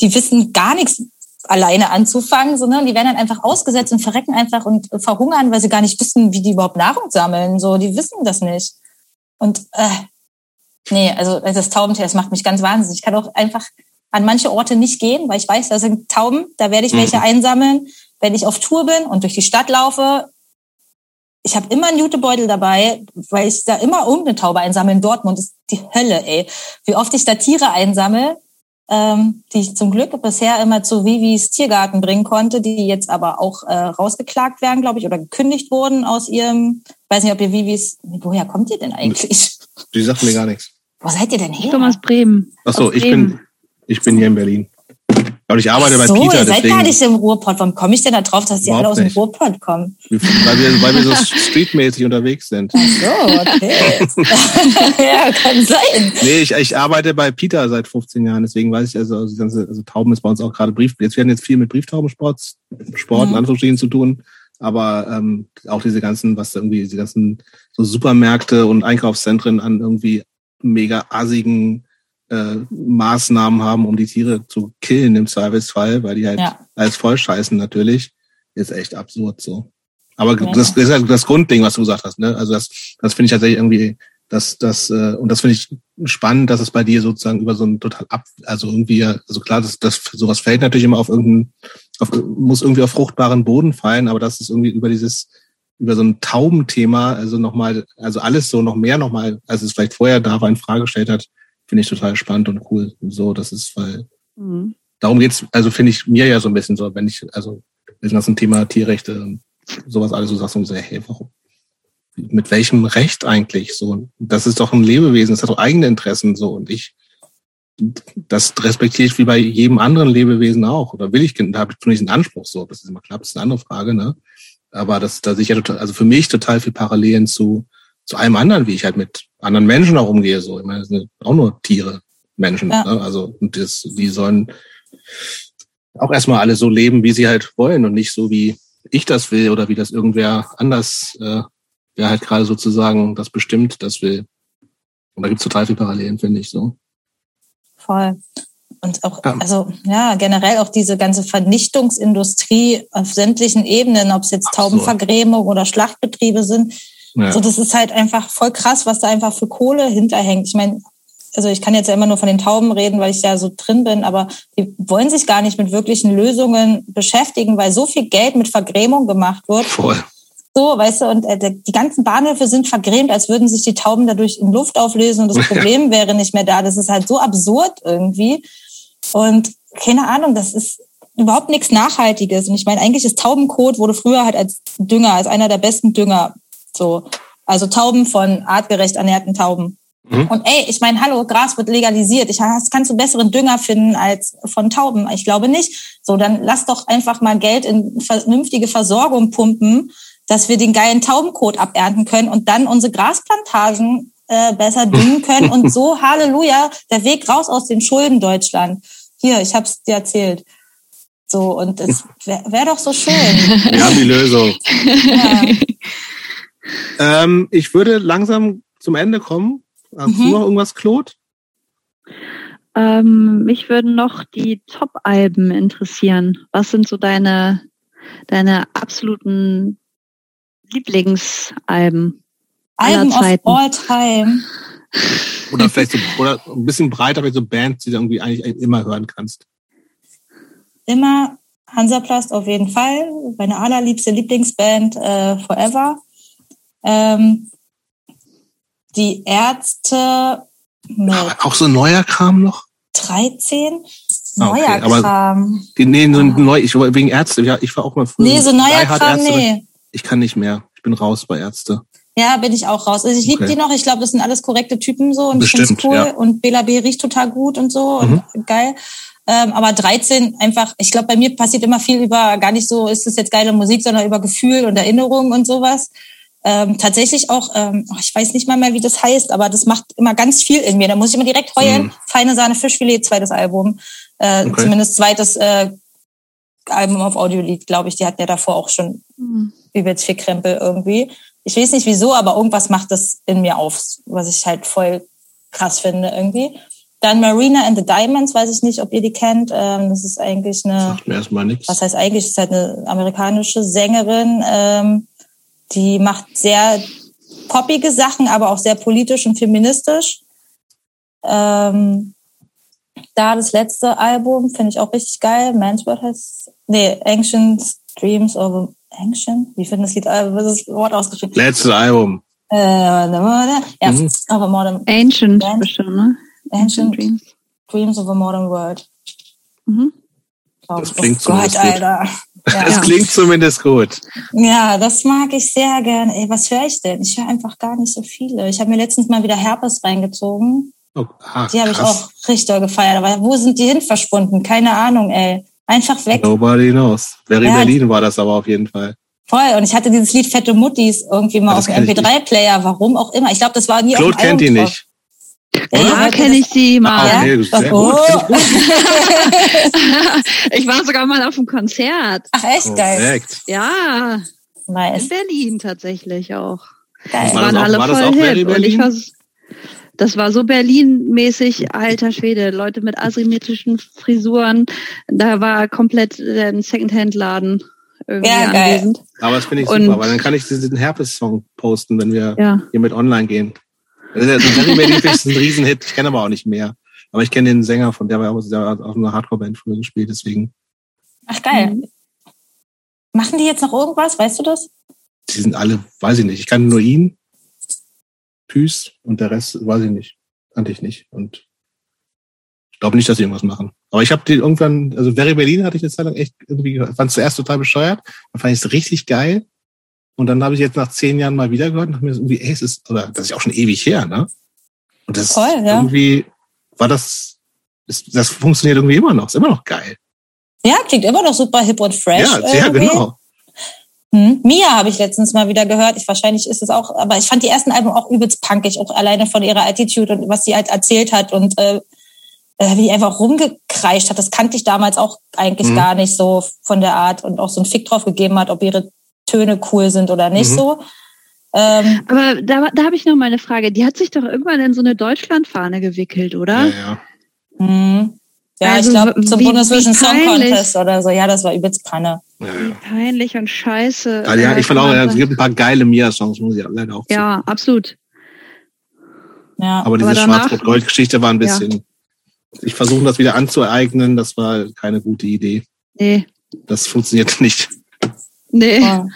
Die wissen gar nichts alleine anzufangen, sondern die werden dann einfach ausgesetzt und verrecken einfach und verhungern, weil sie gar nicht wissen, wie die überhaupt Nahrung sammeln. So, die wissen das nicht. Und äh, nee, also das Taubentier, das macht mich ganz wahnsinnig. Ich kann auch einfach an manche Orte nicht gehen, weil ich weiß, da sind Tauben, da werde ich welche mhm. einsammeln. Wenn ich auf Tour bin und durch die Stadt laufe, ich habe immer einen Jutebeutel dabei, weil ich da immer irgendeine Taube einsammle. In Dortmund ist die Hölle, ey. Wie oft ich da Tiere einsammle, ähm, die ich zum Glück bisher immer zu Vivis Tiergarten bringen konnte, die jetzt aber auch äh, rausgeklagt werden, glaube ich, oder gekündigt wurden aus ihrem, weiß nicht, ob ihr Vivis, woher kommt ihr denn eigentlich? Die sagt mir gar nichts. Wo seid ihr denn her? Ich komme aus Bremen. Ach so, ich bin, ich bin hier in Berlin. Aber ich arbeite so, bei Peter. Ihr seid deswegen. gar nicht im Ruhrpott. Warum komme ich denn da drauf, dass die alle aus dem Ruhrpott kommen? Weil wir, weil wir so streetmäßig unterwegs sind. Ach so, okay. (laughs) ja, kann sein. Nee, ich, ich arbeite bei Peter seit 15 Jahren, deswegen weiß ich, also, also, also Tauben ist bei uns auch gerade Brief. Jetzt werden jetzt viel mit Brieftaubensport, Sport mhm. in Anführungsstrichen zu tun. Aber ähm, auch diese ganzen, was irgendwie, diese ganzen so Supermärkte und Einkaufszentren an irgendwie mega assigen äh, Maßnahmen haben, um die Tiere zu killen im Zweifelsfall, weil die halt ja. alles voll scheißen natürlich, ist echt absurd so. Aber ja. das, das ist halt das Grundding, was du gesagt hast. Ne? Also das, das finde ich tatsächlich irgendwie, das, das äh, und das finde ich spannend, dass es bei dir sozusagen über so ein total ab, also irgendwie, also klar, das, das sowas fällt natürlich immer auf irgendeinen, auf, muss irgendwie auf fruchtbaren Boden fallen, aber das ist irgendwie über dieses über so ein Taubenthema, also nochmal, also alles so noch mehr nochmal, als es vielleicht vorher da war, in Frage gestellt hat, finde ich total spannend und cool. So, das ist, weil mhm. darum geht's, also finde ich mir ja so ein bisschen so, wenn ich, also wenn das ein Thema Tierrechte und sowas alles so sagst und so, hey, warum? Mit welchem Recht eigentlich? So, das ist doch ein Lebewesen, das hat doch eigene Interessen so und ich, das respektiere ich wie bei jedem anderen Lebewesen auch. Oder will ich, da habe ich zunächst einen Anspruch so. Das ist immer das ist eine andere Frage, ne? Aber das, da sicher total, also für mich total viel Parallelen zu, zu allem anderen, wie ich halt mit anderen Menschen auch umgehe. So, ich meine, das sind auch nur Tiere, Menschen. Ja. Ne? Also das, die sollen auch erstmal alle so leben, wie sie halt wollen und nicht so, wie ich das will oder wie das irgendwer anders, äh, der halt gerade sozusagen das bestimmt, das will. Und da gibt's total viele Parallelen, finde ich so. Voll. Und auch, ja. also ja, generell auch diese ganze Vernichtungsindustrie auf sämtlichen Ebenen, ob es jetzt Taubenvergrämung oder Schlachtbetriebe sind, ja. So, das ist halt einfach voll krass, was da einfach für Kohle hinterhängt. Ich meine, also ich kann jetzt ja immer nur von den Tauben reden, weil ich da so drin bin, aber die wollen sich gar nicht mit wirklichen Lösungen beschäftigen, weil so viel Geld mit Vergrämung gemacht wird. Voll. So, weißt du, und äh, die ganzen Bahnhöfe sind vergrämt, als würden sich die Tauben dadurch in Luft auflösen und das (laughs) Problem wäre nicht mehr da. Das ist halt so absurd irgendwie. Und keine Ahnung, das ist überhaupt nichts Nachhaltiges. Und ich meine, eigentlich ist Taubenkot wurde früher halt als Dünger, als einer der besten Dünger so, also Tauben von artgerecht ernährten Tauben. Mhm. Und ey, ich meine, hallo, Gras wird legalisiert. Ich kannst du besseren Dünger finden als von Tauben? Ich glaube nicht. So, dann lass doch einfach mal Geld in vernünftige Versorgung pumpen, dass wir den geilen Taubenkot abernten können und dann unsere Grasplantagen äh, besser düngen (laughs) können und so Halleluja, der Weg raus aus den Schulden Deutschland. Hier, ich hab's dir erzählt. So, und es (laughs) wäre wär doch so schön. Wir haben die Lösung. Ja. Ähm, ich würde langsam zum Ende kommen. Hast mhm. du noch irgendwas, Claude? Ähm, mich würden noch die Top-Alben interessieren. Was sind so deine, deine absoluten Lieblingsalben? Alben of all time. Oder vielleicht so, oder ein bisschen breiter, vielleicht so Bands, die du irgendwie eigentlich immer hören kannst. Immer Hansaplast auf jeden Fall. Meine allerliebste Lieblingsband äh, Forever. Ähm, die Ärzte auch so neuer Kram noch? 13. Ah, okay, neuer aber- Kram. Die- Nee, so neu, ich war wegen Ärzte. Ja, ich war auch mal früher. Nee, so neuer Kram, Ärzte. nee. Ich kann nicht mehr. Ich bin raus bei Ärzte. Ja, bin ich auch raus. Also ich liebe Okay. die noch. Ich glaube, das sind alles korrekte Typen so und ich finde Bestimmt, cool. ja. Und Bela B riecht total gut und so Mhm. und geil. Ähm, aber 13 einfach, ich glaube, bei mir passiert immer viel über gar nicht so, ist es jetzt geile Musik, sondern über Gefühl und Erinnerung und sowas. Ähm, tatsächlich auch, ähm, oh, ich weiß nicht mal mehr, wie das heißt, aber das macht immer ganz viel in mir. Da muss ich immer direkt heulen. Mhm. Feine Sahne Fischfilet, zweites Album. Äh, Okay. Zumindest zweites äh, Album auf Audiolied, glaube ich. Die hatten ja davor auch schon Hm. übelst viel Krempel irgendwie. Ich weiß nicht wieso, aber irgendwas macht das in mir auf, was ich halt voll krass finde irgendwie. Dann Marina and the Diamonds, weiß ich nicht, ob ihr die kennt. Ähm, das ist eigentlich eine, Sagt mir erstmal nichts. was heißt eigentlich, das ist halt eine amerikanische Sängerin, ähm, die macht sehr poppige Sachen, aber auch sehr politisch und feministisch. Ähm, da das letzte Album finde ich auch richtig geil. Man's World heißt, nee, Ancient Dreams of a, Ancient? Wie finden das Lied, äh, was ist das Wort ausgeschrieben? Letztes Album. Äh, ja, Mhm. of a Modern, Ancient Band. bestimmt, ne? Ancient Dreams. Dreams of a Modern World. Mhm. glaub Das ich. klingt oh Gott, zumindest gut. Alter. Ja. Das klingt zumindest gut. Ja, das mag ich sehr gerne. Ey, was höre ich denn? Ich höre einfach gar nicht so viele. Ich habe mir letztens mal wieder Herpes reingezogen. Oh, ah, Die habe ich auch richtig gefeiert. Aber wo sind die hin verschwunden? Keine Ahnung, ey. Einfach weg. Nobody knows. Berry Ja. Berlin war das aber auf jeden Fall. Voll. Und ich hatte dieses Lied Fette Muttis irgendwie mal Ah, auf dem kenn ich MP3-Player. Warum auch immer. Ich glaube, das war nie Claude auf dem kennt die nicht. Ey, Ja, kenne ich sie Ah, mal. okay, sehr Oh. ich war sogar mal auf dem Konzert. Ach, echt geil. Ja, in Nice. Berlin tatsächlich auch. Geil. War waren das auch- alle war das voll auch Berry hip. Und ich Berlin? Das war so Berlin-mäßig, alter Schwede. Leute mit asymmetrischen Frisuren. Da war komplett äh, ein Secondhand-Laden irgendwie Ja, geil. anwesend. Aber das finde ich Und- super, weil dann kann ich diesen Herpes-Song posten, wenn wir Ja. hier mit online gehen. Das ist Berlin ist ein Riesenhit. Ich kenne aber auch nicht mehr. Aber ich kenne den Sänger von der war auch, der hat auch eine Hardcore-Band früher gespielt, deswegen. Ach, geil. Mhm. Machen die jetzt noch irgendwas? Weißt du das? Die sind alle, weiß ich nicht. Ich kann nur ihn, Püß und der Rest weiß ich nicht. Kannte ich nicht. Und ich glaube nicht, dass sie irgendwas machen. Aber ich habe die irgendwann, also Very Berlin hatte ich eine Zeit lang echt irgendwie, gehört. fand zuerst total bescheuert. Dann fand ich es richtig geil. Und dann habe ich jetzt nach zehn Jahren mal wieder gehört und dachte mir irgendwie, ey, es ist, oder das ist ja auch schon ewig her, ne? Und das Voll, ja. irgendwie war das, das, das funktioniert irgendwie immer noch, ist immer noch geil. Ja, klingt immer noch super hip und fresh. ja, ja, irgendwie. genau. Hm. Mia habe ich letztens mal wieder gehört. Ich, wahrscheinlich ist es auch, aber ich fand die ersten Alben auch übelst punkig, auch alleine von ihrer Attitude und was sie halt erzählt hat und äh, wie die einfach rumgekreischt hat. Das kannte ich damals auch eigentlich Mhm. gar nicht so von der Art und auch so einen Fick drauf gegeben hat, ob ihre Töne cool sind oder nicht Mhm. so. Ähm, Aber da, da habe ich noch mal eine Frage. Die hat sich doch irgendwann in so eine Deutschlandfahne gewickelt, Ja, oder? ja. hm. Ja, Also, ich glaube zum Bundesvision wie Song. Contest oder so. Ja, das war übelst Panne. ja, Wie ja. peinlich und scheiße. Also, ja, äh, ich fand auch, es gibt ein paar geile Mia-Songs, muss ich leider auch sagen. Ja, absolut. Ja. Aber diese Schwarz-Rot-Gold-Geschichte war ein bisschen, ich versuche das wieder anzueignen, das war keine gute Idee. Nee. Das funktioniert (laughs) nicht. Nee. Ja.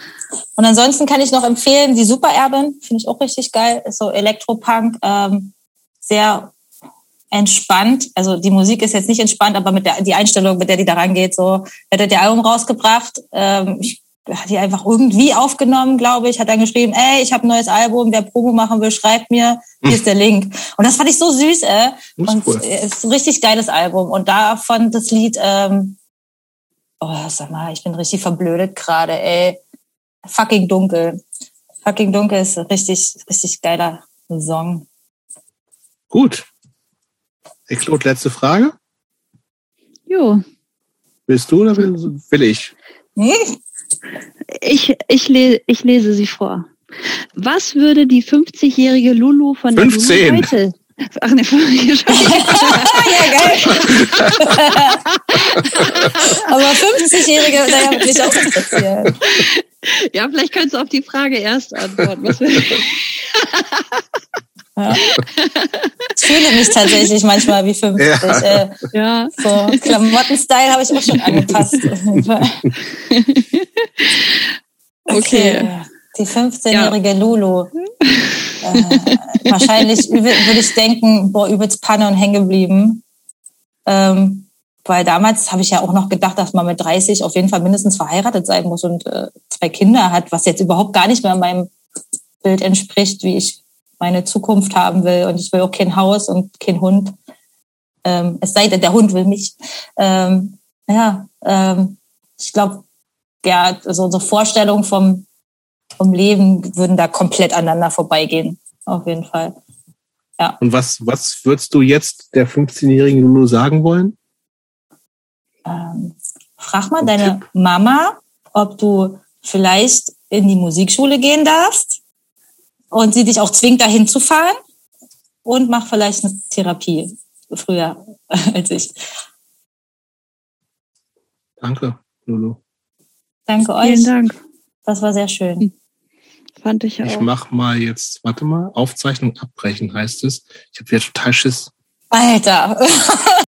Und ansonsten kann ich noch empfehlen, die Supererbin, finde ich auch richtig geil, ist so Elektropunk, ähm, sehr entspannt. Also die Musik ist jetzt nicht entspannt, aber mit der die Einstellung, mit der die da rangeht, so, er hat ihr Album rausgebracht. Ähm, ich hat die einfach irgendwie aufgenommen, glaube ich, hat dann geschrieben, ey, ich habe ein neues Album, wer Promo machen will, schreibt mir, hier ist der Link. Und das fand ich so süß, äh. Das ist Und cool. es ist ein richtig geiles Album. Und davon das Lied, ähm, oh, sag mal, ich bin richtig verblödet gerade, ey. Fucking dunkel. Fucking dunkel ist ein richtig, richtig geiler Song. Gut. Claude, letzte Frage. Jo. Willst du oder will, will ich? Hm? Ich, ich, le ich lese sie vor. Was würde die 50-jährige Lulu von der 15. Lulu heute... Ach ne, (laughs) ja, geil. (laughs) Aber 50-Jährige, naja, würde mich auch interessieren. ja, vielleicht kannst du auf die Frage erst antworten. (laughs) Ja. Ich fühle mich tatsächlich manchmal wie 50. Ja. Äh, ja. so Klamottenstyle habe ich auch schon angepasst. (laughs) Okay. Die 15-jährige Lulu. Äh, wahrscheinlich würde ich denken, boah, übelst Panne und hängen geblieben. Ähm, weil damals habe ich ja auch noch gedacht, dass man mit 30 auf jeden Fall mindestens verheiratet sein muss und äh, zwei Kinder hat, was jetzt überhaupt gar nicht mehr meinem Bild entspricht, wie ich meine Zukunft haben will. Und ich will auch kein Haus und kein Hund. Ähm, es sei denn, der Hund will mich. Ähm, ja, ähm, ich glaube, ja, so unsere Vorstellungen vom, vom Leben würden da komplett aneinander vorbeigehen. Auf jeden Fall. Ja. Und was, was würdest du jetzt der 15-jährigen Lulu sagen wollen? ähm, frag mal deine Mama, ob du vielleicht in die Musikschule gehen darfst und sie dich auch zwingt, dahin zu fahren und mach vielleicht eine Therapie früher (laughs) als ich. Danke, Lulu. Danke euch. Vielen Dank. Das war sehr schön. Hm. Fand ich auch. Ich mach mal jetzt, warte mal, Aufzeichnung abbrechen heißt es. Ich habe wieder total Schiss. Alter. (laughs)